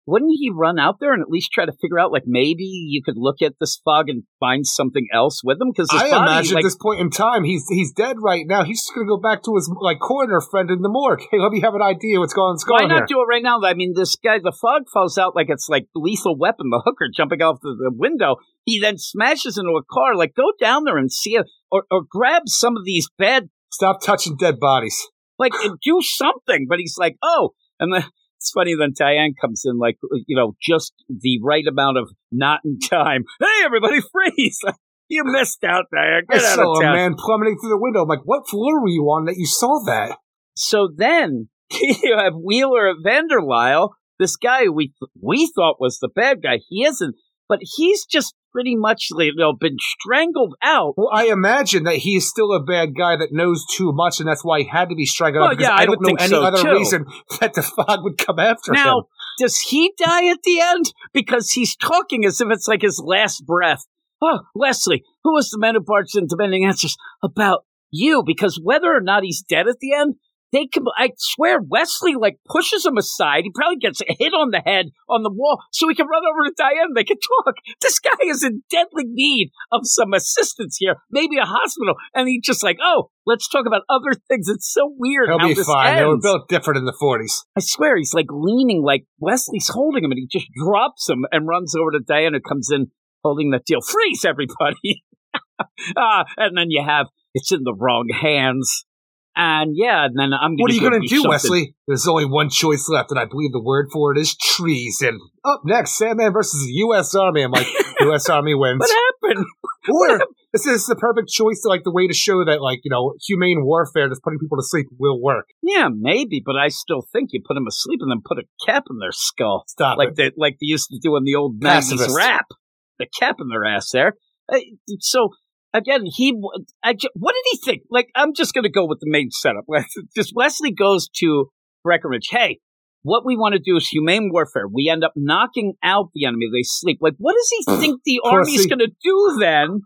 wouldn't he run out there and at least try to figure out, like, maybe you could look at this fog and find something else with him? Because I body, imagine like, at this point in time, he's he's dead right now. He's just gonna go back to his like coroner friend in the morgue. Hey, let me have an idea what's going, what's Why not here. do it right now? I mean, this guy, the fog falls out like it's like lethal weapon, the hooker jumping off the, the window. He then smashes into a car. Like, go down there and see it, or, or grab some of these bad, Stop touching dead bodies. like, do something. But he's like, oh, and then it's funny. Then Diane comes in, like, you know, just the right amount of not in time. Hey, everybody, freeze! you missed out, Diane. I Get out saw of a town. man plummeting through the window. I'm like, what floor were you on that you saw that? So then you have Wheeler Vanderlyle, this guy we we thought was the bad guy. He isn't, but he's just pretty much you know been strangled out. Well, I imagine that he's still a bad guy that knows too much, and that's why he had to be strangled Well, out. Because yeah, I I don't know any so, other too. reason that the fog would come after him. Now, does he die at the end? Because he's talking as if it's like his last breath. Oh, Leslie, who was the man who barged in demanding answers about you? Because whether or not he's dead at the end, they can. I swear, Wesley like pushes him aside. He probably gets hit on the head on the wall, so he can run over to Diane. They can talk. This guy is in deadly need of some assistance here, maybe a hospital, and he's just like, oh, let's talk about other things. It's so weird He'll how be this fine. They were built different in the 40s. I swear he's like leaning, like Wesley's holding him, and he just drops him and runs over to Diana, comes in holding the deal. Freeze, everybody! ah, and then you have it's in the wrong hands, and yeah, and then I'm. Going to. What are you going to do, Wesley? There's only one choice left, and I believe the word for it is treason. Up next, Sandman versus the U.S. Army. I'm like, U.S. Army wins. What happened? Or this is the perfect choice to like the way to show that like you know humane warfare, just putting people to sleep, will work. Yeah, maybe, but I still think you put them asleep and then put a cap in their skull, Stop like it. they like they used to do in the old nineties rap. The cap in their ass there. So again, he. I what did he think? Like, I'm just going to go with the main setup. Just Wesley goes to Breckenridge. Hey, what we want to do is humane warfare. We end up knocking out the enemy. They sleep. Like, what does he think the army's going to do then?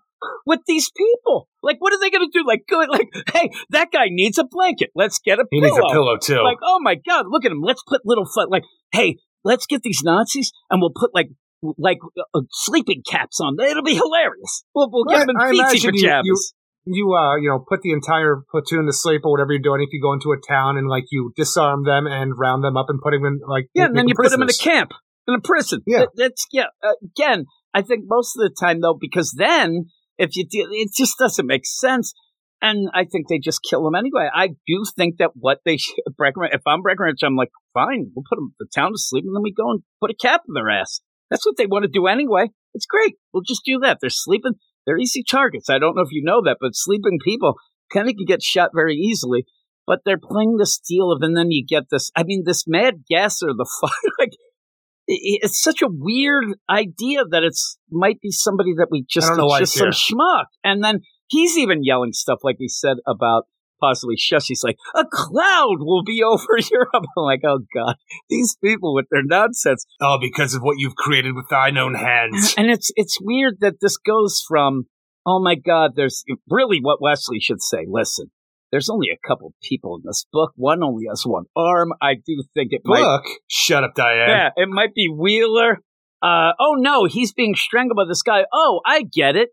With these people, like, what are they going to do? Like, good, like, hey, that guy needs a blanket. Let's get a He pillow. needs a pillow too. Like, oh my god, look at him. Let's put little foot. Like, hey, let's get these Nazis and we'll put like like uh, sleeping caps on. It'll be hilarious. We'll, we'll Well, get them I in feetsy imagine you- pajamas. you uh you know put the entire platoon to sleep or whatever you're doing if you go into a town and like you disarm them and round them up and put them in like yeah, and then you them put them in a camp in a prison. Yeah. That- that's yeah. Uh, again, I think most of the time though, because then if you do, it just doesn't make sense. And I think they just kill them anyway. I do think that what they should, Breckenridge, if I'm Breckenridge, I'm like, fine, we'll put them the town to sleep and then we go and put a cap in their ass. That's what they want to do anyway. It's great. We'll just do that. They're sleeping. They're easy targets. I don't know if you know that, but sleeping people kind of can get shot very easily. But they're playing the deal of, and then you get this. I mean, this mad gasser, the fire, like it's such a weird idea that it's might be somebody that we just I don't know why just some schmuck, and then he's even yelling stuff like he said about possibly shush. He's like, a cloud will be over Europe. I'm like, oh god, these people with their nonsense. oh because of what you've created with thy known hands And it's it's weird that this goes from oh my god, there's really what Wesley should say. Listen, there's only a couple people in this book. One only has one arm. I do think it Book? might. Shut up, Diane. Yeah, it might be Wheeler. Uh, oh no, he's being strangled by this guy. Oh, I get it.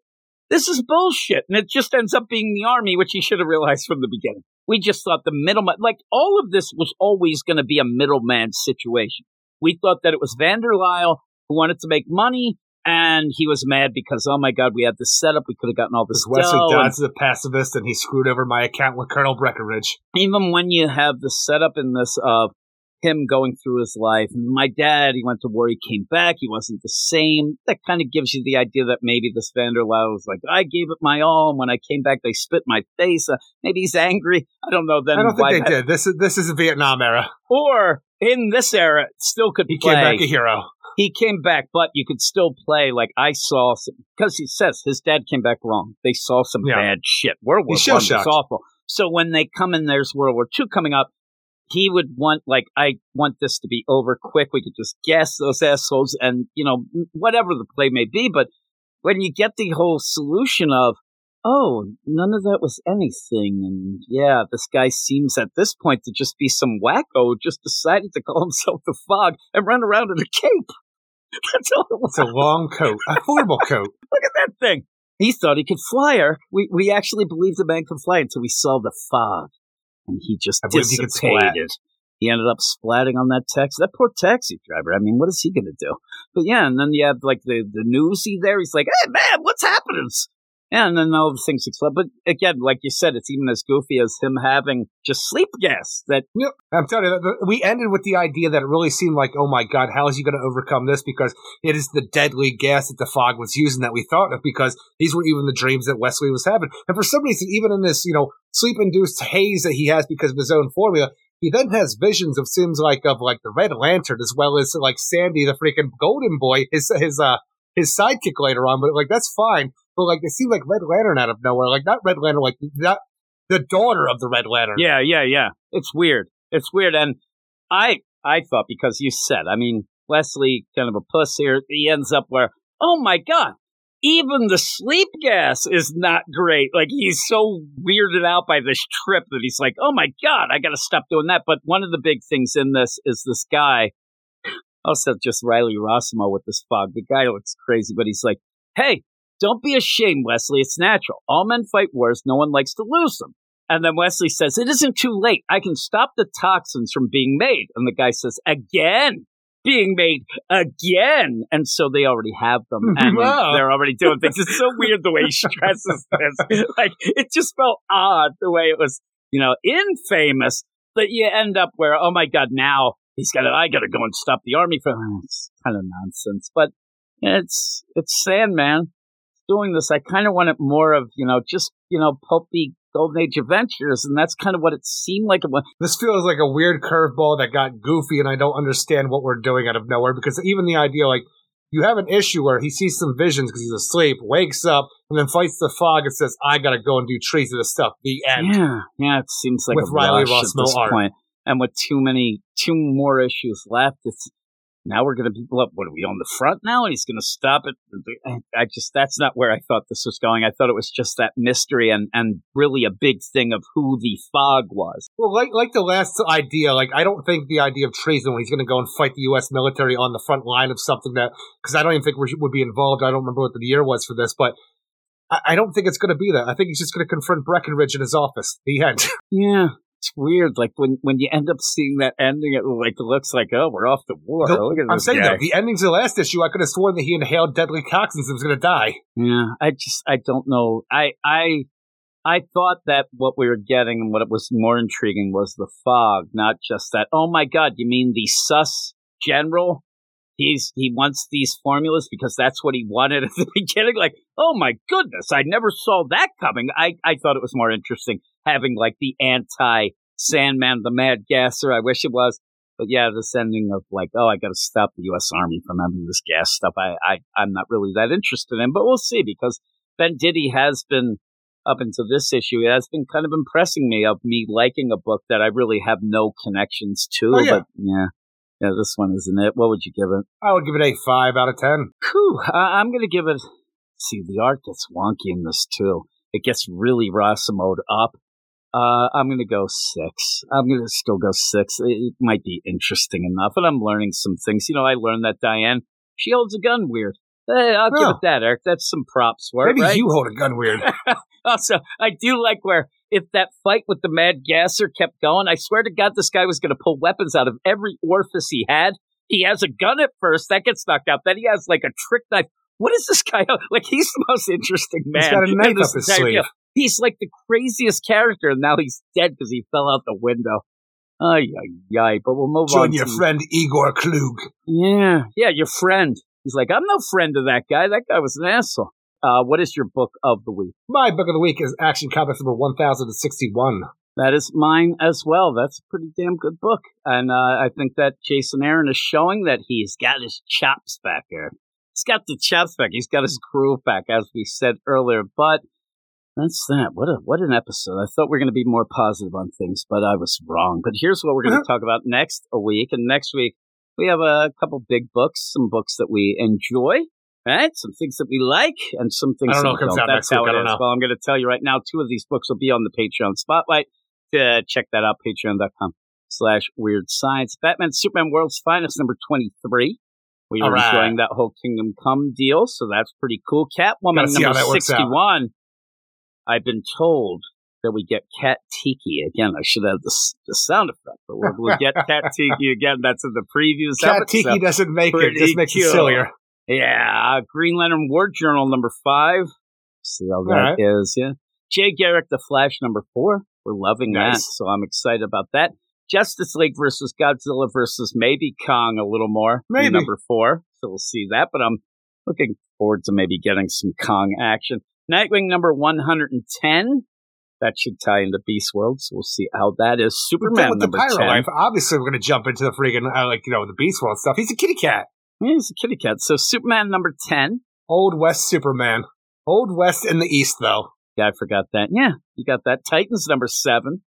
This is bullshit. And it just ends up being the army, which he should have realized from the beginning. We just thought the middleman, like all of this was always going to be a middleman situation. We thought that it was Vanderlyle who wanted to make money and he was mad because, oh my God, we had this setup. We could have gotten all this Wesley Dodds is a pacifist and he screwed over my account with Colonel Breckenridge. even when you have the setup in this of him going through his life, and my dad, he went to war, he came back, he wasn't the same. That kind of gives you the idea that maybe this Vanderlyle was like, I gave it my all, and when I came back, they spit my face. Uh, maybe he's angry. I don't know. Then I don't why think they that- did. This is this is a Vietnam era. Or in this era, it still could He play. came back a hero. he came back, but you could still play like I saw because he says his dad came back wrong. They saw some Yeah. bad shit. World War One was awful. So when they come in, there's World War Two coming up. He would want like I want this to be over quick. We could just gas those assholes, and you know whatever the play may be. But when you get the whole solution of oh, none of that was anything. And yeah, this guy seems at this point to just be some wacko who just decided to call himself the fog and run around in a cape. That's all it was. It's a long coat, a horrible coat. Look at that thing. He thought he could fly her. We, we actually believed the man could fly until we saw the fog. And he just I dissipated. He ended up splatting on that taxi. That poor taxi driver. I mean, what is he going to do? But yeah, and then you have like the, the newsy there. He's like, hey, man, what's happening? And then all the things explode. But again, like you said, it's even as goofy as him having just sleep gas that. I'm telling you, we ended with the idea that it really seemed like, oh my God, how is he going to overcome this? Because it is the deadly gas that the fog was using that we thought of, because these were even the dreams that Wesley was having. And for some reason, even in this, you know, sleep induced haze that he has because of his own formula, he then has visions of seems like of like the Red Lantern as well as like Sandy, the freaking Golden Boy, his his uh his sidekick later on. But like that's fine. But like they seemed like Red Lantern out of nowhere, like not Red Lantern, like not the daughter of the Red Lantern. Yeah, yeah, yeah. It's weird. It's weird, and I I thought because you said, I mean, Leslie kind of a puss here. He ends up where, oh my god, even the sleep gas is not great. Like he's so weirded out by this trip that he's like, oh my god, I got to stop doing that. But one of the big things in this is this guy. Also, just Riley Rossmo with this fog. The guy looks crazy, but he's like, hey. Don't be ashamed, Wesley. It's natural. All men fight wars. No one likes to lose them. And then Wesley says, It isn't too late. I can stop the toxins from being made. And the guy says, Again, being made again. And so they already have them and Wow. they're already doing things. It's so weird the way he stresses this. Like, it just felt odd the way it was, you know, infamous. that you end up where, oh my God, now he's got to, I got to go and stop the army from, it's kind of nonsense. But it's, it's Sandman doing this. I kind of wanted more of, you know, just, you know, pulpy Golden Age adventures, and that's kind of what it seemed like it was. This feels like a weird curveball that got goofy, and I don't understand what we're doing out of nowhere. Because even the idea, like, you have an issue where he sees some visions because he's asleep, wakes up, and then fights the fog and says, "I gotta go and do trees of this stuff." The end. Yeah, yeah, it seems like With a Riley rush at this art. point. And with too many, two more issues left, it's now we're going to be up. What are we on the front now? And he's going to stop it. I- I just that's not where I thought this was going. I thought it was just that mystery and and really a big thing of who the fog was. Well, like like the last idea, like I don't think the idea of treason when he's going to go and fight the U.S. military on the front line of something that because I don't even think we would be involved. I don't remember what the year was for this, but I, I don't think it's going to be that. I think he's just going to confront Breckenridge in his office. The end. Yeah. It's weird, like when, when you end up seeing that ending, it like looks like oh we're off to war. The- I'm saying guy. that the endings the last issue, I could have sworn that he inhaled deadly toxins and was going to die. Yeah, I just I don't know. I I I thought that what we were getting and what it was more intriguing was the fog, not just that. Oh my God, you mean the sus general? He's he wants these formulas because that's what he wanted at the beginning. Like, oh my goodness, I never saw that coming. I I thought it was more interesting having like the anti Sandman, the Mad Gasser. I wish it was. But yeah, this ending of like, oh, I got to stop the U.S. Army from having this gas stuff. I, I, I'm not really that interested in, but we'll see because Venditti has been up until this issue. It has been kind of impressing me of me liking a book that I really have no connections to. Oh, yeah. But yeah, yeah, this one isn't it. What would you give it? I would give it a five out of ten. Whew, I, I'm going to give it. See, the art gets wonky in this too. It gets really Rossimoed up. Uh, I'm going to go six. I'm going to still go six. It might be interesting enough, and I'm learning some things. You know, I learned that Diane she holds a gun weird. Hey, I'll give Oh. it that, Eric. That's some props work, Maybe right? you hold a gun weird. also, I do like where if that fight with the Mad Gasser kept going, I swear to God, this guy was going to pull weapons out of every orifice he had. He has a gun at first, that gets knocked out. Then he has like a trick knife. What is this guy? Like he's the most interesting man. He's got a knife up his sleeve. deal. He's like the craziest character, and now he's dead because he fell out the window. Ay, ay, ay. But we'll move on. Join your to- friend Igor Klug. yeah, yeah, your friend. He's like, I'm no friend of that guy. That guy was an asshole. Uh, what is your book of the week? My book of the week is Action Comics number 1061. That is mine as well. That's a pretty damn good book. And uh, I think that Jason Aaron is showing that he's got his chops back here. He's got the chops back. He's got his groove back, as we said earlier. But that's that. What a what an episode. I thought we are going to be more positive on things, but I was wrong. But here's what we're going to talk about next a week. And next week we have a couple big books, some books that we enjoy. Right, some things that we like, and some things I don't know what comes don't. out That's next how week. I don't is. know. Well, I'm going to tell you right now. Two of these books will be on the Patreon spotlight to check that out, patreon.com slash weird science. Batman Superman World's Finest, number 23. We All are right. enjoying that whole Kingdom Come deal, so that's pretty cool. Catwoman, number that works out. 61. I've been told that we get Cat Tiki again. I should have the, the sound effect, but we'll, we'll get Cat Tiki again. That's in the previews. Cat. Tiki doesn't make it, just makes it sillier. Yeah, Green Lantern War Journal number five. See how that is. right. Yeah. Jay Garrick, The Flash number four. We're loving that, so I'm excited about that. Justice League versus Godzilla versus maybe Kong a little more. Maybe. number four. So we'll see that, but I'm looking forward to maybe getting some Kong action. Nightwing number 110. That should tie into Beast World, so we'll see how that is. Superman with the number Pyro 10. Life, obviously we're going to jump into the freaking, uh, like, you know, the Beast World stuff. He's a kitty cat. Yeah, he's a kitty cat. So Superman number 10. Old West Superman. Old West in the East, though. Yeah, I forgot that. Yeah, you got that. Titans number seven.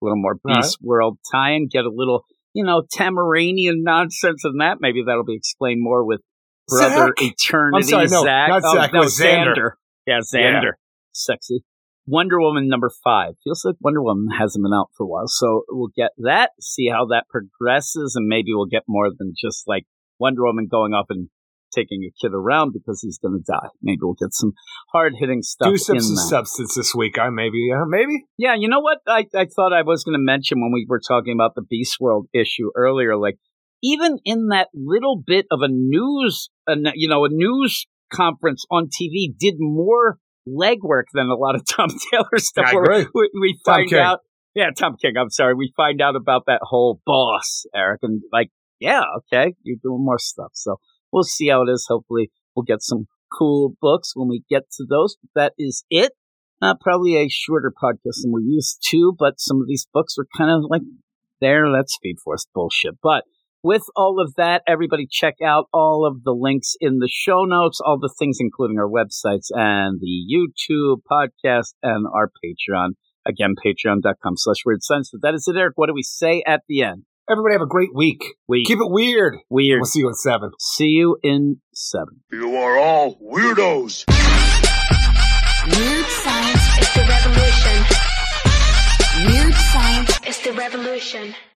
A little more Beast World tie-in. get a little, you know, Tamaranian nonsense in that. Maybe that'll be explained more with Brother Zach. Eternity. I'm sorry, no, Zach. not oh, no, was Xander. Yeah, Xander. Sexy. Wonder Woman number five. Feels like Wonder Woman hasn't been out for a while. So we'll get that, see how that progresses, and maybe we'll get more than just like Wonder Woman going up and taking a kid around because he's going to die. Maybe we'll get some hard hitting stuff Do some, substance this week. I maybe, uh, maybe. Yeah, you know what? I, I thought I was going to mention when we were talking about the Beast World issue earlier. Like, even in that little bit of a news, you know, a news conference on TV did more legwork than a lot of Tom Taylor stuff. Agree. We, we Tom find King. out, yeah, Tom King. I'm sorry. We find out about that whole boss, Eric, and like, yeah, okay, you're doing more stuff. So we'll see how it is. Hopefully, we'll get some cool books when we get to those. That is it. Uh, probably a shorter podcast than we're used to, but some of these books are kind of like there. That's Speed Force bullshit. But with all of that, everybody check out all of the links in the show notes, all the things, including our websites and the YouTube podcast and our Patreon. Again, patreon.com slash weird science. But that is it, Eric. What do we say at the end? Everybody have a great week. We Keep it weird. weird. We'll see you in seven. See you in seven. You are all weirdos. Weird science is the revolution. Weird science It's the revolution.